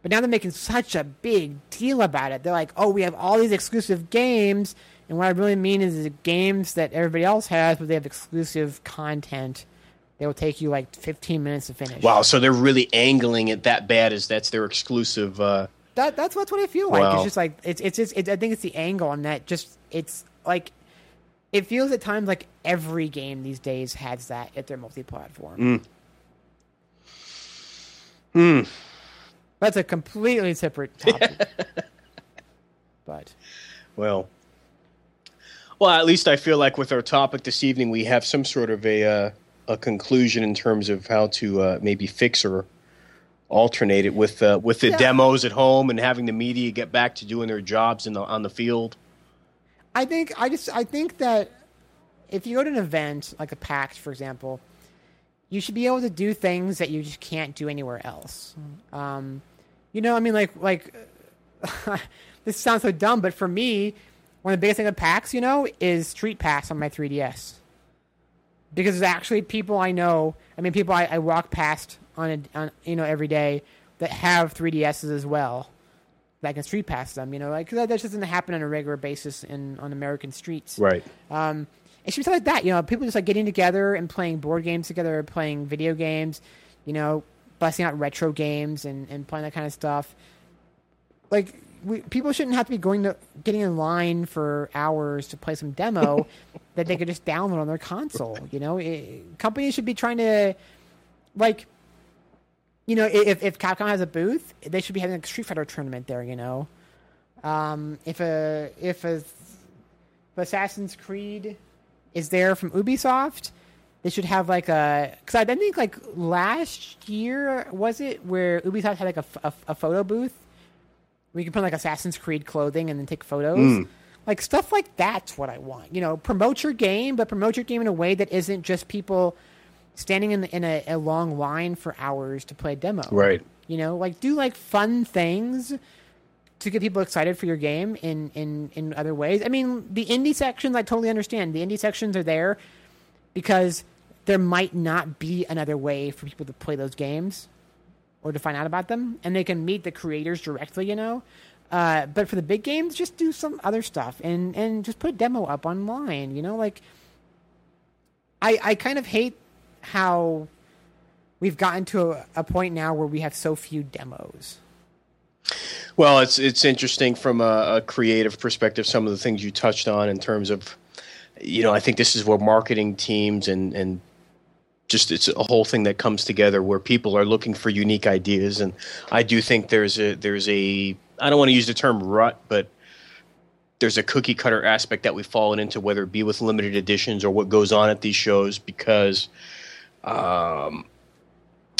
But now they're making such a big deal about it. They're like, oh, we have all these exclusive games, and what I really mean is the games that everybody else has, but they have exclusive content. They will take you like 15 minutes to finish. Wow, so they're really angling it that bad as that's their exclusive. Uh... That that's what's what I feel like. Wow. It's just like it's it's just it, I think it's the angle on that. Just it's like it feels at times like every game these days has that at their multi-platform. Mm. Mm. That's a completely separate topic. but Well, well, at least I feel like with our topic this evening, we have some sort of a uh, a conclusion in terms of how to uh, maybe fix or alternate it with uh, with the Yeah. demos at home and having the media get back to doing their jobs in the on the field. I think I just I think that if you go to an event like a PAX, for example, you should be able to do things that you just can't do anywhere else. Um, you know, I mean, like like this sounds so dumb, but for me, one of the biggest things at PAX, you know, is Street Pass on my 3DS. Because there's actually people I know. I mean, people I, I walk past on, a, on you know every day that have 3DSs as well that can street pass them. You know, like 'cause that, that just doesn't happen on a regular basis in on American streets. Right. Um, it should be something like that. You know, people just like getting together and playing board games together, playing video games. You know, busting out retro games and, and playing that kind of stuff. Like we, people shouldn't have to be going to getting in line for hours to play some demo that they could just download on their console. You know, it, companies should be trying to like you know, if if Capcom has a booth, they should be having a Street Fighter tournament there. You know, um, if a if a if Assassin's Creed is there from Ubisoft, they should have like a because I think like last year was it where Ubisoft had like a, a, a photo booth where you can put like Assassin's Creed clothing and then take photos. Like stuff like that's what I want. You know, promote your game, but promote your game in a way that isn't just people standing in in a, a long line for hours to play a demo. Right. You know, like do like fun things to get people excited for your game in in in other ways. I mean, the indie sections I totally understand. The indie sections are there because there might not be another way for people to play those games or to find out about them, and they can meet the creators directly. You know. Uh, but for the big games, just do some other stuff and, and just put a demo up online. You know, like I I kind of hate how we've gotten to a, a point now where we have so few demos. Well, it's it's interesting from a, a creative perspective. Some of the things you touched on in terms of, you know, I think this is where marketing teams and and just it's a whole thing that comes together where people are looking for unique ideas, and I do think there's a there's a I don't want to use the term rut, but there's a cookie cutter aspect that we've fallen into, whether it be with limited editions or what goes on at these shows, because um,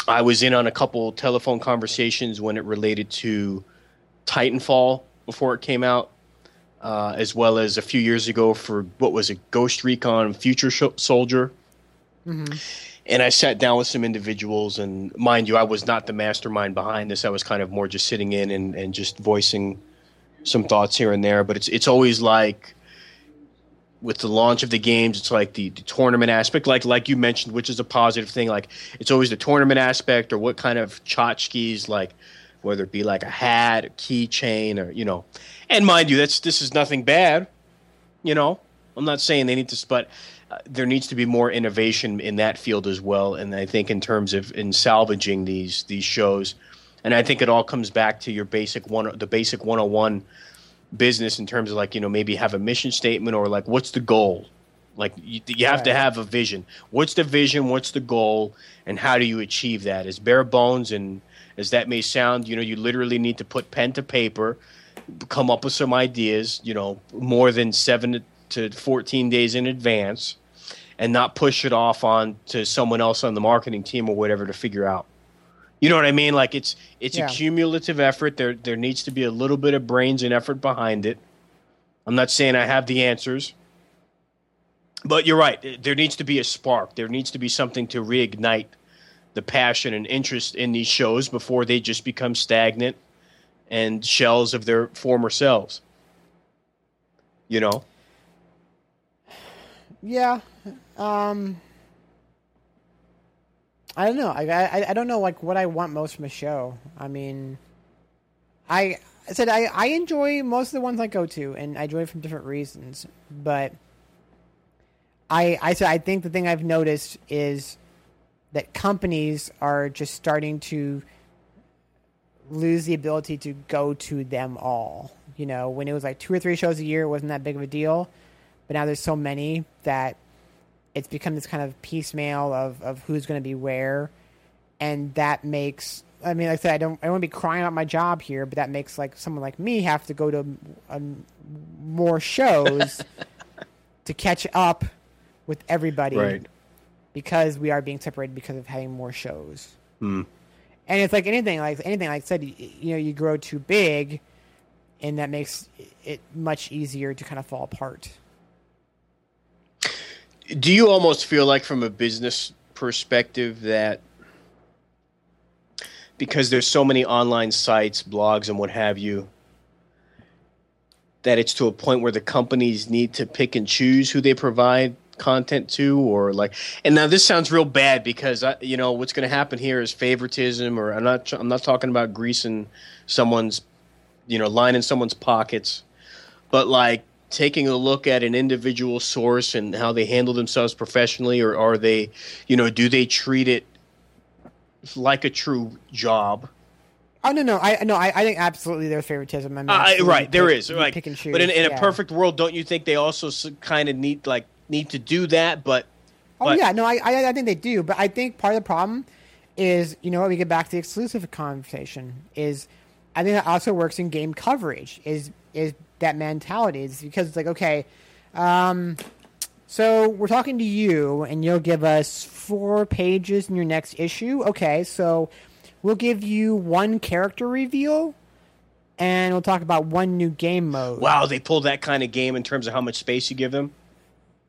I was in on a couple telephone conversations when it related to Titanfall before it came out, uh, as well as a few years ago for what was it, Ghost Recon Future Sh- Soldier. And I sat down with some individuals, and mind you, I was not the mastermind behind this. I was kind of more just sitting in and, and just voicing some thoughts here and there. But it's it's always like with the launch of the games, it's like the, the tournament aspect, like like you mentioned, which is a positive thing. Like it's always the tournament aspect, or what kind of tchotchkes, like whether it be like a hat, a keychain, or you know. And mind you, that's this is nothing bad. You know, I'm not saying they need to, but uh, there needs to be more innovation in that field as well. And I think in terms of in salvaging these these shows, and I think it all comes back to your basic one, the basic 101 business in terms of like you know maybe have a mission statement or like what's the goal? Like you, you have to have a vision. What's the vision? What's the goal? And how do you achieve that? As bare bones and as that may sound you know you literally need to put pen to paper come up with some ideas you know more than 7 to 14 days in advance and not push it off on to someone else on the marketing team or whatever to figure out you know what I mean? Like it's it's Yeah. a cumulative effort. There there needs to be a little bit of brains and effort behind it. I'm not saying I have the answers, but you're right. There needs to be a spark. There needs to be something to reignite the passion and interest in these shows before they just become stagnant and shells of their former selves. You know? Yeah. Um I don't know. I, I I don't know like what I want most from a show. I mean I I said I, I enjoy most of the ones I go to and I enjoy from different reasons. But I I said I think the thing I've noticed is that companies are just starting to lose the ability to go to them all. You know, when it was like two or three shows a year, it wasn't that big of a deal. But now there's so many that it's become this kind of piecemeal of, of who's going to be where. And that makes, I mean, like I said, I don't, I don't want to be crying about my job here, but that makes like someone like me have to go to um, more shows to catch up with everybody Right. because we are being separated because of having more shows. Hmm. And it's like anything, like anything, like I said, you, you know, you grow too big, and that makes it much easier to kind of fall apart. Do you almost feel like from a business perspective that because there's so many online sites blogs and what have you that it's to a point where the companies need to pick and choose who they provide content to or like and now this sounds real bad because I, you know what's going to happen here is favoritism or I'm not I'm not talking about greasing someone's you know lining someone's pockets but like taking a look at an individual source and how they handle themselves professionally or are they you know do they treat it like a true job Oh no, no, I no, I, I think absolutely there's favoritism. I mean, Uh, right there pick- is like pick and choose. but in, in yeah. a perfect world don't you think they also kind of need like need to do that but Oh but- yeah, no, I, I I think they do, but I think part of the problem is you know we get back to the exclusive conversation is I think that also works in game coverage is is that mentality is because it's like okay, um, so we're talking to you and you'll give us four pages in your next issue. Okay, so we'll give you one character reveal. And we'll talk about one new game mode. wow they pull that kind of game in terms of how much space you give them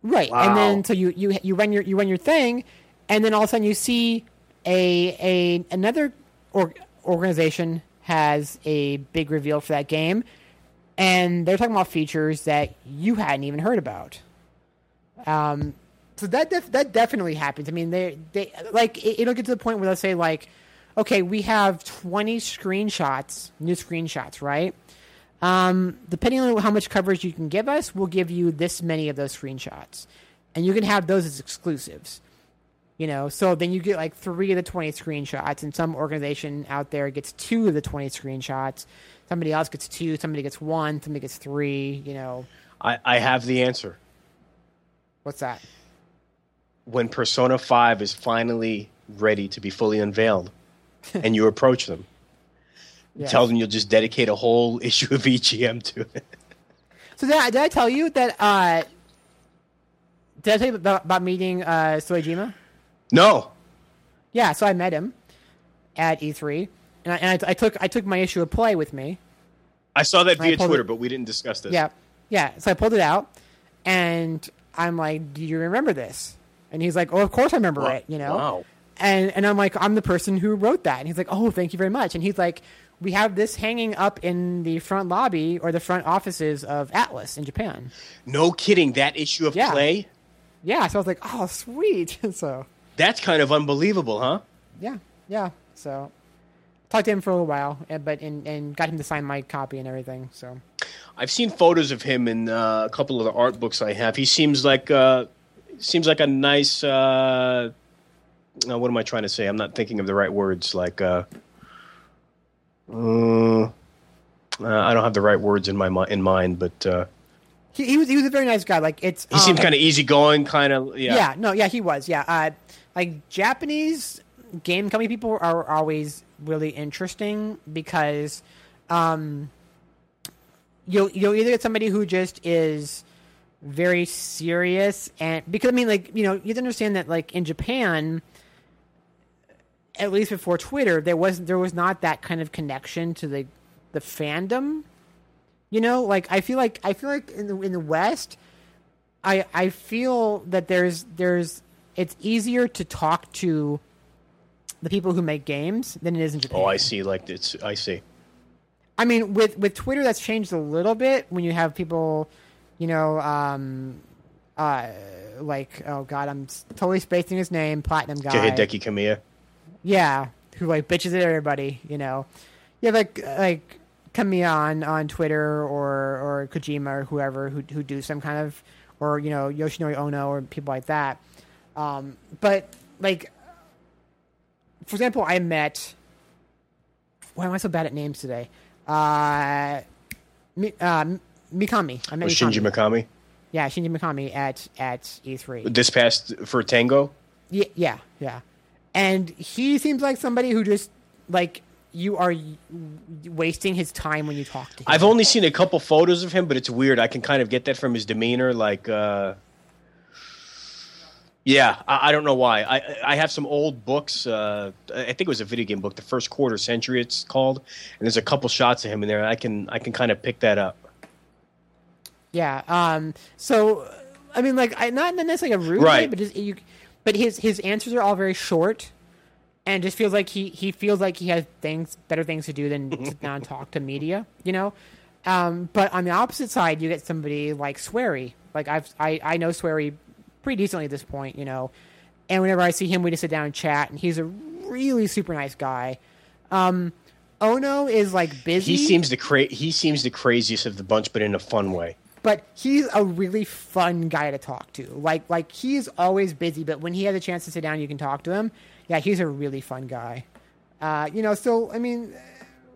Right, Wow. and then so you you you run your you run your thing, and then all of a sudden you see a a another or, organization has a big reveal for that game, and they're talking about features that you hadn't even heard about. Um, so that def- that definitely happens. I mean, they they like it, it'll get to the point where they'll say like, okay, we have twenty screenshots, new screenshots, right? Um, depending on how much coverage you can give us, we'll give you this many of those screenshots, and you can have those as exclusives. You know, so then you get like three of the twenty screenshots, and some organization out there gets two of the twenty screenshots. Somebody else gets two. Somebody gets one. Somebody gets three. You know, i i have the answer what's that? when persona 5 is finally ready to be fully unveiled and you approach them Yeah. tell them you'll just dedicate a whole issue of egm to it So did I, did I tell you that? uh Did I tell you about, about meeting uh, Soejima? no Yeah, so I met him at E3, and I, and I, I took I took my issue of play with me. i saw that via twitter it- but we didn't discuss this Yeah, yeah. So I pulled it out, and I'm like, "Do you remember this?" And he's like, "Oh, of course I remember Wow. it." You know. Wow. And and I'm like, "I'm the person who wrote that." And he's like, "Oh, thank you very much." And he's like, "We have this hanging up in the front lobby or the front offices of Atlus in Japan." no kidding that issue of Yeah. play Yeah. So I was like, "Oh, sweet." so that's kind of unbelievable huh yeah, yeah. So talked to him for a little while, and- but and, and got him to sign my copy and everything. So I've seen photos of him in uh, a couple of the art books I have. He seems like uh, seems like a nice. Uh, uh, what am I trying to say? I'm not thinking of the right words. Like, uh, uh, I don't have the right words in my mi- in mind, but uh, He, he was he was a very nice guy. Like it's he seems um, kind of easygoing, kind of yeah. yeah. no yeah he was yeah uh, like Japanese game company people are always really interesting because um you'll you'll either get somebody who just is very serious and because I mean like you know you have to understand that like in Japan at least before Twitter there was there was not that kind of connection to the the fandom. You know like I feel like I feel like in the in the West I I feel that there's there's it's easier to talk to the people who make games than it is in Japan. Oh, I see. Like it's I see. I mean, with with Twitter, that's changed a little bit when you have people, you know, um, uh, like oh god, I'm totally spacing his name, Platinum guy. Hideki Kamiya. Yeah, who like bitches at everybody, you know. Yeah, like like Kamiya on on Twitter or or Kojima or whoever who who do some kind of or you know Yoshinori Ono or people like that. Um, but like, for example, I met. Why am I so bad at names today? Uh, Mi, uh, Mikami. I met Shinji Mikami. Yeah, Shinji Mikami at at E3. This past for Tango. Yeah, yeah, yeah. And he seems like somebody who just like you are wasting his time when you talk to him. I've only seen a couple photos of him, but it's weird. I can kind of get that from his demeanor. Like, uh, yeah, I, I don't know why. I I have some old books. Uh, I think it was a video game book, the first quarter century. It's called, and there's a couple shots of him in there. I can I can kind of pick that up. yeah. Um. So, I mean, like, I not necessarily a rude way, Right. but just, you. But his his answers are all very short, and just feels like he he feels like he has things better things to do than sit down and talk to media. You know. Um. But on the opposite side, you get somebody like Swery. Like I've I I know Swery pretty decently at this point. You know. And whenever I see him, we just sit down and chat, and he's a really super nice guy. Um, Ono is like busy. He seems the cra- he seems the craziest of the bunch, but in a fun way. but he's a really fun guy to talk to. Like like he's always busy, but when he has a chance to sit down, you can talk to him. Yeah, he's a really fun guy. Uh, you know, so I mean,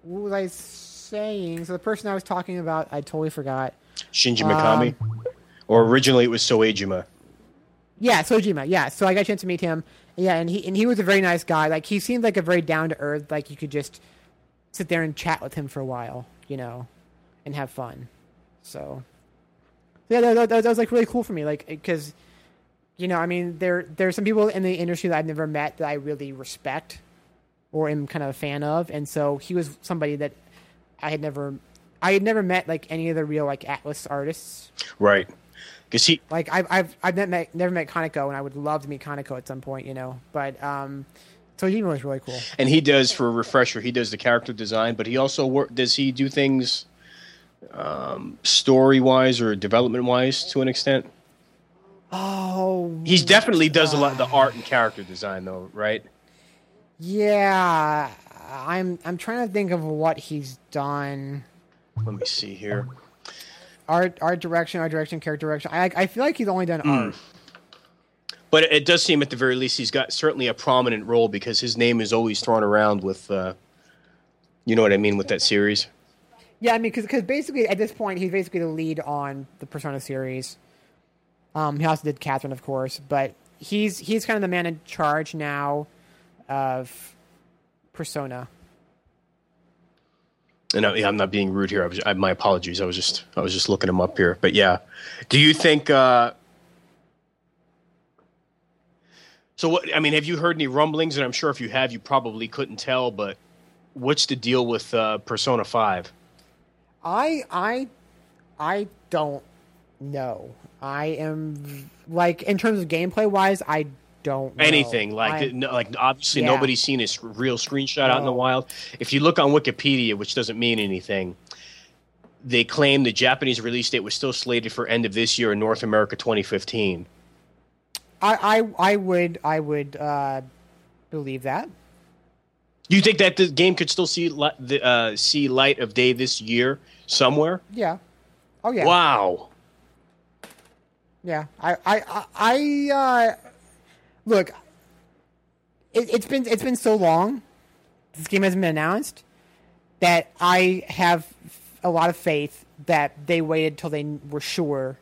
what was I saying? So the person I was talking about, I totally forgot. Shinji Mikami, or originally it was Soejima. Yeah, Soejima. Yeah, so I got a chance to meet him. Yeah, and he and he was a very nice guy. Like he seemed like a very down to earth. Like you could just sit there and chat with him for a while, you know, and have fun. So yeah, that, that, that was like really cool for me. Like because you know, I mean, there there's some people in the industry that I've never met that I really respect or am kind of a fan of, and so he was somebody that I had never. I had never met like any of the real like Atlus artists. Right. Because he Like I've I've I've met, met never met Kaneko, and I would love to meet Kaneko at some point, you know. But um, Soejima was really cool. and he does for a refresher. He does the character design, but he also work. Does he do things um, story wise or development wise to an extent? Oh, He's definitely does a lot of the art and character design, though, right? yeah. I'm I'm trying to think of what he's done. Let me see here. Art art direction, art direction, character direction. I I feel like he's only done art. But it does seem, at the very least, he's got certainly a prominent role because his name is always thrown around with, uh, you know what I mean, with that series. Yeah, I mean, because basically at this point he's basically the lead on the Persona series. Um, he also did Catherine, of course, but he's he's kind of the man in charge now of Persona. And I, I'm not being rude here. I was, I, my apologies. I was just, I was just looking him up here. But yeah, do you think? Uh, so what? I mean, have you heard any rumblings? And I'm sure if you have, you probably couldn't tell. But what's the deal with uh, Persona Five? I I I don't know. I am like in terms of gameplay wise, I don't know. anything like I- no, like obviously Yeah. nobody's seen a real screenshot out in the wild if you look on wikipedia which doesn't mean anything they claim the japanese release date was still slated for end of this year in north america 2015 I, I I would I would uh, believe that. you think that the game could still see li- the, uh, see light of day this year somewhere Yeah. Oh yeah. wow Yeah. I I I, I uh, look. It, it's been it's been so long. This game hasn't been announced that I have a lot of faith that they waited till they were sure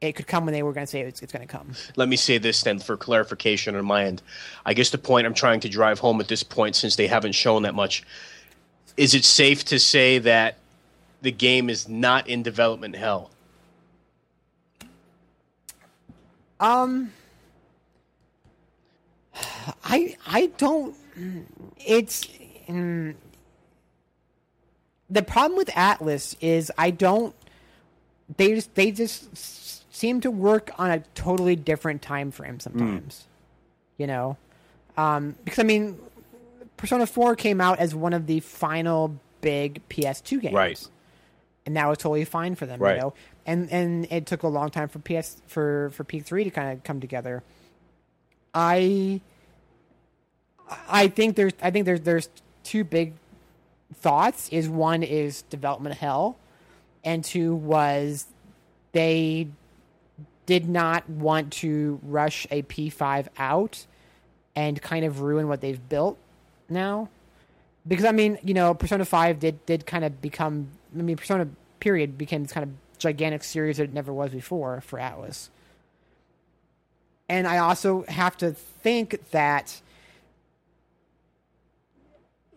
it could come when they were going to say it's, it's going to come. Let me say this then for clarification on my end. I guess the point I'm trying to drive home at this point, since they haven't shown that much, is it safe to say that the game is not in development hell? Um, I I don't. It's mm, the problem with Atlus is I don't. They just they just seem to work on a totally different time frame sometimes. You know, um, because I mean, Persona Four came out as one of the final big PS2 games, Right. And that was totally fine for them, Right. you know. And and it took a long time for PS for for P3 to kind of come together. I I think there's I think there's there's two big thoughts. Is one is development hell, and two was they did not want to rush a P5 out and kind of ruin what they've built now. Because I mean, you know, Persona 5 did did kind of become I mean, Persona period became this kind of gigantic series that it never was before for Atlus. And I also have to think that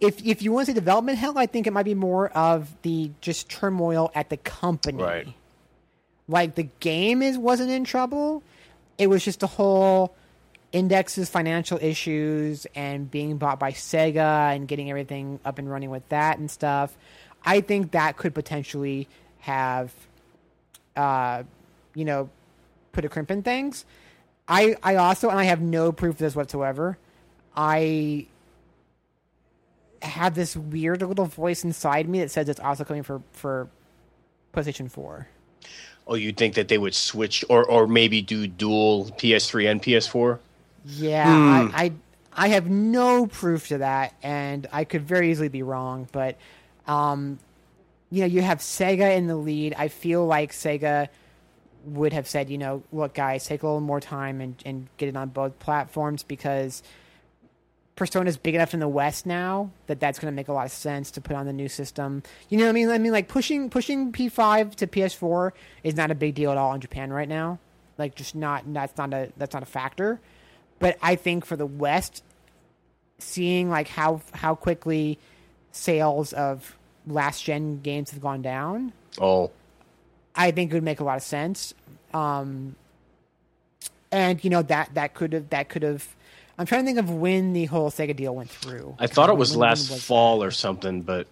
if if you want to say development hell, I think it might be more of the just turmoil at the company. Right. Like the game is wasn't in trouble. It was just the whole index's financial issues and being bought by Sega and getting everything up and running with that and stuff. I think that could potentially have uh you know put a crimp in things. I I also and I have no proof of this whatsoever. I have this weird little voice inside me that says it's also coming for for PlayStation 4. Oh, you think that they would switch or, or maybe do dual PS3 and PS4? Yeah, Hmm. I, I I have no proof to that, and I could very easily be wrong. But um, you know, you have Sega in the lead. I feel like Sega would have said, you know, look, guys, take a little more time and and get it on both platforms because Persona's big enough in the West now that that's going to make a lot of sense to put on the new system. You know what I mean? I mean, like pushing pushing P5 to PS4 is not a big deal at all in Japan right now. Like, just not that's not a that's not a factor. But I think for the West, seeing like how how quickly sales of last gen games have gone down, Oh, I think it would make a lot of sense. Um, and you know that that could have that could have. I'm trying to think of when the whole Sega deal went through. I thought it was when- when last was fall or something, but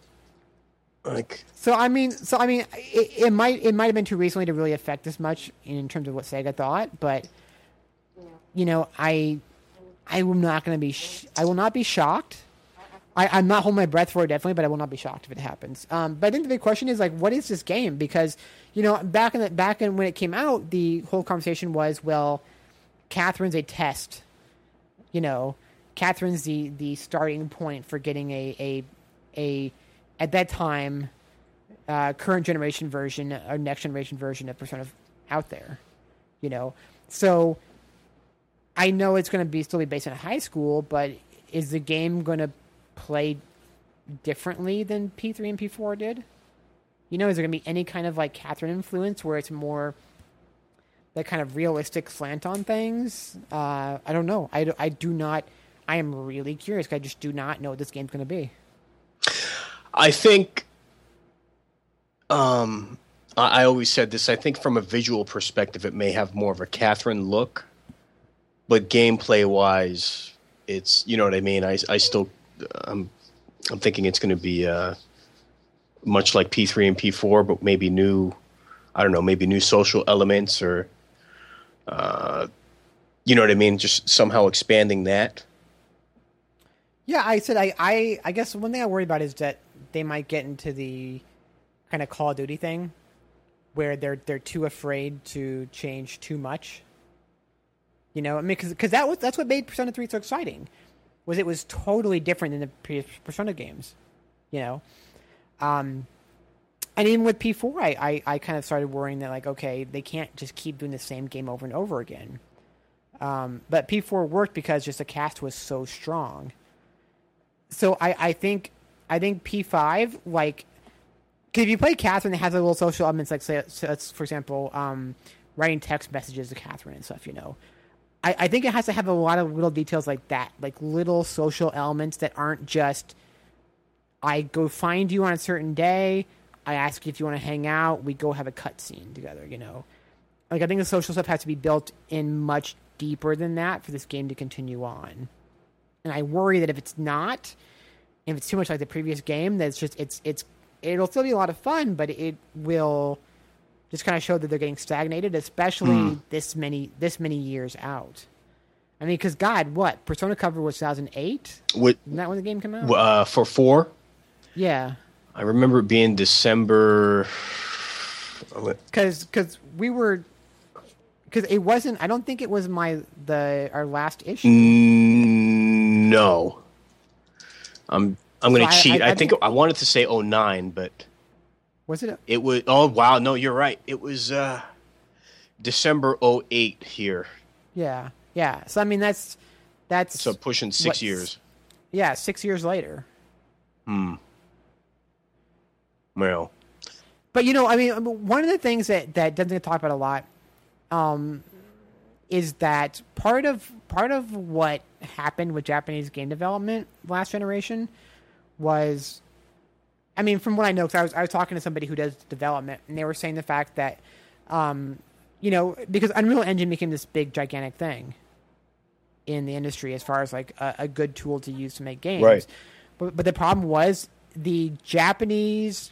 like So I mean, so I mean, it, it might it might have been too recently to really affect this much in terms of what Sega thought, but you know, I I am not going to be sh- I will not be shocked. I, I'm not holding my breath for it definitely, but I will not be shocked if it happens. Um, but I think the big question is like, what is this game? Because you know, back in the back in when it came out, the whole conversation was, well, Catherine's a test. You know, Catherine's the the starting point for getting a a a at that time uh, current generation version or next generation version of Persona out there. You know, so I know it's going to be still be based in high school, but is the game going to play differently than P3 and P4 did? You know, is there going to be any kind of like Catherine influence where it's more that kind of realistic slant on things? Uh, I don't know. I, I do not. I am really curious. I just do not know what this game's going to be. I think um I, I always said this, I think from a visual perspective it may have more of a Catherine look. But gameplay wise, it's you know what I mean? I I still I'm I'm thinking it's gonna be uh much like P three and P four, but maybe new I don't know, maybe new social elements or uh you know what I mean? Just somehow expanding that. Yeah, I said I, I I guess one thing I worry about is that they might get into the kind of Call of Duty thing where they're they're too afraid to change too much. You know, I mean, because that was that's what made Persona Three so exciting, was it was totally different than the previous Persona games. You know, um, and even with P four, I, I I kind of started worrying that like okay, they can't just keep doing the same game over and over again. Um, but P four worked because just the cast was so strong so I, I think I think P five like Because if you play Catherine, it has a little social elements, like say, for example, um, writing text messages to Catherine and stuff. You know, I, I think it has to have a lot of little details like that, like little social elements that aren't just I go find you on a certain day, I ask you if you want to hang out, we go have a cutscene together. You know, like I think the social stuff has to be built in much deeper than that for this game to continue on. And I worry that if it's not, if it's too much like the previous game, that it's just it's it's it'll still be a lot of fun, but it will just kind of show that they're getting stagnated, especially this many this many years out. I mean, because God, what Persona cover was 2008? With Isn't that when the game came out? uh, for four, yeah, I remember it being December. because because we were because it wasn't. I don't think it was my the our last issue. No, I'm I'm gonna So cheat. I- I, I think I wanted to say 09, but Was it? it was. Oh wow, no, you're right. It was uh, December 08 here. Yeah, yeah. So I mean, that's that's So pushing six years. yeah, six years later. Well, But you know, I mean, one of the things that that doesn't get talked about a lot, um, is that part of part of what happened with Japanese game development last generation was, I mean, from what I know, because I was I was talking to somebody who does development, and they were saying the fact that, um, you know, because Unreal Engine became this big gigantic thing in the industry as far as like a, a good tool to use to make games, Right. But but the problem was the Japanese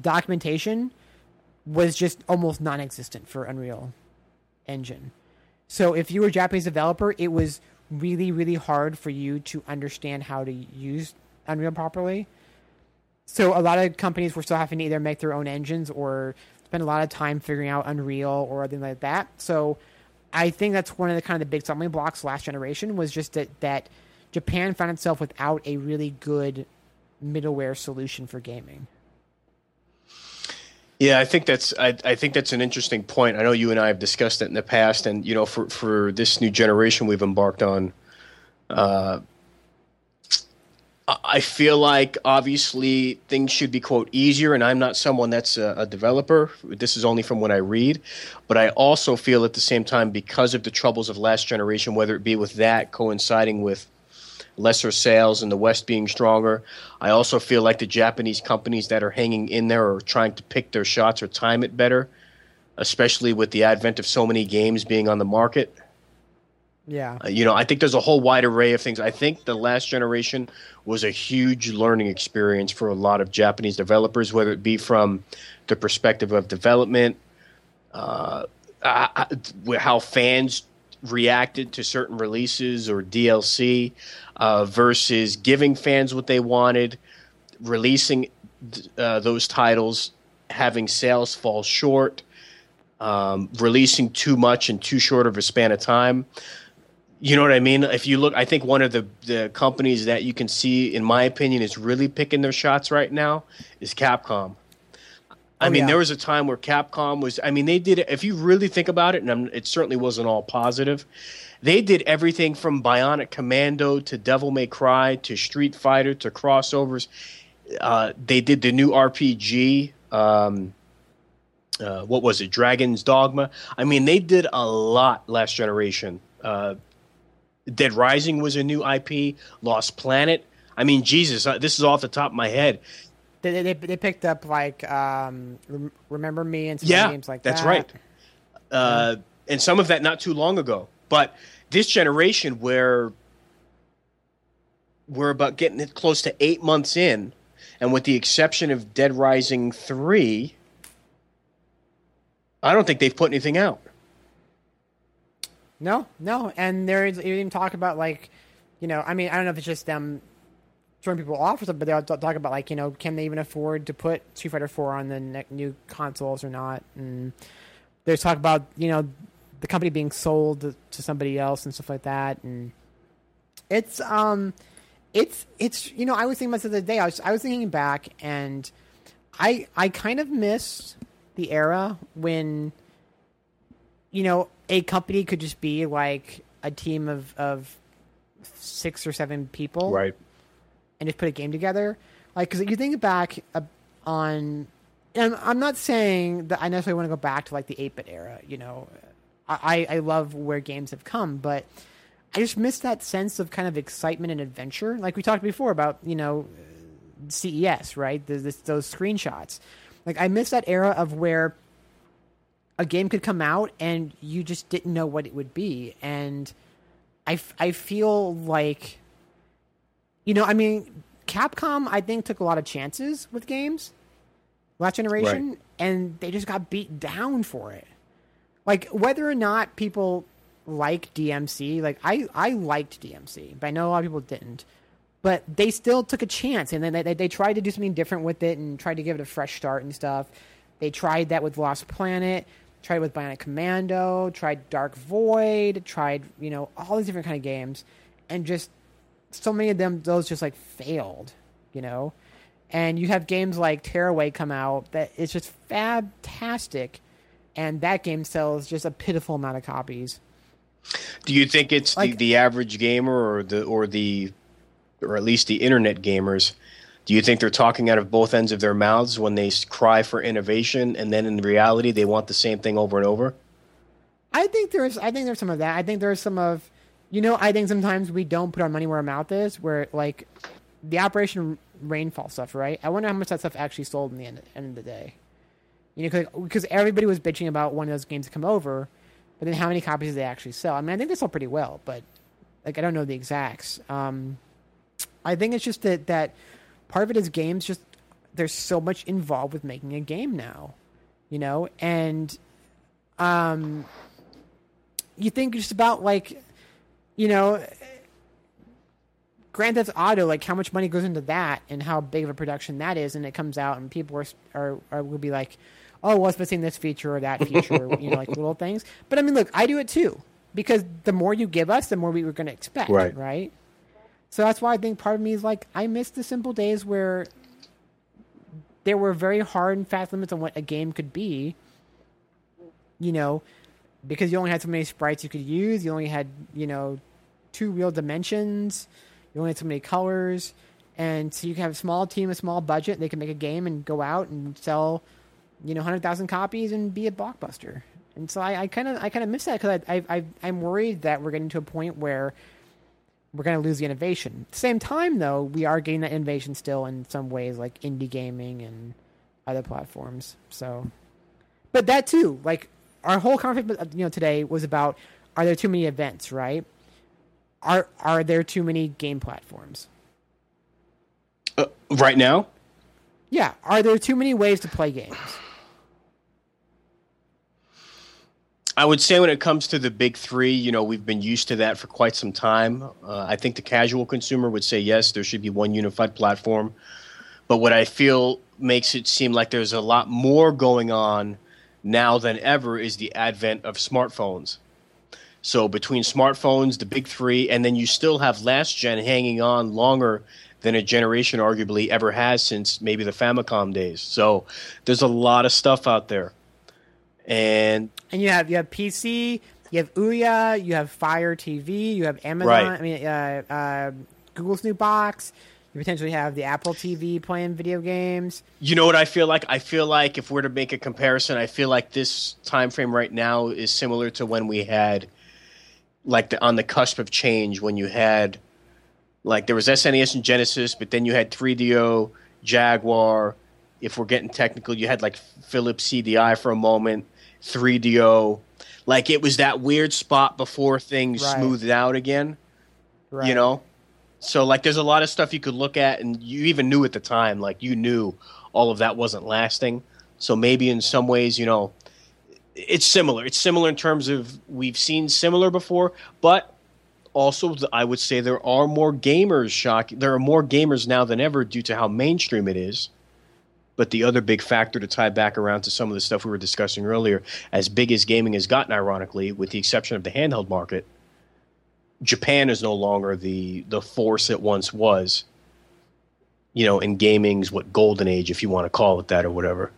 documentation was just almost non-existent for Unreal Engine. So if you were a Japanese developer, it was really really hard for you to understand how to use Unreal properly. So a lot of companies were still having to either make their own engines or spend a lot of time figuring out Unreal or anything like that. So I think that's one of the kind of the big stumbling blocks last generation was just that that Japan found itself without a really good middleware solution for gaming. Yeah, I think that's I, I think that's an interesting point. I know you and I have discussed it in the past, and you know, for for this new generation we've embarked on, uh, I- feel like obviously things should be quote easier, and I'm not someone that's a, a developer. This is only from what I read, but I also feel at the same time because of the troubles of last generation, whether it be with that coinciding with lesser sales and the West being stronger. I also feel like the Japanese companies that are hanging in there are trying to pick their shots or time it better, especially with the advent of so many games being on the market. Yeah. Uh, you know, I think there's a whole wide array of things. I think the last generation was a huge learning experience for a lot of Japanese developers, whether it be from the perspective of development, uh, how fans reacted to certain releases or DLC uh, versus giving fans what they wanted, releasing uh, those titles, having sales fall short, um, releasing too much in too short of a span of time. You know what I mean? If you look, I think one of the, the companies that you can see, in my opinion, is really picking their shots right now is Capcom. I Oh, mean, yeah. there was a time where Capcom was. I mean, they did. If you really think about it, and I'm, it certainly wasn't all positive. They did everything from Bionic Commando to Devil May Cry to Street Fighter to crossovers. Uh, they did the new RPG. Um, uh, what was it? Dragon's Dogma. I mean, they did a lot last generation. Uh, Dead Rising was a new IP. Lost Planet. I mean, Jesus, uh, this is off the top of my head. They, they, they picked up like um, Remember Me and some Yeah, games like that's that. right. Uh, and some of that not too long ago. But this generation, where we're about getting it close to eight months in, and with the exception of Dead Rising three, I don't think they've put anything out. No, no, and there's even talk about like, you know, I mean, I don't know if it's just them throwing people off or something, but they'll talk about like, you know, can they even afford to put Street Fighter Four on the ne- new consoles or not? And there's talk about you know the company being sold to, somebody else and stuff like that, and it's um, it's it's you know I was thinking about the other day. I was I was thinking back, and I I kind of miss the era when you know, a company could just be like a team of, of six or seven people, Right. And just put a game together. Like, because you think back, uh, on. And I'm not saying that I necessarily want to go back to like the 8 bit era. You know, I, I love where games have come, but I just miss that sense of kind of excitement and adventure. Like we talked before about, you know, CES, right? This, those screenshots. Like I miss that era of where a game could come out and you just didn't know what it would be. And I, I feel like, you know, I mean, Capcom, I think, took a lot of chances with games last generation, right. and they just got beat down for it. Like, whether or not people like DMC, like, I, I liked DMC, but I know a lot of people didn't. But they still took a chance, and then they, they, they tried to do something different with it and tried to give it a fresh start and stuff. They tried that with Lost Planet tried with Bionic Commando, tried Dark Void, tried you know all these different kind of games, and just so many of them those just like failed, you know. And you have games like Tearaway come out that it's just fantastic, and that game sells just a pitiful amount of copies. Do you think it's like, the, the average gamer or the or the or at least the internet gamers do you think they're talking out of both ends of their mouths when they cry for innovation, and then in reality they want the same thing over and over? I think there's, I think there's some of that. I think there's some of, you know, I think sometimes we don't put our money where our mouth is. Where like the Operation Rainfall stuff, right? I wonder how much that stuff actually sold in the end, end of the day. You know, because everybody was bitching about one of those games to come over, but then how many copies did they actually sell? I mean, I think they sold pretty well, but like I don't know the exacts. Um, I think it's just that that part of it is games just there's so much involved with making a game now, you know, and um, you think just about like, you know, Grand Theft Auto, like how much money goes into that and how big of a production that is, and it comes out and people are are, are will be like, oh, what's missing this feature or that feature, you know, like little things. But I mean, look, I do it too because the more you give us, the more we were going to expect, right? Right. So that's why I think part of me is like, I miss the simple days where there were very hard and fast limits on what a game could be. You know, because you only had so many sprites you could use. You only had, you know, two real dimensions. You only had so many colors. And so you can have a small team, a small budget. They can make a game and go out and sell, you know, 100,000 copies and be a blockbuster. And so I kind of I kind of miss that because I, I, I, I'm worried that we're getting to a point where – we're going to lose the innovation. At the same time, though, we are getting that innovation still in some ways, like indie gaming and other platforms. So, but that too, like our whole conversation, you know, today was about: are there too many events? Right? Are are there too many game platforms? Uh, right now? Yeah. Are there too many ways to play games? I would say when it comes to the big three, you know, we've been used to that for quite some time. Uh, I think the casual consumer would say yes, there should be one unified platform. But what I feel makes it seem like there's a lot more going on now than ever is the advent of smartphones. So between smartphones, the big three, and then you still have last gen hanging on longer than a generation arguably ever has since maybe the Famicom days. So there's a lot of stuff out there. And and you have you have PC, you have Ouya, you have Fire TV, you have Amazon. Right. I mean, uh, uh, Google's new box. You potentially have the Apple TV playing video games. You know what I feel like? I feel like if we're to make a comparison, I feel like this time frame right now is similar to when we had, like, the, on the cusp of change when you had, like, there was SNES and Genesis, but then you had 3DO, Jaguar. If we're getting technical, you had like Philips CDI for a moment. 3DO. Like it was that weird spot before things right. smoothed out again. Right. You know? So like there's a lot of stuff you could look at and you even knew at the time, like you knew all of that wasn't lasting. So maybe in some ways, you know, it's similar. It's similar in terms of we've seen similar before, but also I would say there are more gamers shock there are more gamers now than ever due to how mainstream it is. But the other big factor to tie back around to some of the stuff we were discussing earlier, as big as gaming has gotten, ironically, with the exception of the handheld market, Japan is no longer the the force it once was. You know, in gaming's what golden age, if you want to call it that or whatever.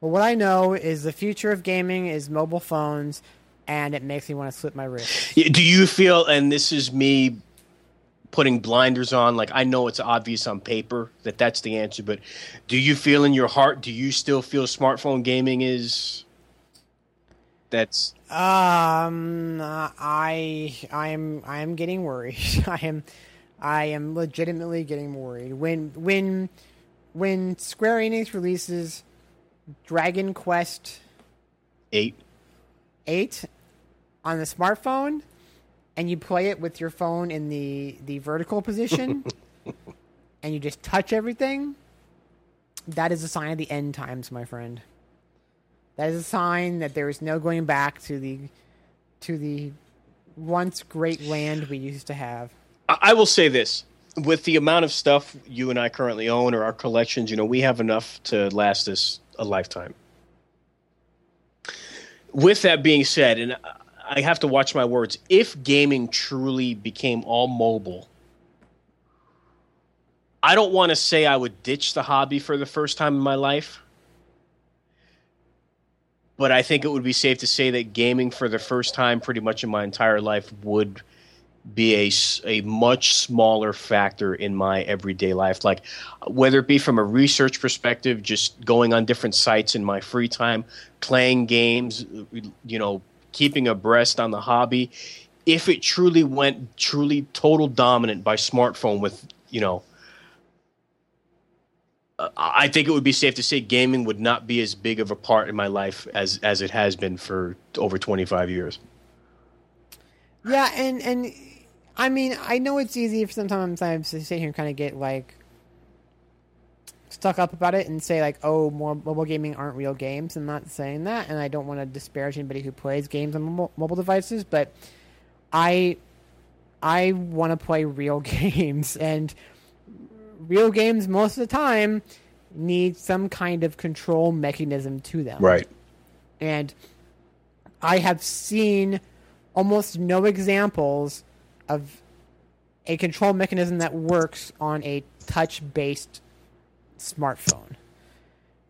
Well, what I know is the future of gaming is mobile phones, and it makes me want to slip my wrist. Do you feel? And this is me putting blinders on. Like I know it's obvious on paper that that's the answer, but do you feel in your heart? Do you still feel smartphone gaming is? That's Um, I I am I am getting worried. I am I am legitimately getting worried when when when Square Enix releases Dragon Quest eight. eight on the smartphone, and you play it with your phone in the the vertical position, and you just touch everything. That is a sign of the end times, my friend. That is a sign that there is no going back to the to the once great land we used to have. I, will say this: with the amount of stuff you and I currently own or our collections, you know, we have enough to last us a lifetime. With that being said, and I have to watch my words, if gaming truly became all mobile, I don't want to say I would ditch the hobby for the first time in my life. But I think it would be safe to say that gaming for the first time, pretty much in my entire life, would be a, a much smaller factor in my everyday life. Like, whether it be from a research perspective, just going on different sites in my free time, playing games, you know, keeping abreast on the hobby. If it truly went truly total dominant by smartphone with, you know, I think it would be safe to say gaming would not be as big of a part in my life as as it has been for over 25 years. Yeah, and and I mean, I know it's easy for sometimes I to sit here and kind of get like stuck up about it and say like, oh, more mobile gaming aren't real games. I'm not saying that, and I don't want to disparage anybody who plays games on mobile devices, but I I want to play real games, and real games most of the time need some kind of control mechanism to them Right. and I have seen almost no examples of a control mechanism that works on a touch based smartphone.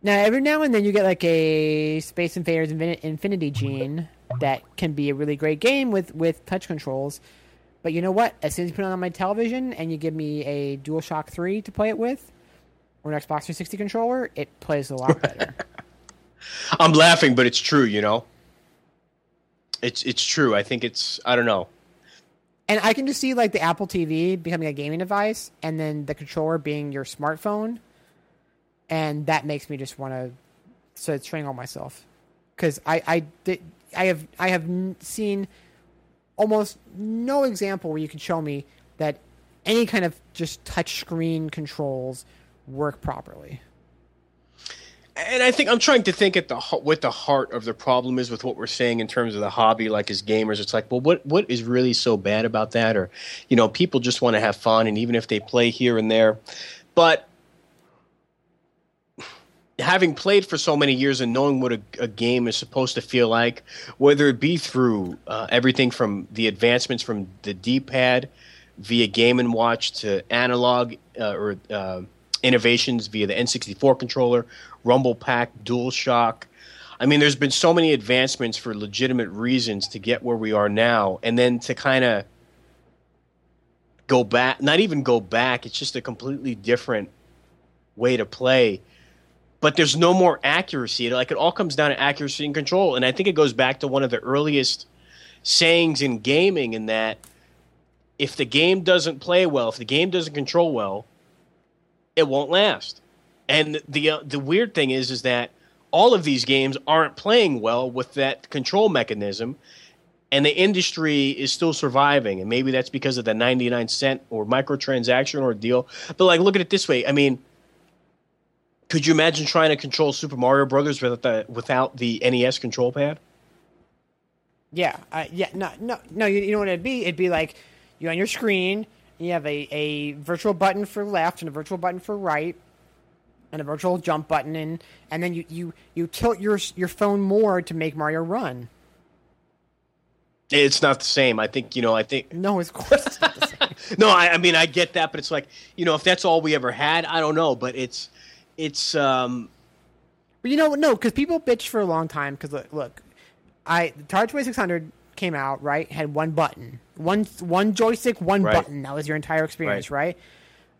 Now, every now and then you get like a Space Invaders Infinity Gene that can be a really great game with, with touch controls. But you know what? As soon as you put it on my television and you give me a DualShock 3 to play it with, or an Xbox 360 controller, it plays a lot better. I'm laughing, but it's true, you know. It's it's true. I think it's I don't know. And I can just see like the Apple TV becoming a gaming device, and then the controller being your smartphone, and that makes me just want to so strangle myself because I I did I have I have seen almost no example where you can show me that any kind of just touch screen controls work properly. And I think I'm trying to think at the what the heart of the problem is with what we're saying in terms of the hobby. Like as gamers, it's like, well, what what is really so bad about that? Or, you know, people just want to have fun, and even if they play here and there, but having played for so many years and knowing what a, a game is supposed to feel like, whether it be through uh, everything from the advancements from the D-pad via Game and Watch to analog uh, or uh, innovations via the N64 controller, Rumble Pack, DualShock. I mean, there's been so many advancements for legitimate reasons to get where we are now, and then to kind of go back, not even go back, it's just a completely different way to play but there's no more accuracy. Like it all comes down to accuracy and control. And I think it goes back to one of the earliest sayings in gaming in that if the game doesn't play well, if the game doesn't control well, it won't last. And the uh, the weird thing is is that all of these games aren't playing well with that control mechanism and the industry is still surviving and maybe that's because of the 99 cent or microtransaction or deal. But like look at it this way. I mean, could you imagine trying to control Super Mario Brothers without the without the NES control pad? Yeah, uh, yeah, no, no, no. You, you know what it'd be? It'd be like you on your screen. You have a, a virtual button for left and a virtual button for right, and a virtual jump button, and and then you, you, you tilt your your phone more to make Mario run. It's not the same. I think you know. I think No, of course it's not the same. no. I, I mean, I get that, but it's like you know, if that's all we ever had, I don't know. But it's it's um But you know, no, because people bitched for a long time. Because look, look, I the Atari Twenty Six Hundred came out, right, had one button, one one joystick, one Right. button. That was your entire experience, right?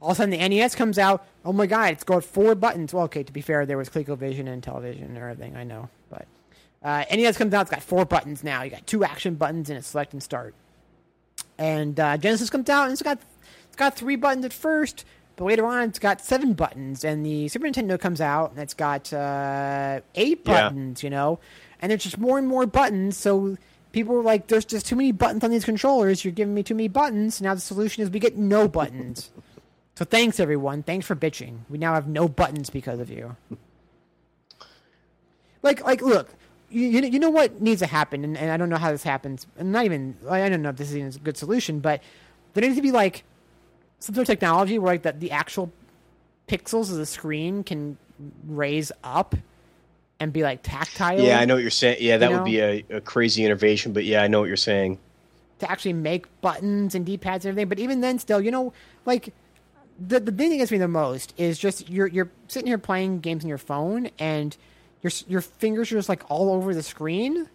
All of a sudden, the NES comes out. Oh my god, it's got four buttons. Well, okay, to be fair, there was ColecoVision and Intellivision and everything. I know, but uh, NES comes out. It's got four buttons now. You got two action buttons and a select and start. And uh, Genesis comes out and it's got it's got three buttons at first, but later on it's got seven buttons. And the Super Nintendo comes out and it's got uh, eight Yeah. buttons. You know, and there's just more and more buttons. So people were like, "There's just too many buttons on these controllers. You're giving me too many buttons." Now the solution is we get no buttons. so thanks everyone. Thanks for bitching. We now have no buttons because of you. Like, like, look, you, you know what needs to happen, and, and I don't know how this happens. And not even I don't know if this is even a good solution, but there needs to be like some sort of technology where like the, the actual pixels of the screen can raise up and be like tactile. Yeah, I know what you're saying. Yeah, that You would be a, a crazy innovation, but yeah, I know what you're saying. to actually make buttons and D-pads and everything. But even then, still, you know, like the the thing that gets me the most is just you're you're sitting here playing games on your phone and your your fingers are just like all over the screen,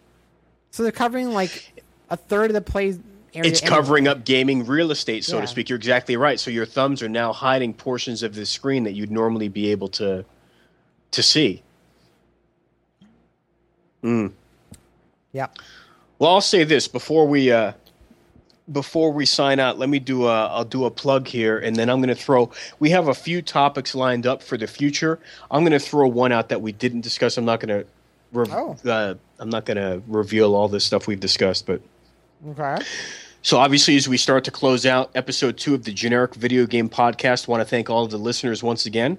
so they're covering like a third of the play area. It's anyway. covering up gaming real estate, so Yeah. to speak. You're exactly right. So your thumbs are now hiding portions of the screen that you'd normally be able to to see. Yep. Well, I'll say this before we uh, before we sign out. Let me do a I'll do a plug here, and then I'm going to throw. We have a few topics lined up for the future. I'm going to throw one out that we didn't discuss. I'm not going to. Re- Oh. uh, I'm not going to reveal all this stuff we've discussed, but Okay. so obviously, as we start to close out episode two of the generic video game podcast, want to thank all of the listeners once again.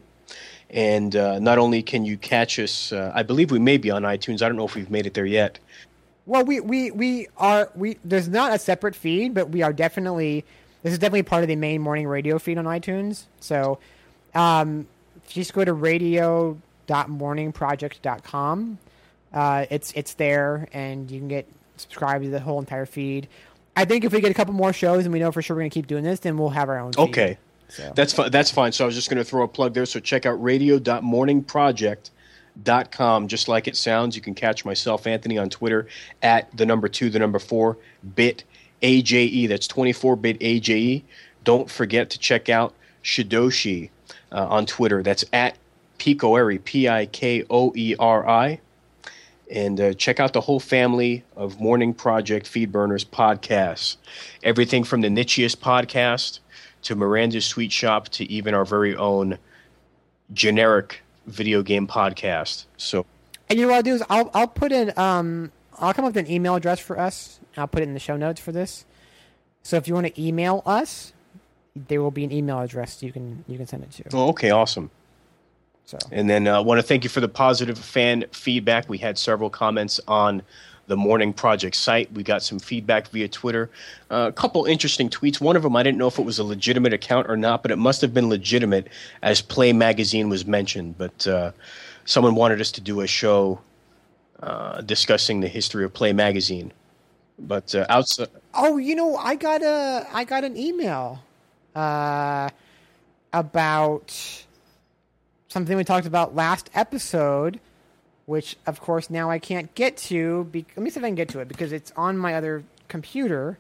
And uh, not only can you catch us, uh, I believe we may be on iTunes. I don't know if we've made it there yet. Well, we, we, we are we. There's not a separate feed, but we are definitely. This is definitely part of the main morning radio feed on iTunes. So, um, if you just go to radio.morningproject.com, uh, it's it's there, and you can get subscribed to the whole entire feed. I think if we get a couple more shows and we know for sure we're going to keep doing this, then we'll have our own. Feed. Okay. So. That's fine. That's fine. So I was just going to throw a plug there. So check out radio.morningproject.com. Just like it sounds, you can catch myself, Anthony, on Twitter at the number two, the number four, bit AJE. That's 24 bit AJE. Don't forget to check out Shidoshi uh, on Twitter. That's at Pikoeri, P I K O E R I. And uh, check out the whole family of Morning Project Feedburners podcasts. Everything from the nichiest podcast to Miranda's Sweet Shop to even our very own generic video game podcast. So And you know what I'll do is I'll I'll put in um I'll come up with an email address for us. And I'll put it in the show notes for this. So if you want to email us, there will be an email address you can you can send it to. oh, okay, awesome. So And then I uh, want to thank you for the positive fan feedback. We had several comments on the Morning Project site. We got some feedback via Twitter. Uh, a couple interesting tweets. One of them, I didn't know if it was a legitimate account or not, but it must have been legitimate as Play Magazine was mentioned. But uh, someone wanted us to do a show uh, discussing the history of Play Magazine. But uh, outside. Oh, you know, I got a I got an email uh about something we talked about last episode, which of course now I can't get to. Be- Let me see if I can get to it because it's on my other computer.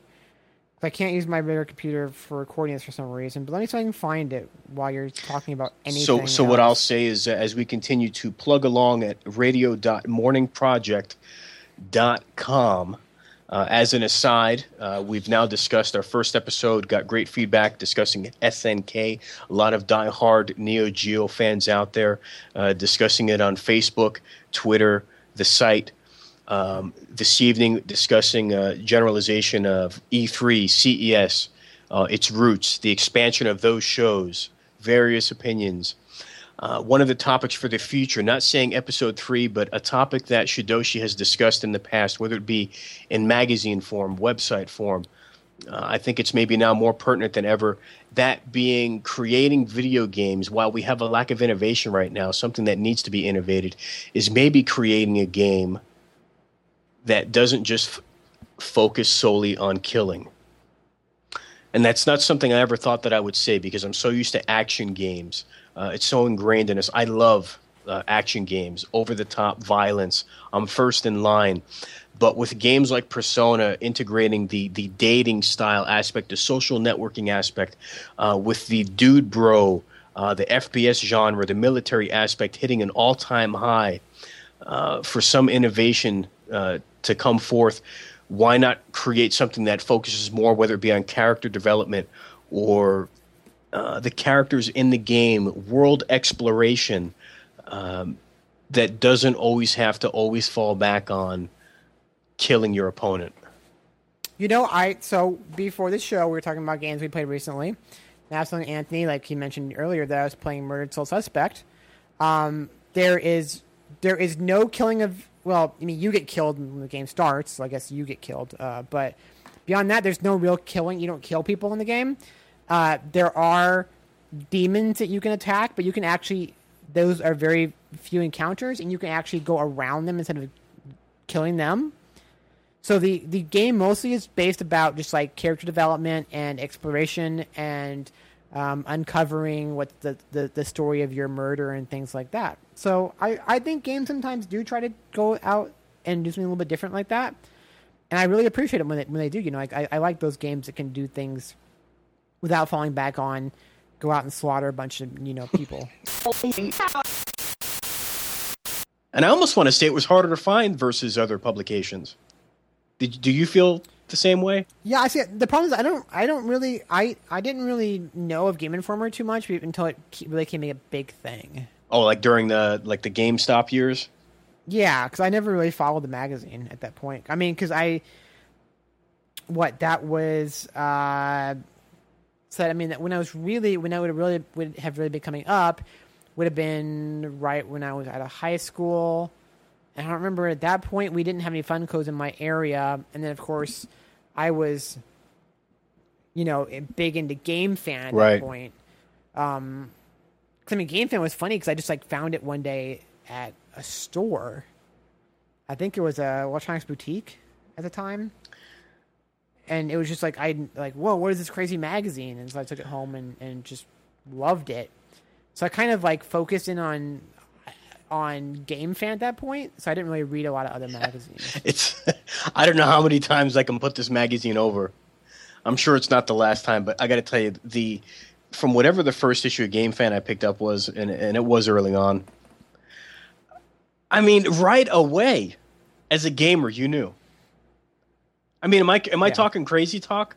I can't use my regular computer for recording this for some reason. But let me see if I can find it while you're talking about anything. So, so what I'll say is, uh, as we continue to plug along at radio.morningproject.com, uh, as an aside, uh, we've now discussed our first episode, got great feedback discussing SNK. A lot of diehard Neo Geo fans out there uh, discussing it on Facebook, Twitter, the site. Um, this evening, discussing uh, generalization of E E3, CES, uh, its roots, the expansion of those shows, various opinions. Uh, one of the topics for the future, not saying episode three, but a topic that Shidoshi has discussed in the past, whether it be in magazine form, website form. Uh, I think it's maybe now more pertinent than ever. That being creating video games, while we have a lack of innovation right now, something that needs to be innovated is maybe creating a game that doesn't just f- focus solely on killing. And that's not something I ever thought that I would say because I'm so used to action games. Uh, it's so ingrained in us. I love uh, action games, over the top violence. I'm first in line. but with games like Persona integrating the the dating style aspect, the social networking aspect, uh, with the dude bro, uh, the FPS genre, the military aspect hitting an all time high, uh, for some innovation uh, to come forth, why not create something that focuses more, whether it be on character development or uh, the characters in the game, world exploration, um, that doesn't always have to always fall back on killing your opponent. You know, I so before the show, we were talking about games we played recently. And I Anthony, like he mentioned earlier, that I was playing Murdered Soul Suspect. Um, there is there is no killing of well, I mean, you get killed when the game starts, so I guess you get killed. Uh, but beyond that, there's no real killing. You don't kill people in the game. Uh, there are demons that you can attack, but you can actually those are very few encounters, and you can actually go around them instead of killing them. So the the game mostly is based about just like character development and exploration and um, uncovering what the, the the story of your murder and things like that. So I I think games sometimes do try to go out and do something a little bit different like that, and I really appreciate it when they when they do. You know, like I, I like those games that can do things without falling back on go out and slaughter a bunch of you know people. And I almost want to say it was harder to find versus other publications. Did do you feel the same way? Yeah, I see. The problem is I don't I don't really I I didn't really know of Game Informer too much until it really became a big thing. Oh, like during the like the GameStop years. Yeah, because I never really followed the magazine at that point. I mean, because I what that was uh said. I mean, that when I was really when I would have really would have really been coming up would have been right when I was out of high school. And I don't remember at that point we didn't have any Funcos in my area, and then of course I was, you know, big into GameFan at Right. that point. Um, 'cause, I mean, GameFan was funny because I just like found it one day at a store. I think it was a electronics boutique at the time, and it was just like I like, whoa, what is this crazy magazine? And so I took it home and and just loved it. So I kind of like focused in on on GameFan at that point. So I didn't really read a lot of other magazines. It's I don't know how many times I can put this magazine over. I'm sure it's not the last time, but I got to tell you the from whatever the first issue of GameFan I picked up was, and and it was early on. I mean, right away, as a gamer, you knew. I mean, am I am I Yeah. talking crazy talk?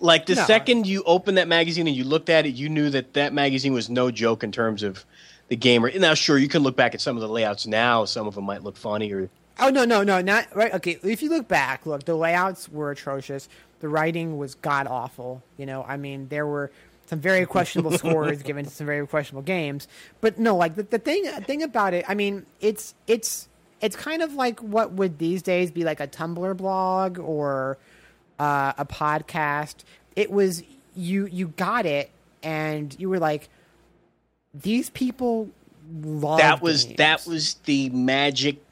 Like the No. second you opened that magazine and you looked at it, you knew that that magazine was no joke in terms of the gamer. Now, sure, you can look back at some of the layouts now. Some of them might look funny or Oh no, no, no, not right. Okay, if you look back, look, the layouts were atrocious. The writing was god awful. You know, I mean, there were some very questionable scores given to some very questionable games. But no, like the, the thing thing about it, I mean, it's it's it's kind of like what would these days be like a Tumblr blog or uh, a podcast. It was you you got it, and you were like, these people love that was games. that was the magic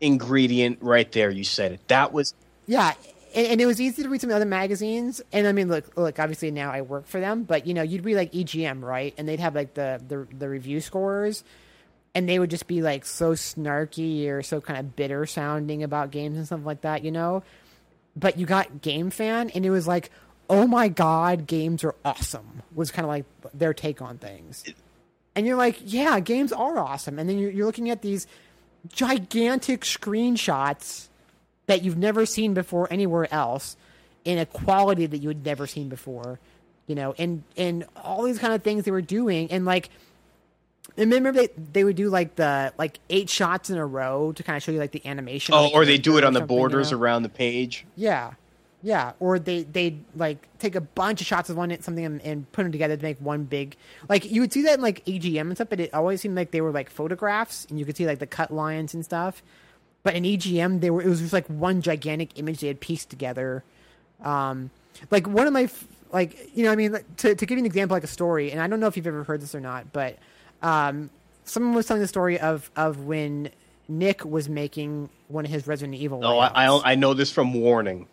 ingredient right there. You said it. That was Yeah, and, and it was easy to read some other magazines. And I mean, look, look. Obviously, now I work for them, but you know, you'd read like EGM, right? And they'd have like the the, the review scores, and they would just be like so snarky or so kind of bitter sounding about games and stuff like that, you know. But you got GameFan, and it was like, oh my god, games are awesome. Was kind of like their take on things. And you're like, yeah, games are awesome. And then you're, you're looking at these gigantic screenshots that you've never seen before anywhere else in a quality that you had never seen before you know and and all these kind of things they were doing and like and remember they they would do like the like eight shots in a row to kind of show you like the animation oh, or they do it on the something, you borders know? around the page. yeah yeah or they they like take a bunch of shots of one something and, and put them together to make one big like you would see that in like EGM and stuff but it always seemed like they were like photographs and you could see like the cut lines and stuff but in egm they were it was just like one gigantic image they had pieced together um like one of my like you know i mean like, to, to give you an example like a story and i don't know if you've ever heard this or not but um someone was telling the story of of when nick was making one of his resident evil Oh. I, I I know this from Warning.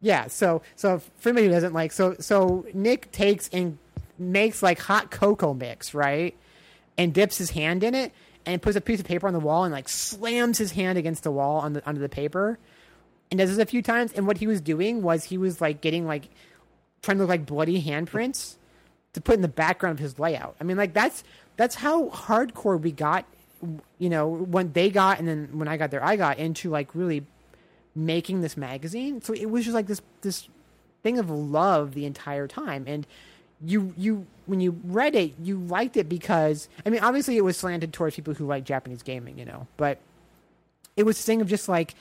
Yeah, so so for anybody who doesn't like, so so Nick takes and makes like hot cocoa mix, right, and dips his hand in it and puts a piece of paper on the wall and like slams his hand against the wall on the under the paper. and does this a few times. And what he was doing was he was like getting like trying to look like bloody handprints to put in the background of his layout. I mean, like that's that's how hardcore we got. You know, when they got and then when I got there, I got into like really making this magazine. So it was just like this this thing of love the entire time and you you when you read it you liked it because i mean obviously it was slanted towards people who like japanese gaming you know but it was a thing of just like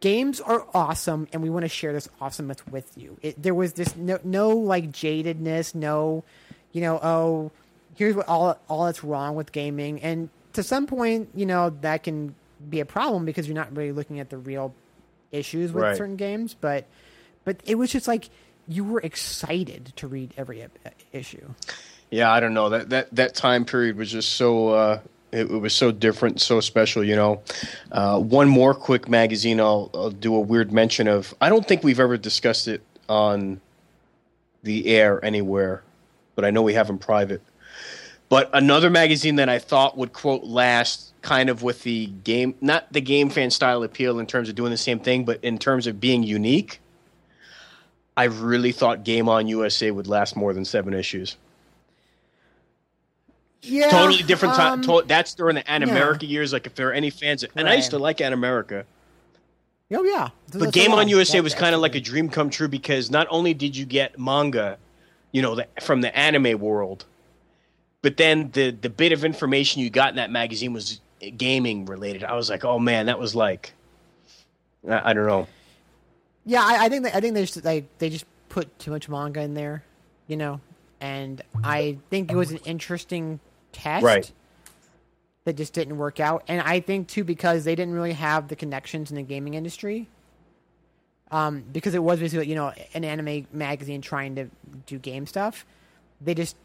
games are awesome and we want to share this awesomeness with you it, there was this no, no like jadedness no you know oh here's what all all that's wrong with gaming and to some point you know that can be a problem because you're not really looking at the real issues with Right. certain games but but it was just like you were excited to read every issue Yeah, I don't know that that that time period was just so. Uh, it, it was so different, so special. You know, uh, one more quick magazine. I'll, I'll do a weird mention of. I don't think we've ever discussed it on the air anywhere, but I know we have in private. But another magazine that I thought would quote last, kind of with the game, not the GameFan style appeal in terms of doing the same thing, but in terms of being unique. I really thought Game On USA would last more than seven issues yeah totally different time. um, to- that's during the Animerica years. Like if there are any fans, and I used to Right. like Animerica, oh yeah but Game on USA was kind of like a dream come true because not only did you get manga, you know, the, from the anime world, but then the the bit of information you got in that magazine was gaming related. I was like, oh man, that was like, I, I don't know. Yeah, I, I think that, I think they just like they just put too much manga in there, you know, and I think it was an interesting test, Right. That just didn't work out, and I think too because they didn't really have the connections in the gaming industry. Um, because it was basically you know an anime magazine trying to do game stuff, they just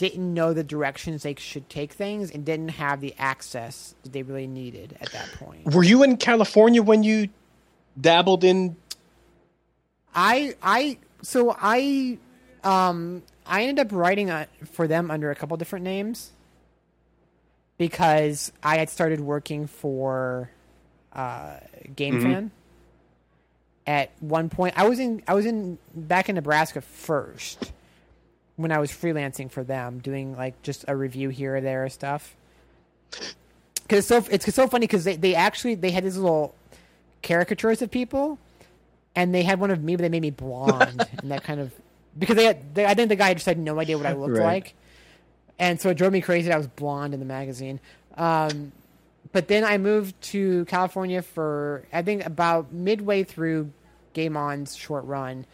didn't know the directions they should take things and didn't have the access that they really needed at that point. Were you in California when you dabbled in? I I so I um I ended up writing uh for them under a couple different names because I had started working for uh, GameFan. At one point, I was in I was in back in Nebraska first when I was freelancing for them, doing like just a review here or there or stuff. Because so it's so funny because they, they actually they had these little caricatures of people and they had one of me, but they made me blonde, and that kind of because they had. They, I think the guy just had no idea what I looked Right. like, and so it drove me crazy. That I was blonde in the magazine. Um, but then I moved to California for I think about midway through Game On's short run.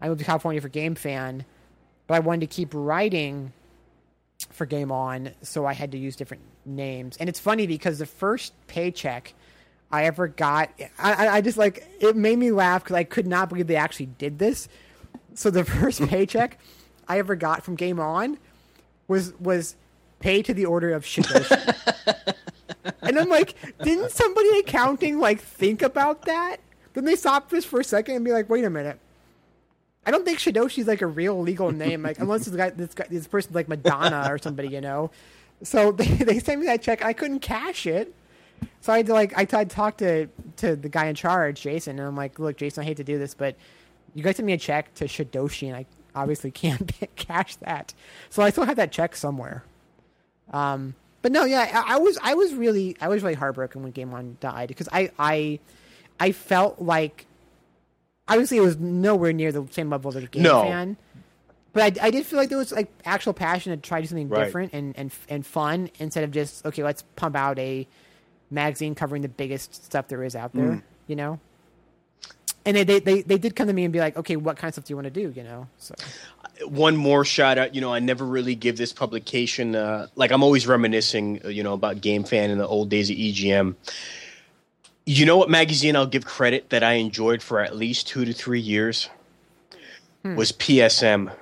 I moved to California for GameFan, but I wanted to keep writing for Game On, so I had to use different names. And it's funny because the first paycheck I ever got, I, I- just like it made me laugh because I could not believe they actually did this. So the first paycheck I ever got from Game On was was paid to the order of Shidoshi. and I'm like, didn't somebody in accounting like think about that? Then they stop this for a second and be like, wait a minute. I don't think Shidoshi's like a real legal name, like unless this guy, this guy, this person's like Madonna or somebody, you know. So they, they sent me that check. I couldn't cash it, so I had to like I tried to to to the guy in charge, Jason, and I'm like, look, Jason, I hate to do this, but you guys sent me a check to Shidoshi, and I obviously can't cash that. So I still have that check somewhere. Um, but no, yeah, I, I was I was really I was really heartbroken when Game On died because I I I felt like obviously it was nowhere near the same level as a game No. fan. But I, I did feel like there was like actual passion to try to do something Right. different and, and and fun instead of just okay, let's pump out a magazine covering the biggest stuff there is out there, Mm. you know. And they, they they they did come to me and be like, okay, what kind of stuff do you want to do, you know? So one more shout out. You know, I never really give this publication. Uh, like I'm always reminiscing. uh, You know about GameFan in the old days of EGM. You know what magazine I'll give credit that I enjoyed for at least two to three years hmm. was PSM.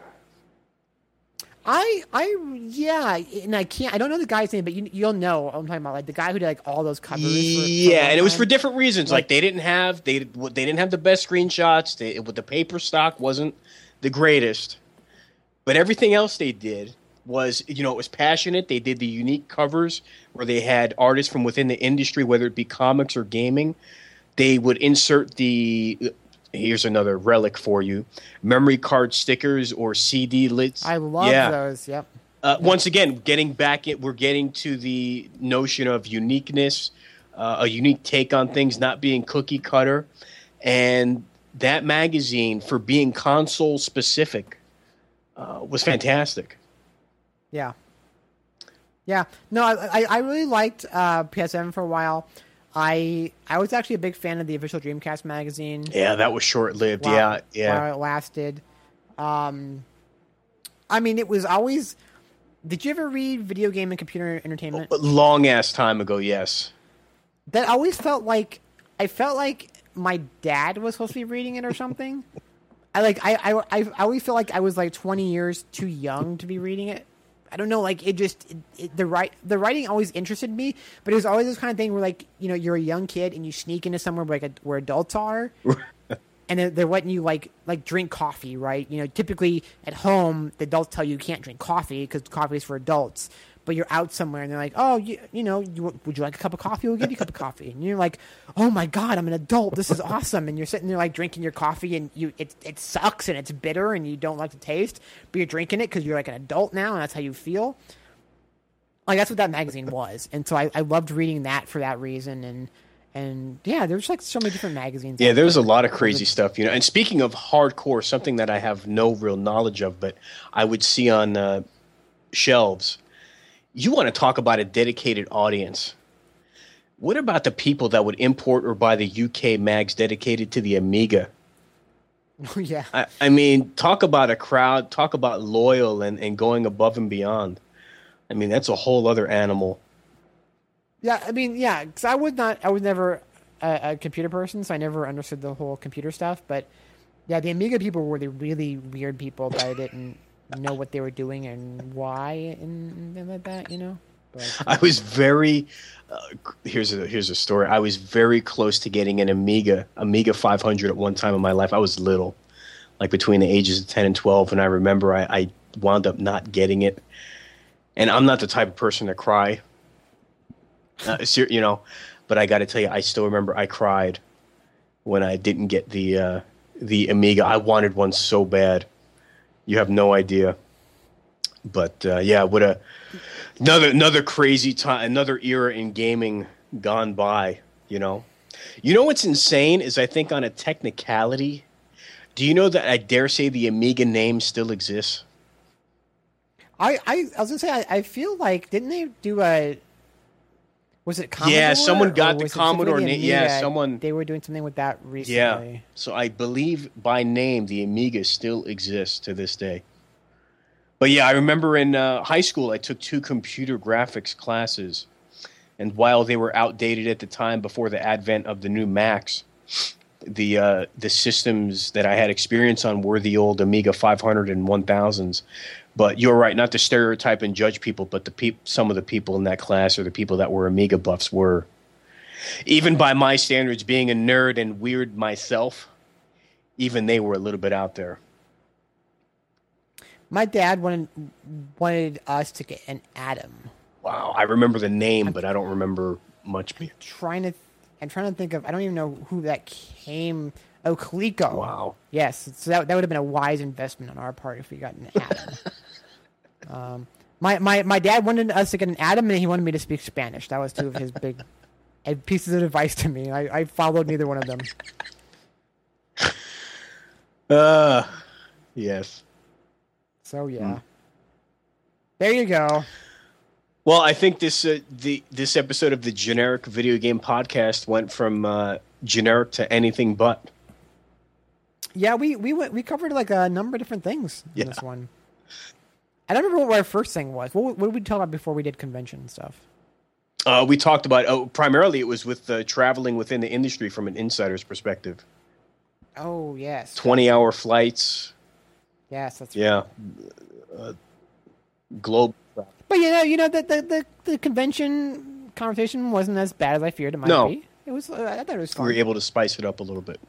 I I yeah, and I can't I don't know the guy's name, but you you'll know what I'm talking about like the guy who did like all those covers. for- for Yeah, long and it was for different reasons. Like, they didn't have they they didn't have the best screenshots. They, the paper stock wasn't the greatest, but everything else they did was you know it was passionate. They did the unique covers where they had artists from within the industry, whether it be comics or gaming. they would insert the. Here's another relic for you: memory card stickers or CD lids. I love yeah. those. Yep. Uh, once again, getting back, in, we're getting to the notion of uniqueness, uh, a unique take on things, not being cookie cutter, and that magazine for being console specific uh, was fantastic. Yeah. Yeah. No, I I, really liked uh, PSM for a while. I I was actually a big fan of the official Dreamcast magazine. Yeah, that was short lived. Yeah, yeah. While it lasted. Um, I mean, it was always. Did you ever read Video Game and Computer Entertainment? Long ass time ago, yes. That always felt like I felt like my dad was supposed to be reading it or something. I like I I I always feel like I was like twenty years too young to be reading it. I don't know, like it just it, it, the right the writing always interested me, but it was always this kind of thing where like you know you're a young kid and you sneak into somewhere where, like where adults are, and they're, they're letting you like like drink coffee, right? You know, typically at home the adults tell you you can't drink coffee because coffee is for adults. But you're out somewhere and they're like, oh, you, you know, you, would you like a cup of coffee? We'll give you a cup of coffee. And you're like, oh my god, I'm an adult. This is awesome. And you're sitting there like drinking your coffee and you it it sucks and it's bitter and you don't like the taste, but you're drinking it because you're like an adult now and that's how you feel. Like that's what that magazine was, and so I, I loved reading that for that reason. And and yeah, there's like so many different magazines. Yeah, out there's a lot of crazy stuff, you know. And speaking of hardcore, something that I have no real knowledge of, but I would see on uh, shelves. You want to talk about a dedicated audience? What about the people that would import or buy the UK mags dedicated to the Amiga? yeah. I, I mean, talk about a crowd, talk about loyal and, and going above and beyond. I mean, that's a whole other animal. Yeah, I mean, yeah, because I was not, I was never a, a computer person, so I never understood the whole computer stuff. But yeah, the Amiga people were the really weird people that I didn't know what they were doing and why and, and like that, you know. But, I was very. Uh, here's a here's a story. I was very close to getting an Amiga Amiga 500 at one time in my life. I was little, like between the ages of 10 and 12, and I remember I, I wound up not getting it. And I'm not the type of person to cry, uh, you know. But I got to tell you, I still remember I cried when I didn't get the uh, the Amiga. I wanted one so bad. You have no idea. But uh, yeah, what a another another crazy time, another era in gaming gone by. You know, you know what's insane is I think on a technicality. Do you know that I dare say the Amiga name still exists? I, I, I was gonna say, I, I feel like didn't they do a? Was it Commodore? Yeah, someone got the Commodore specifically na- yeah, someone- They were doing something with that recently. Yeah. So I believe by name the Amiga still exists to this day. But yeah, I remember in uh, high school I took two computer graphics classes, and while they were outdated at the time before the advent of the new Macs, the uh, the systems that I had experience on were the old Amiga 500 and 1000s. But you're right, not to stereotype and judge people, but the peop- some of the people in that class or the people that were Amiga buffs were even by my standards, being a nerd and weird myself, even they were a little bit out there. My dad wanted wanted us to get an Adam. Wow, I remember the name, but I don't remember much. be- Trying to, I'm trying to think of. I don't even know who that came. Oh, Coleco. Wow. Yes, so that that would have been a wise investment on our part if we got an Adam. um, my, my my dad wanted us to get an Adam, and he wanted me to speak Spanish. That was two of his big pieces of advice to me. I, I followed neither one of them. Uh, yes. So Hmm. yeah. There you go. Well, I think this uh, the this episode of the generic video game podcast went from uh, generic to anything but. Yeah, we we went, we covered like a number of different things in Yeah. this one. I don't remember what our first thing was. What, what did we talk about before we did convention stuff? Uh, we talked about oh, primarily it was with uh, traveling within the industry from an insider's perspective. Oh yes, Twenty hour flights, yes, that's yeah, uh, globe. But you know, you know that the, the the convention conversation wasn't as bad as I feared it might No. be. It was. Uh, I thought it was We were able to spice it up a little bit.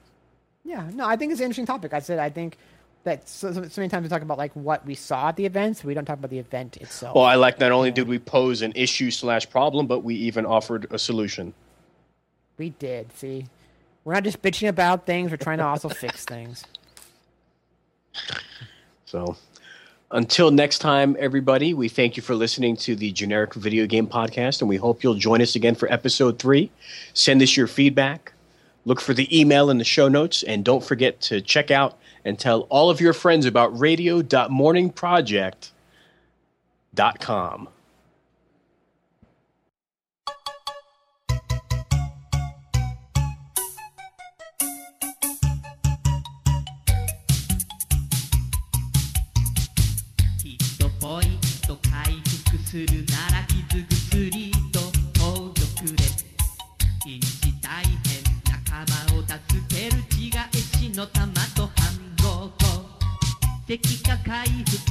Yeah, no, I think it's an interesting topic. I said I think that so, so many times we talk about like what we saw at the events. We don't talk about the event itself. Well, I like not only did we pose an issue slash problem, but we even offered a solution. we did see. We're not just bitching about things. We're trying to also fix things. So, until next time, everybody, we thank you for listening to the Generic Video Game Podcast, and we hope you'll join us again for episode three. Send us your feedback. Look for the email in the show notes, and don't forget to check out and tell all of your friends about radio.morningproject.com.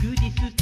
回復